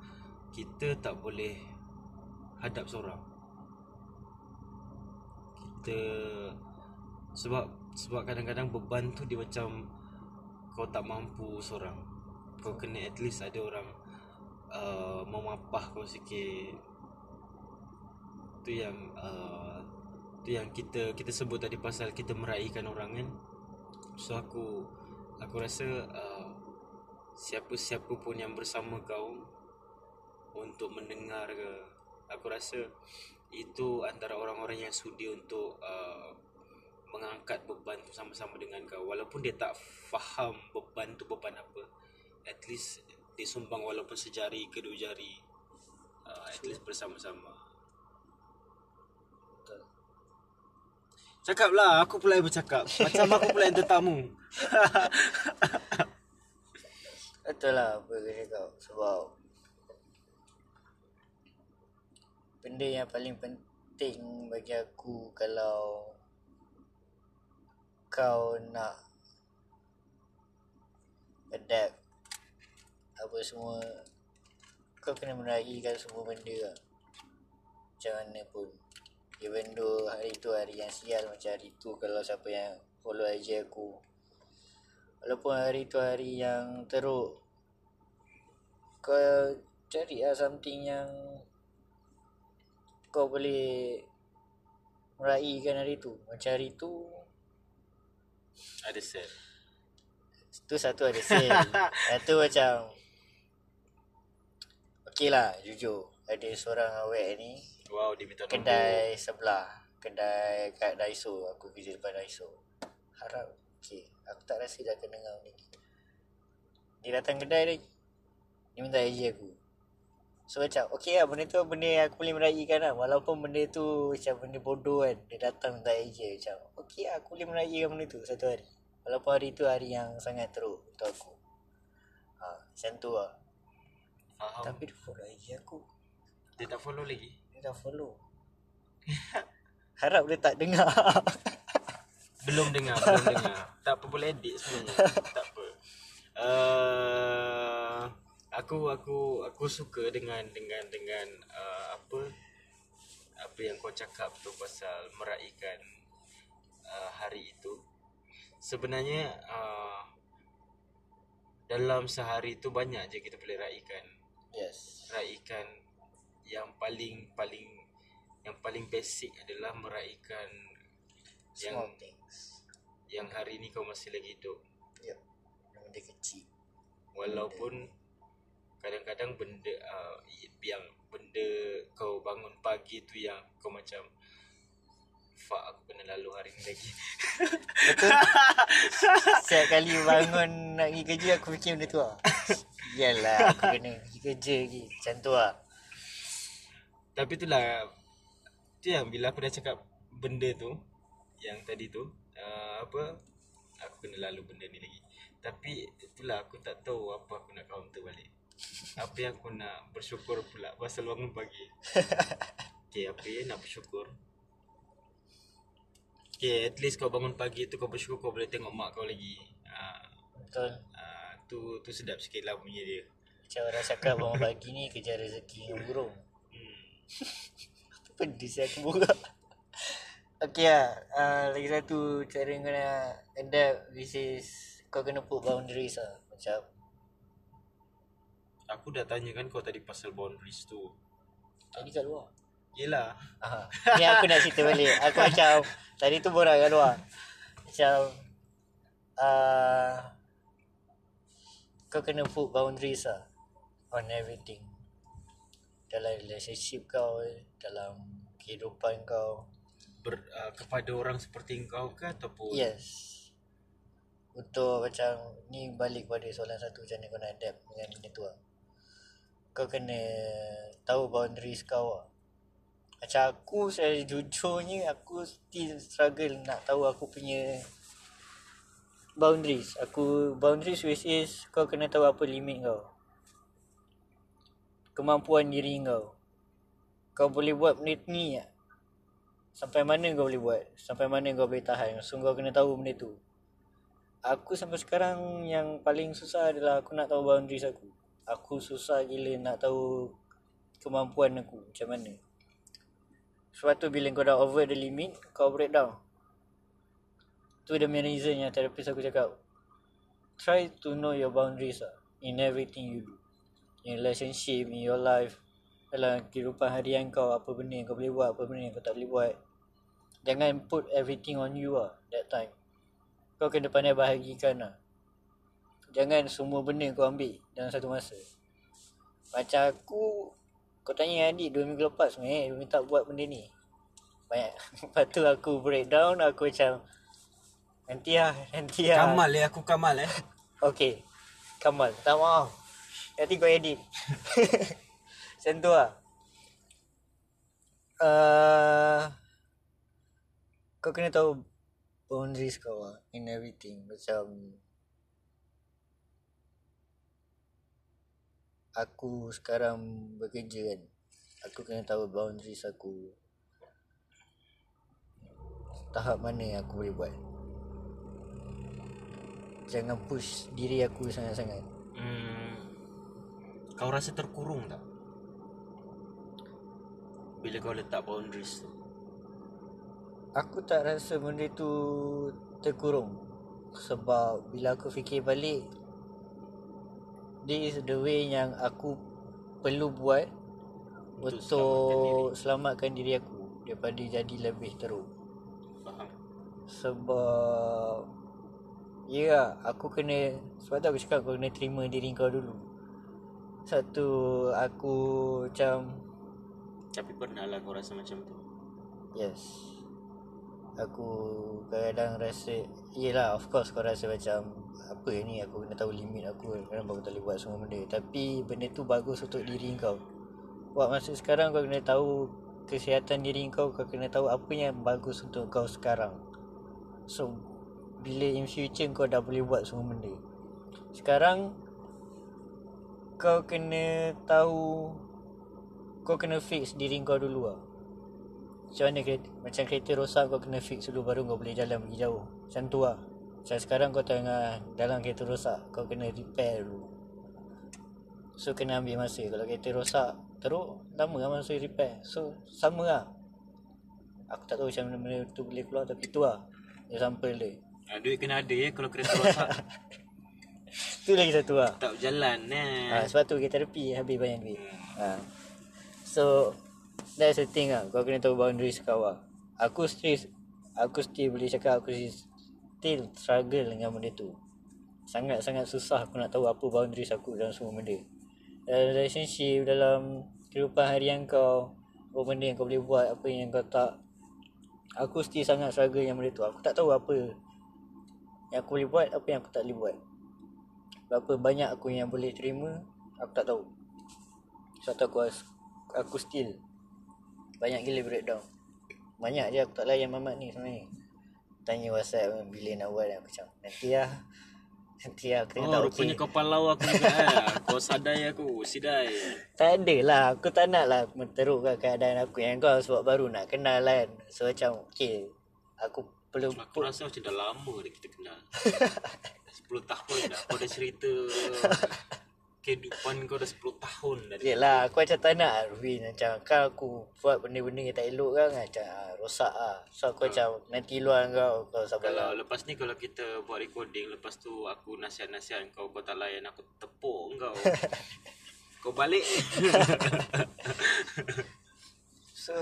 Kita tak boleh Hadap seorang. Kita Sebab Sebab kadang-kadang beban tu Dia macam Kau tak mampu seorang. Kau kena at least ada orang uh, Memapah kau sikit. Tu yang uh, Tu yang kita Kita sebut tadi pasal Kita meraihkan orang kan? So aku Aku rasa uh, Siapa-siapa pun yang bersama kau Untuk mendengar ke Aku rasa Itu antara orang-orang yang sudi untuk uh, Mengangkat beban tu sama-sama dengan kau. Walaupun dia tak faham beban tu beban apa At least Dia sumbang walaupun sejari ke dua jari. Uh, At least bersama-sama. Cakaplah, aku pula yang bercakap. <laughs> Macam aku pula yang tetamu. <laughs> Betul lah apa aku cakap. Sebab Benda yang paling penting bagi aku Kalau Kau nak Adapt Apa semua Kau kena meraihkan semua benda lah. Macam mana pun. Even though hari tu hari yang sial Macam hari tu kalau siapa yang follow IG aku. Walaupun hari tu hari yang teruk Kau cari lah something yang Kau boleh Meraihkan hari tu. Macam hari tu Ada set Tu satu ada sale. <laughs> Yang tu macam Okay lah jujur. Ada seorang awet ni Wow, dia minta nombor. Kedai sebelah. Kedai kat Daiso Aku kerja depan Daiso. Harap Okay Aku tak rasa dia akan dengar ni. Dia datang kedai dia Dia minta IG aku So macam okay lah benda tu benda yang aku boleh meraihkan lah. Walaupun benda tu macam benda bodoh kan Dia datang tak je macam Okay lah aku boleh meraihkan benda tu satu hari. Walaupun hari tu hari yang sangat teruk untuk aku. Ha, Macam tu lah. Faham. Tapi dia follow IG aku. Dia tak follow lagi? Dia dah follow. <laughs> Harap dia tak dengar. <laughs> Belum dengar Belum dengar. Tak apa boleh edit sebenarnya Tak apa. Uh, Aku aku aku suka dengan dengan dengan uh, apa apa yang kau cakap tu pasal meraihkan uh, hari itu. Sebenarnya uh, dalam sehari tu banyak je kita boleh raikan. Yes Raikan yang paling paling yang paling basic adalah meraihkan yang Small things yang hari ni kau masih lagi hidup. Yep Benda kecil Walaupun kadang-kadang benda uh, yang benda kau bangun pagi tu yang kau macam fuck aku kena lalu hari ni lagi. Betul <laughs> Setiap kali bangun nak pergi kerja aku fikir benda tu lah Yalah aku kena pergi kerja lagi Macam tu lah Tapi itulah tu yang bila aku dah cakap benda tu yang tadi tu uh, apa aku kena lalu benda ni lagi. Tapi itulah aku tak tahu apa aku nak counter balik. Apa yang aku nak bersyukur pula pasal bangun pagi. <laughs> Okay, apa yang nak bersyukur? Okay, at least kau bangun pagi tu kau bersyukur kau boleh tengok mak kau lagi. Ah, Betul ah, tu tu sedap sikit lah punya dia. Macam orang cakap bangun pagi ni kejar rezeki dengan burung Hmm. <laughs> Apa benda sih aku buka Okay lah uh, Lagi satu cara kau nak adapt Which is Kau kena put boundaries lah Macam Aku dah tanya kan kau tadi pasal boundaries tu. Tadi kat luar? Yelah. Aha. Ni aku nak cerita balik. Aku <laughs> macam Tadi tu borak kat luar. Macam uh, Kau kena put boundaries lah On everything. Dalam relationship kau Dalam kehidupan kau. Ber, uh, kepada orang seperti engkau ke ataupun? Yes. Untuk macam Ni balik pada soalan satu Macam mana kau nak adapt Dengan benda tu lah Kau kena Tahu boundaries kau. Lah Macam aku Saya jujurnya Aku still struggle Nak tahu aku punya Boundaries. Aku Boundaries which is Kau kena tahu apa limit kau. Kemampuan diri kau. Kau boleh buat benda ni tak? Sampai mana kau boleh buat? Sampai mana kau boleh tahan? So kau kena tahu benda tu. Aku sampai sekarang Yang paling susah adalah Aku nak tahu boundaries aku Aku susah gila nak tahu Kemampuan aku Macam mana. Sebab tu bila kau dah over the limit Kau breakdown Tu the main reason yang therapist aku cakap. Try to know your boundaries lah In everything you do. In relationship, in your life. Dalam kehidupan harian kau Apa benda yang kau boleh buat Apa benda yang kau tak boleh buat. Jangan put everything on you lah That time. Kau kena pandai bahagikan lah Jangan semua benda kau ambil Dalam satu masa. Macam aku Kau tanya adik Dua minggu lepas sebenarnya Dia minta buat benda ni. Banyak. <laughs> Lepas tu aku breakdown Aku macam Nanti lah Nanti lah. Kamal eh aku Kamal eh. <laughs> Okay Kamal Tak maaf. Nanti kau edit. <laughs> Macam tu lah. Uh, Kau kena tahu Boundaries kau lah In everything. Macam Aku sekarang bekerja kan. Aku kena tahu boundaries aku. Tahap mana yang aku boleh buat. Jangan push diri aku sangat-sangat. Hmm, kau rasa terkurung tak? Bila kau letak boundaries tu. Aku tak rasa benda tu terkurung. Sebab bila aku fikir balik This is the way yang aku perlu buat Untuk Untuk selamatkan diri aku Daripada jadi lebih teruk Faham? Sebab Ya yeah, aku kena Sebab tu aku cakap kau kena terima diri kau dulu Satu aku macam Tapi pernah lah kau rasa macam tu. Yes Aku kadang-kadang rasa Yelah of course kau rasa macam Apa ni aku kena tahu limit aku Kadang-kadang aku tak boleh buat semua benda. Tapi benda tu bagus untuk diri kau. Buat masa sekarang kau kena tahu kesihatan diri kau kau kena tahu apa yang bagus untuk kau sekarang. So bila in future kau dah boleh buat semua benda. Sekarang kau kena tahu kau kena fix diri kau dulu lah macam mana kereta, macam kereta rosak kau kena fix dulu baru kau boleh jalan pergi jauh. Macam tu lah. Macam sekarang kau tengah dalam kereta rosak kau kena repair dulu. So kena ambil masa. Kalau kereta rosak Teruk Lama lah masa repair. So sama lah. Aku tak tahu macam mana benda tu boleh keluar Tapi tu lah. Example dia. Ah, duit kena ada ya kalau kereta rosak. <laughs> Tu lagi satu lah. Tak berjalan ha, eh. Sebab tu kereta tepi Habis banyak duit. Ha. So That's the thing lah Kau kena tahu boundaries kau lah Aku still Aku still boleh cakap Aku still struggle dengan benda tu. Sangat-sangat susah aku nak tahu apa boundaries aku dalam semua benda. Dalam relationship, dalam kehidupan harian kau Apa benda yang kau boleh buat, apa yang kau tak. Aku still sangat struggle dengan benda tu. Aku tak tahu apa yang aku boleh buat, apa yang aku tak boleh buat. Berapa banyak aku yang boleh terima Aku tak tahu. Sebab tu aku, aku still Banyak gila breakdown Banyak je aku tak layan mamat ni sebenarnya Tanya whatsapp bila nak buat Aku macam nanti lah <laughs> Nanti lah aku tengok Oh, tak rupanya okey kau palau aku juga eh. Kau sadai aku, sidai. Tak ada lah Aku tak nak lah Menterukkan keadaan aku Yang kau sebab baru nak kenal kan So macam Okay Aku perlu Aku rasa macam dah lama dah kita kenal. <laughs> 10 tahun dah. Kau dah cerita <laughs> kehidupan kau dah 10 tahun dah. Yelah aku macam tak nak Arvin Macam kan aku buat benda-benda yang tak elok kan Macam ah, rosak lah So aku macam nanti luar kau Kau sabar Kalau lah. lepas ni kalau kita buat recording Lepas tu aku nasihat-nasihat kau Kau tak layan aku tepuk kau. <laughs> Kau balik. <laughs> So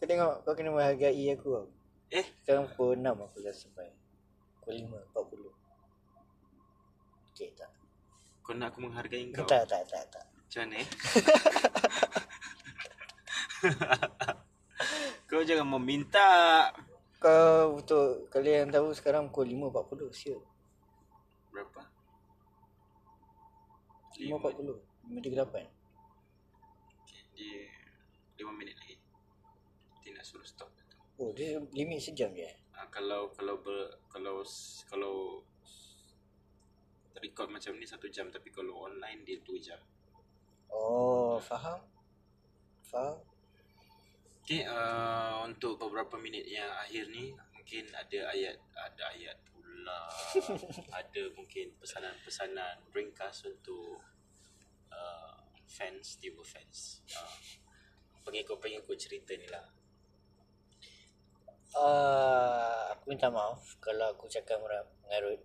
Kau tengok kau kena menghargai aku tau Eh? Sekarang pukul 6 aku dah sampai. Pukul 5, 40 Okay tak Kau nak aku menghargai kau? Tak tak tak tak. Macam mana eh? <laughs> Kau jangan meminta. Kau untuk kalian tahu sekarang pukul 5.40 siap Berapa? 5.40 5.38 Okay, dia 5 minit lagi. Nanti nak suruh stop. Oh dia limit sejam je uh, Kalau kalau ber, kalau kalau record macam ni satu jam tapi kalau online dia 2 jam. Oh faham? Faham? Okay, uh, untuk beberapa minit yang akhir ni mungkin ada ayat ada ayat pula <laughs> ada mungkin pesanan-pesanan ringkas untuk uh, fans tiba fans. Uh, pengikut-pengikut cerita ni lah. Uh, Aku minta maaf Kalau aku cakap merap, mengarut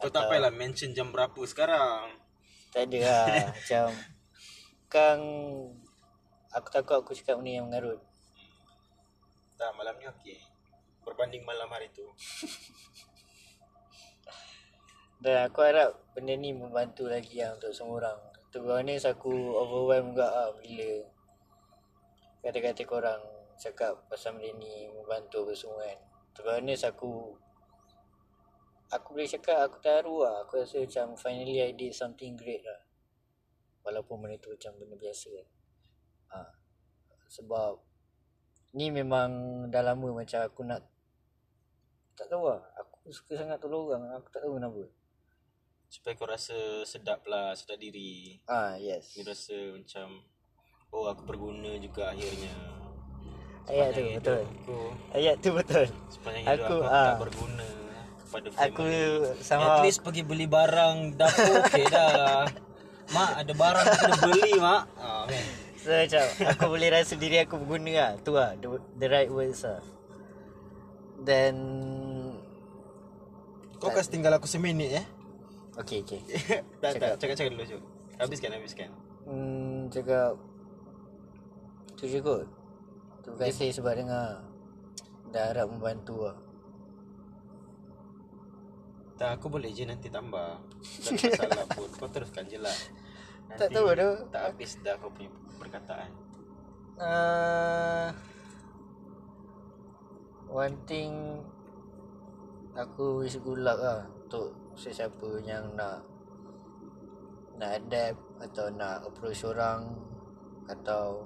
kau tak payahlah mention jam berapa sekarang. Tak ada lah <laughs> Macam Kang Aku takut aku cakap benda yang mengarut. Tak malam ni okey. Berbanding malam hari tu. <laughs> Dan aku harap benda ni membantu lagi lah untuk semua orang. Tu ni aku overwhelmed juga lah bila Kata-kata korang cakap pasal benda ni membantu apa semua kan. Tu ni aku Aku boleh cakap aku terharu lah. Aku rasa macam finally I did something great lah. Walaupun benda tu macam benda biasa kan. Ha. Sebab Ni memang dah lama macam aku nak Tak tahu lah. Aku suka sangat tolong orang. Aku tak tahu kenapa. Supaya kau rasa sedap lah sedap diri. Ah yes. Kau rasa macam oh aku berguna juga akhirnya. Ayat tu betul. aku. Ayat tu betul. Sepanjang hidup Aku, aku, aku, ah. tak berguna kepada Aku family sama. At least pergi beli barang dapur <laughs> okey dah Mak ada barang aku kena beli mak. Ah, okay. So macam Aku boleh rasa diri aku berguna lah. Tu lah The, the right words lah. Then Kau kasi tinggal aku seminit eh? Okay okay <laughs> tak tak. Cakap-cakap dulu Cuk. Habiskan habiskan. Hmm, Cakap. Tu je kot Terima kasih sebab dengar. Dah harap membantu lah Tak aku boleh je nanti tambah Tak ada masalah pun Kau teruskan je lah Tak tahu. Tak habis dah kau punya perkataan uh, One thing Aku wish good luck lah Untuk sesiapa yang nak nak adapt atau nak approach orang atau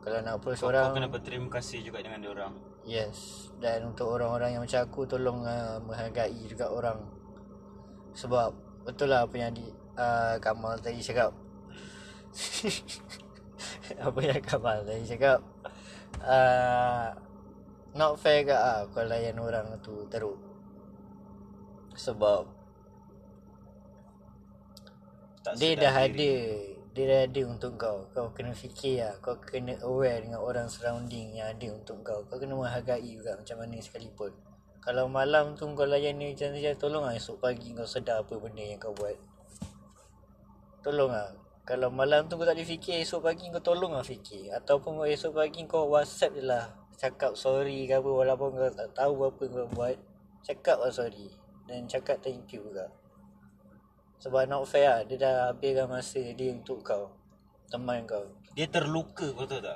kalau nak approach Kau, orang kau kena berterima kasih juga dengan dia orang. Yes. Dan untuk orang-orang yang macam aku Tolong uh, menghargai juga orang. Sebab Betul lah apa yang di, uh, Kamal tadi cakap. <laughs> Apa yang Kamal tadi cakap. Uh, Not fair ke lah Kau layan orang tu teruk. Sebab Tak Dia dah ada Dia dah ada untuk kau. Kau kena fikir lah. Kau kena aware dengan orang surrounding yang ada untuk kau. Kau kena menghargai juga macam mana sekalipun. Kalau malam tu kau layan ni macam saja Tolong lah esok pagi kau sedar apa benda yang kau buat. Tolong lah Kalau malam tu kau tak ada fikir Esok pagi kau tolong lah fikir. Ataupun kau esok pagi kau whatsapp je lah. Cakap sorry ke apa Walaupun kau tak tahu apa kau buat Cakap lah sorry. Dan cakap thank you juga sebab not fair lah Dia dah habiskan masa dia untuk kau Teman kau Dia terluka kau tahu tak?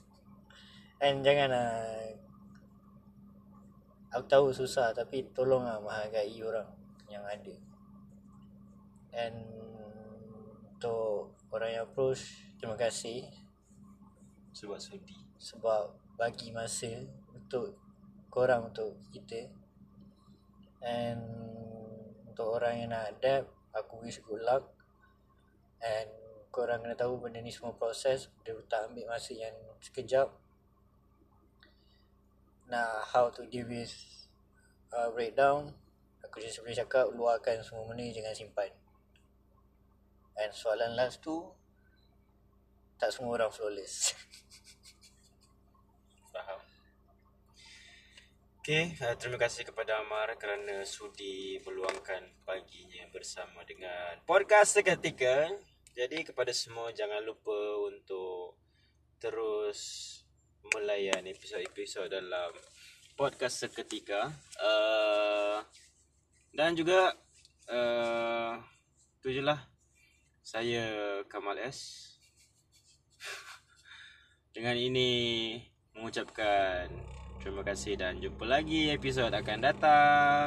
<laughs> And jangan lah Aku tahu susah Tapi tolong lah menghargai orang Yang ada And Untuk Orang yang approach Terima kasih Sebab sudi. Sebab Bagi masa Untuk Korang untuk kita And Untuk orang yang nak adapt Aku wish good luck. And Korang kena tahu benda ni semua proses. Dia tak ambil masa yang sekejap. Nak how to deal with uh, Breakdown Aku just boleh cakap Luarkan semua benda Jangan simpan. And soalan last tu Tak semua orang flawless <laughs> Faham. Okay, uh, terima kasih kepada Amar kerana sudi meluangkan paginya bersama dengan podcast seketika. Jadi kepada semua jangan lupa untuk terus melayan episod-episod dalam podcast seketika. Uh, dan juga uh, tu je lah. Saya Kamal S. <laughs> Dengan ini mengucapkan terima kasih dan jumpa lagi episod akan datang.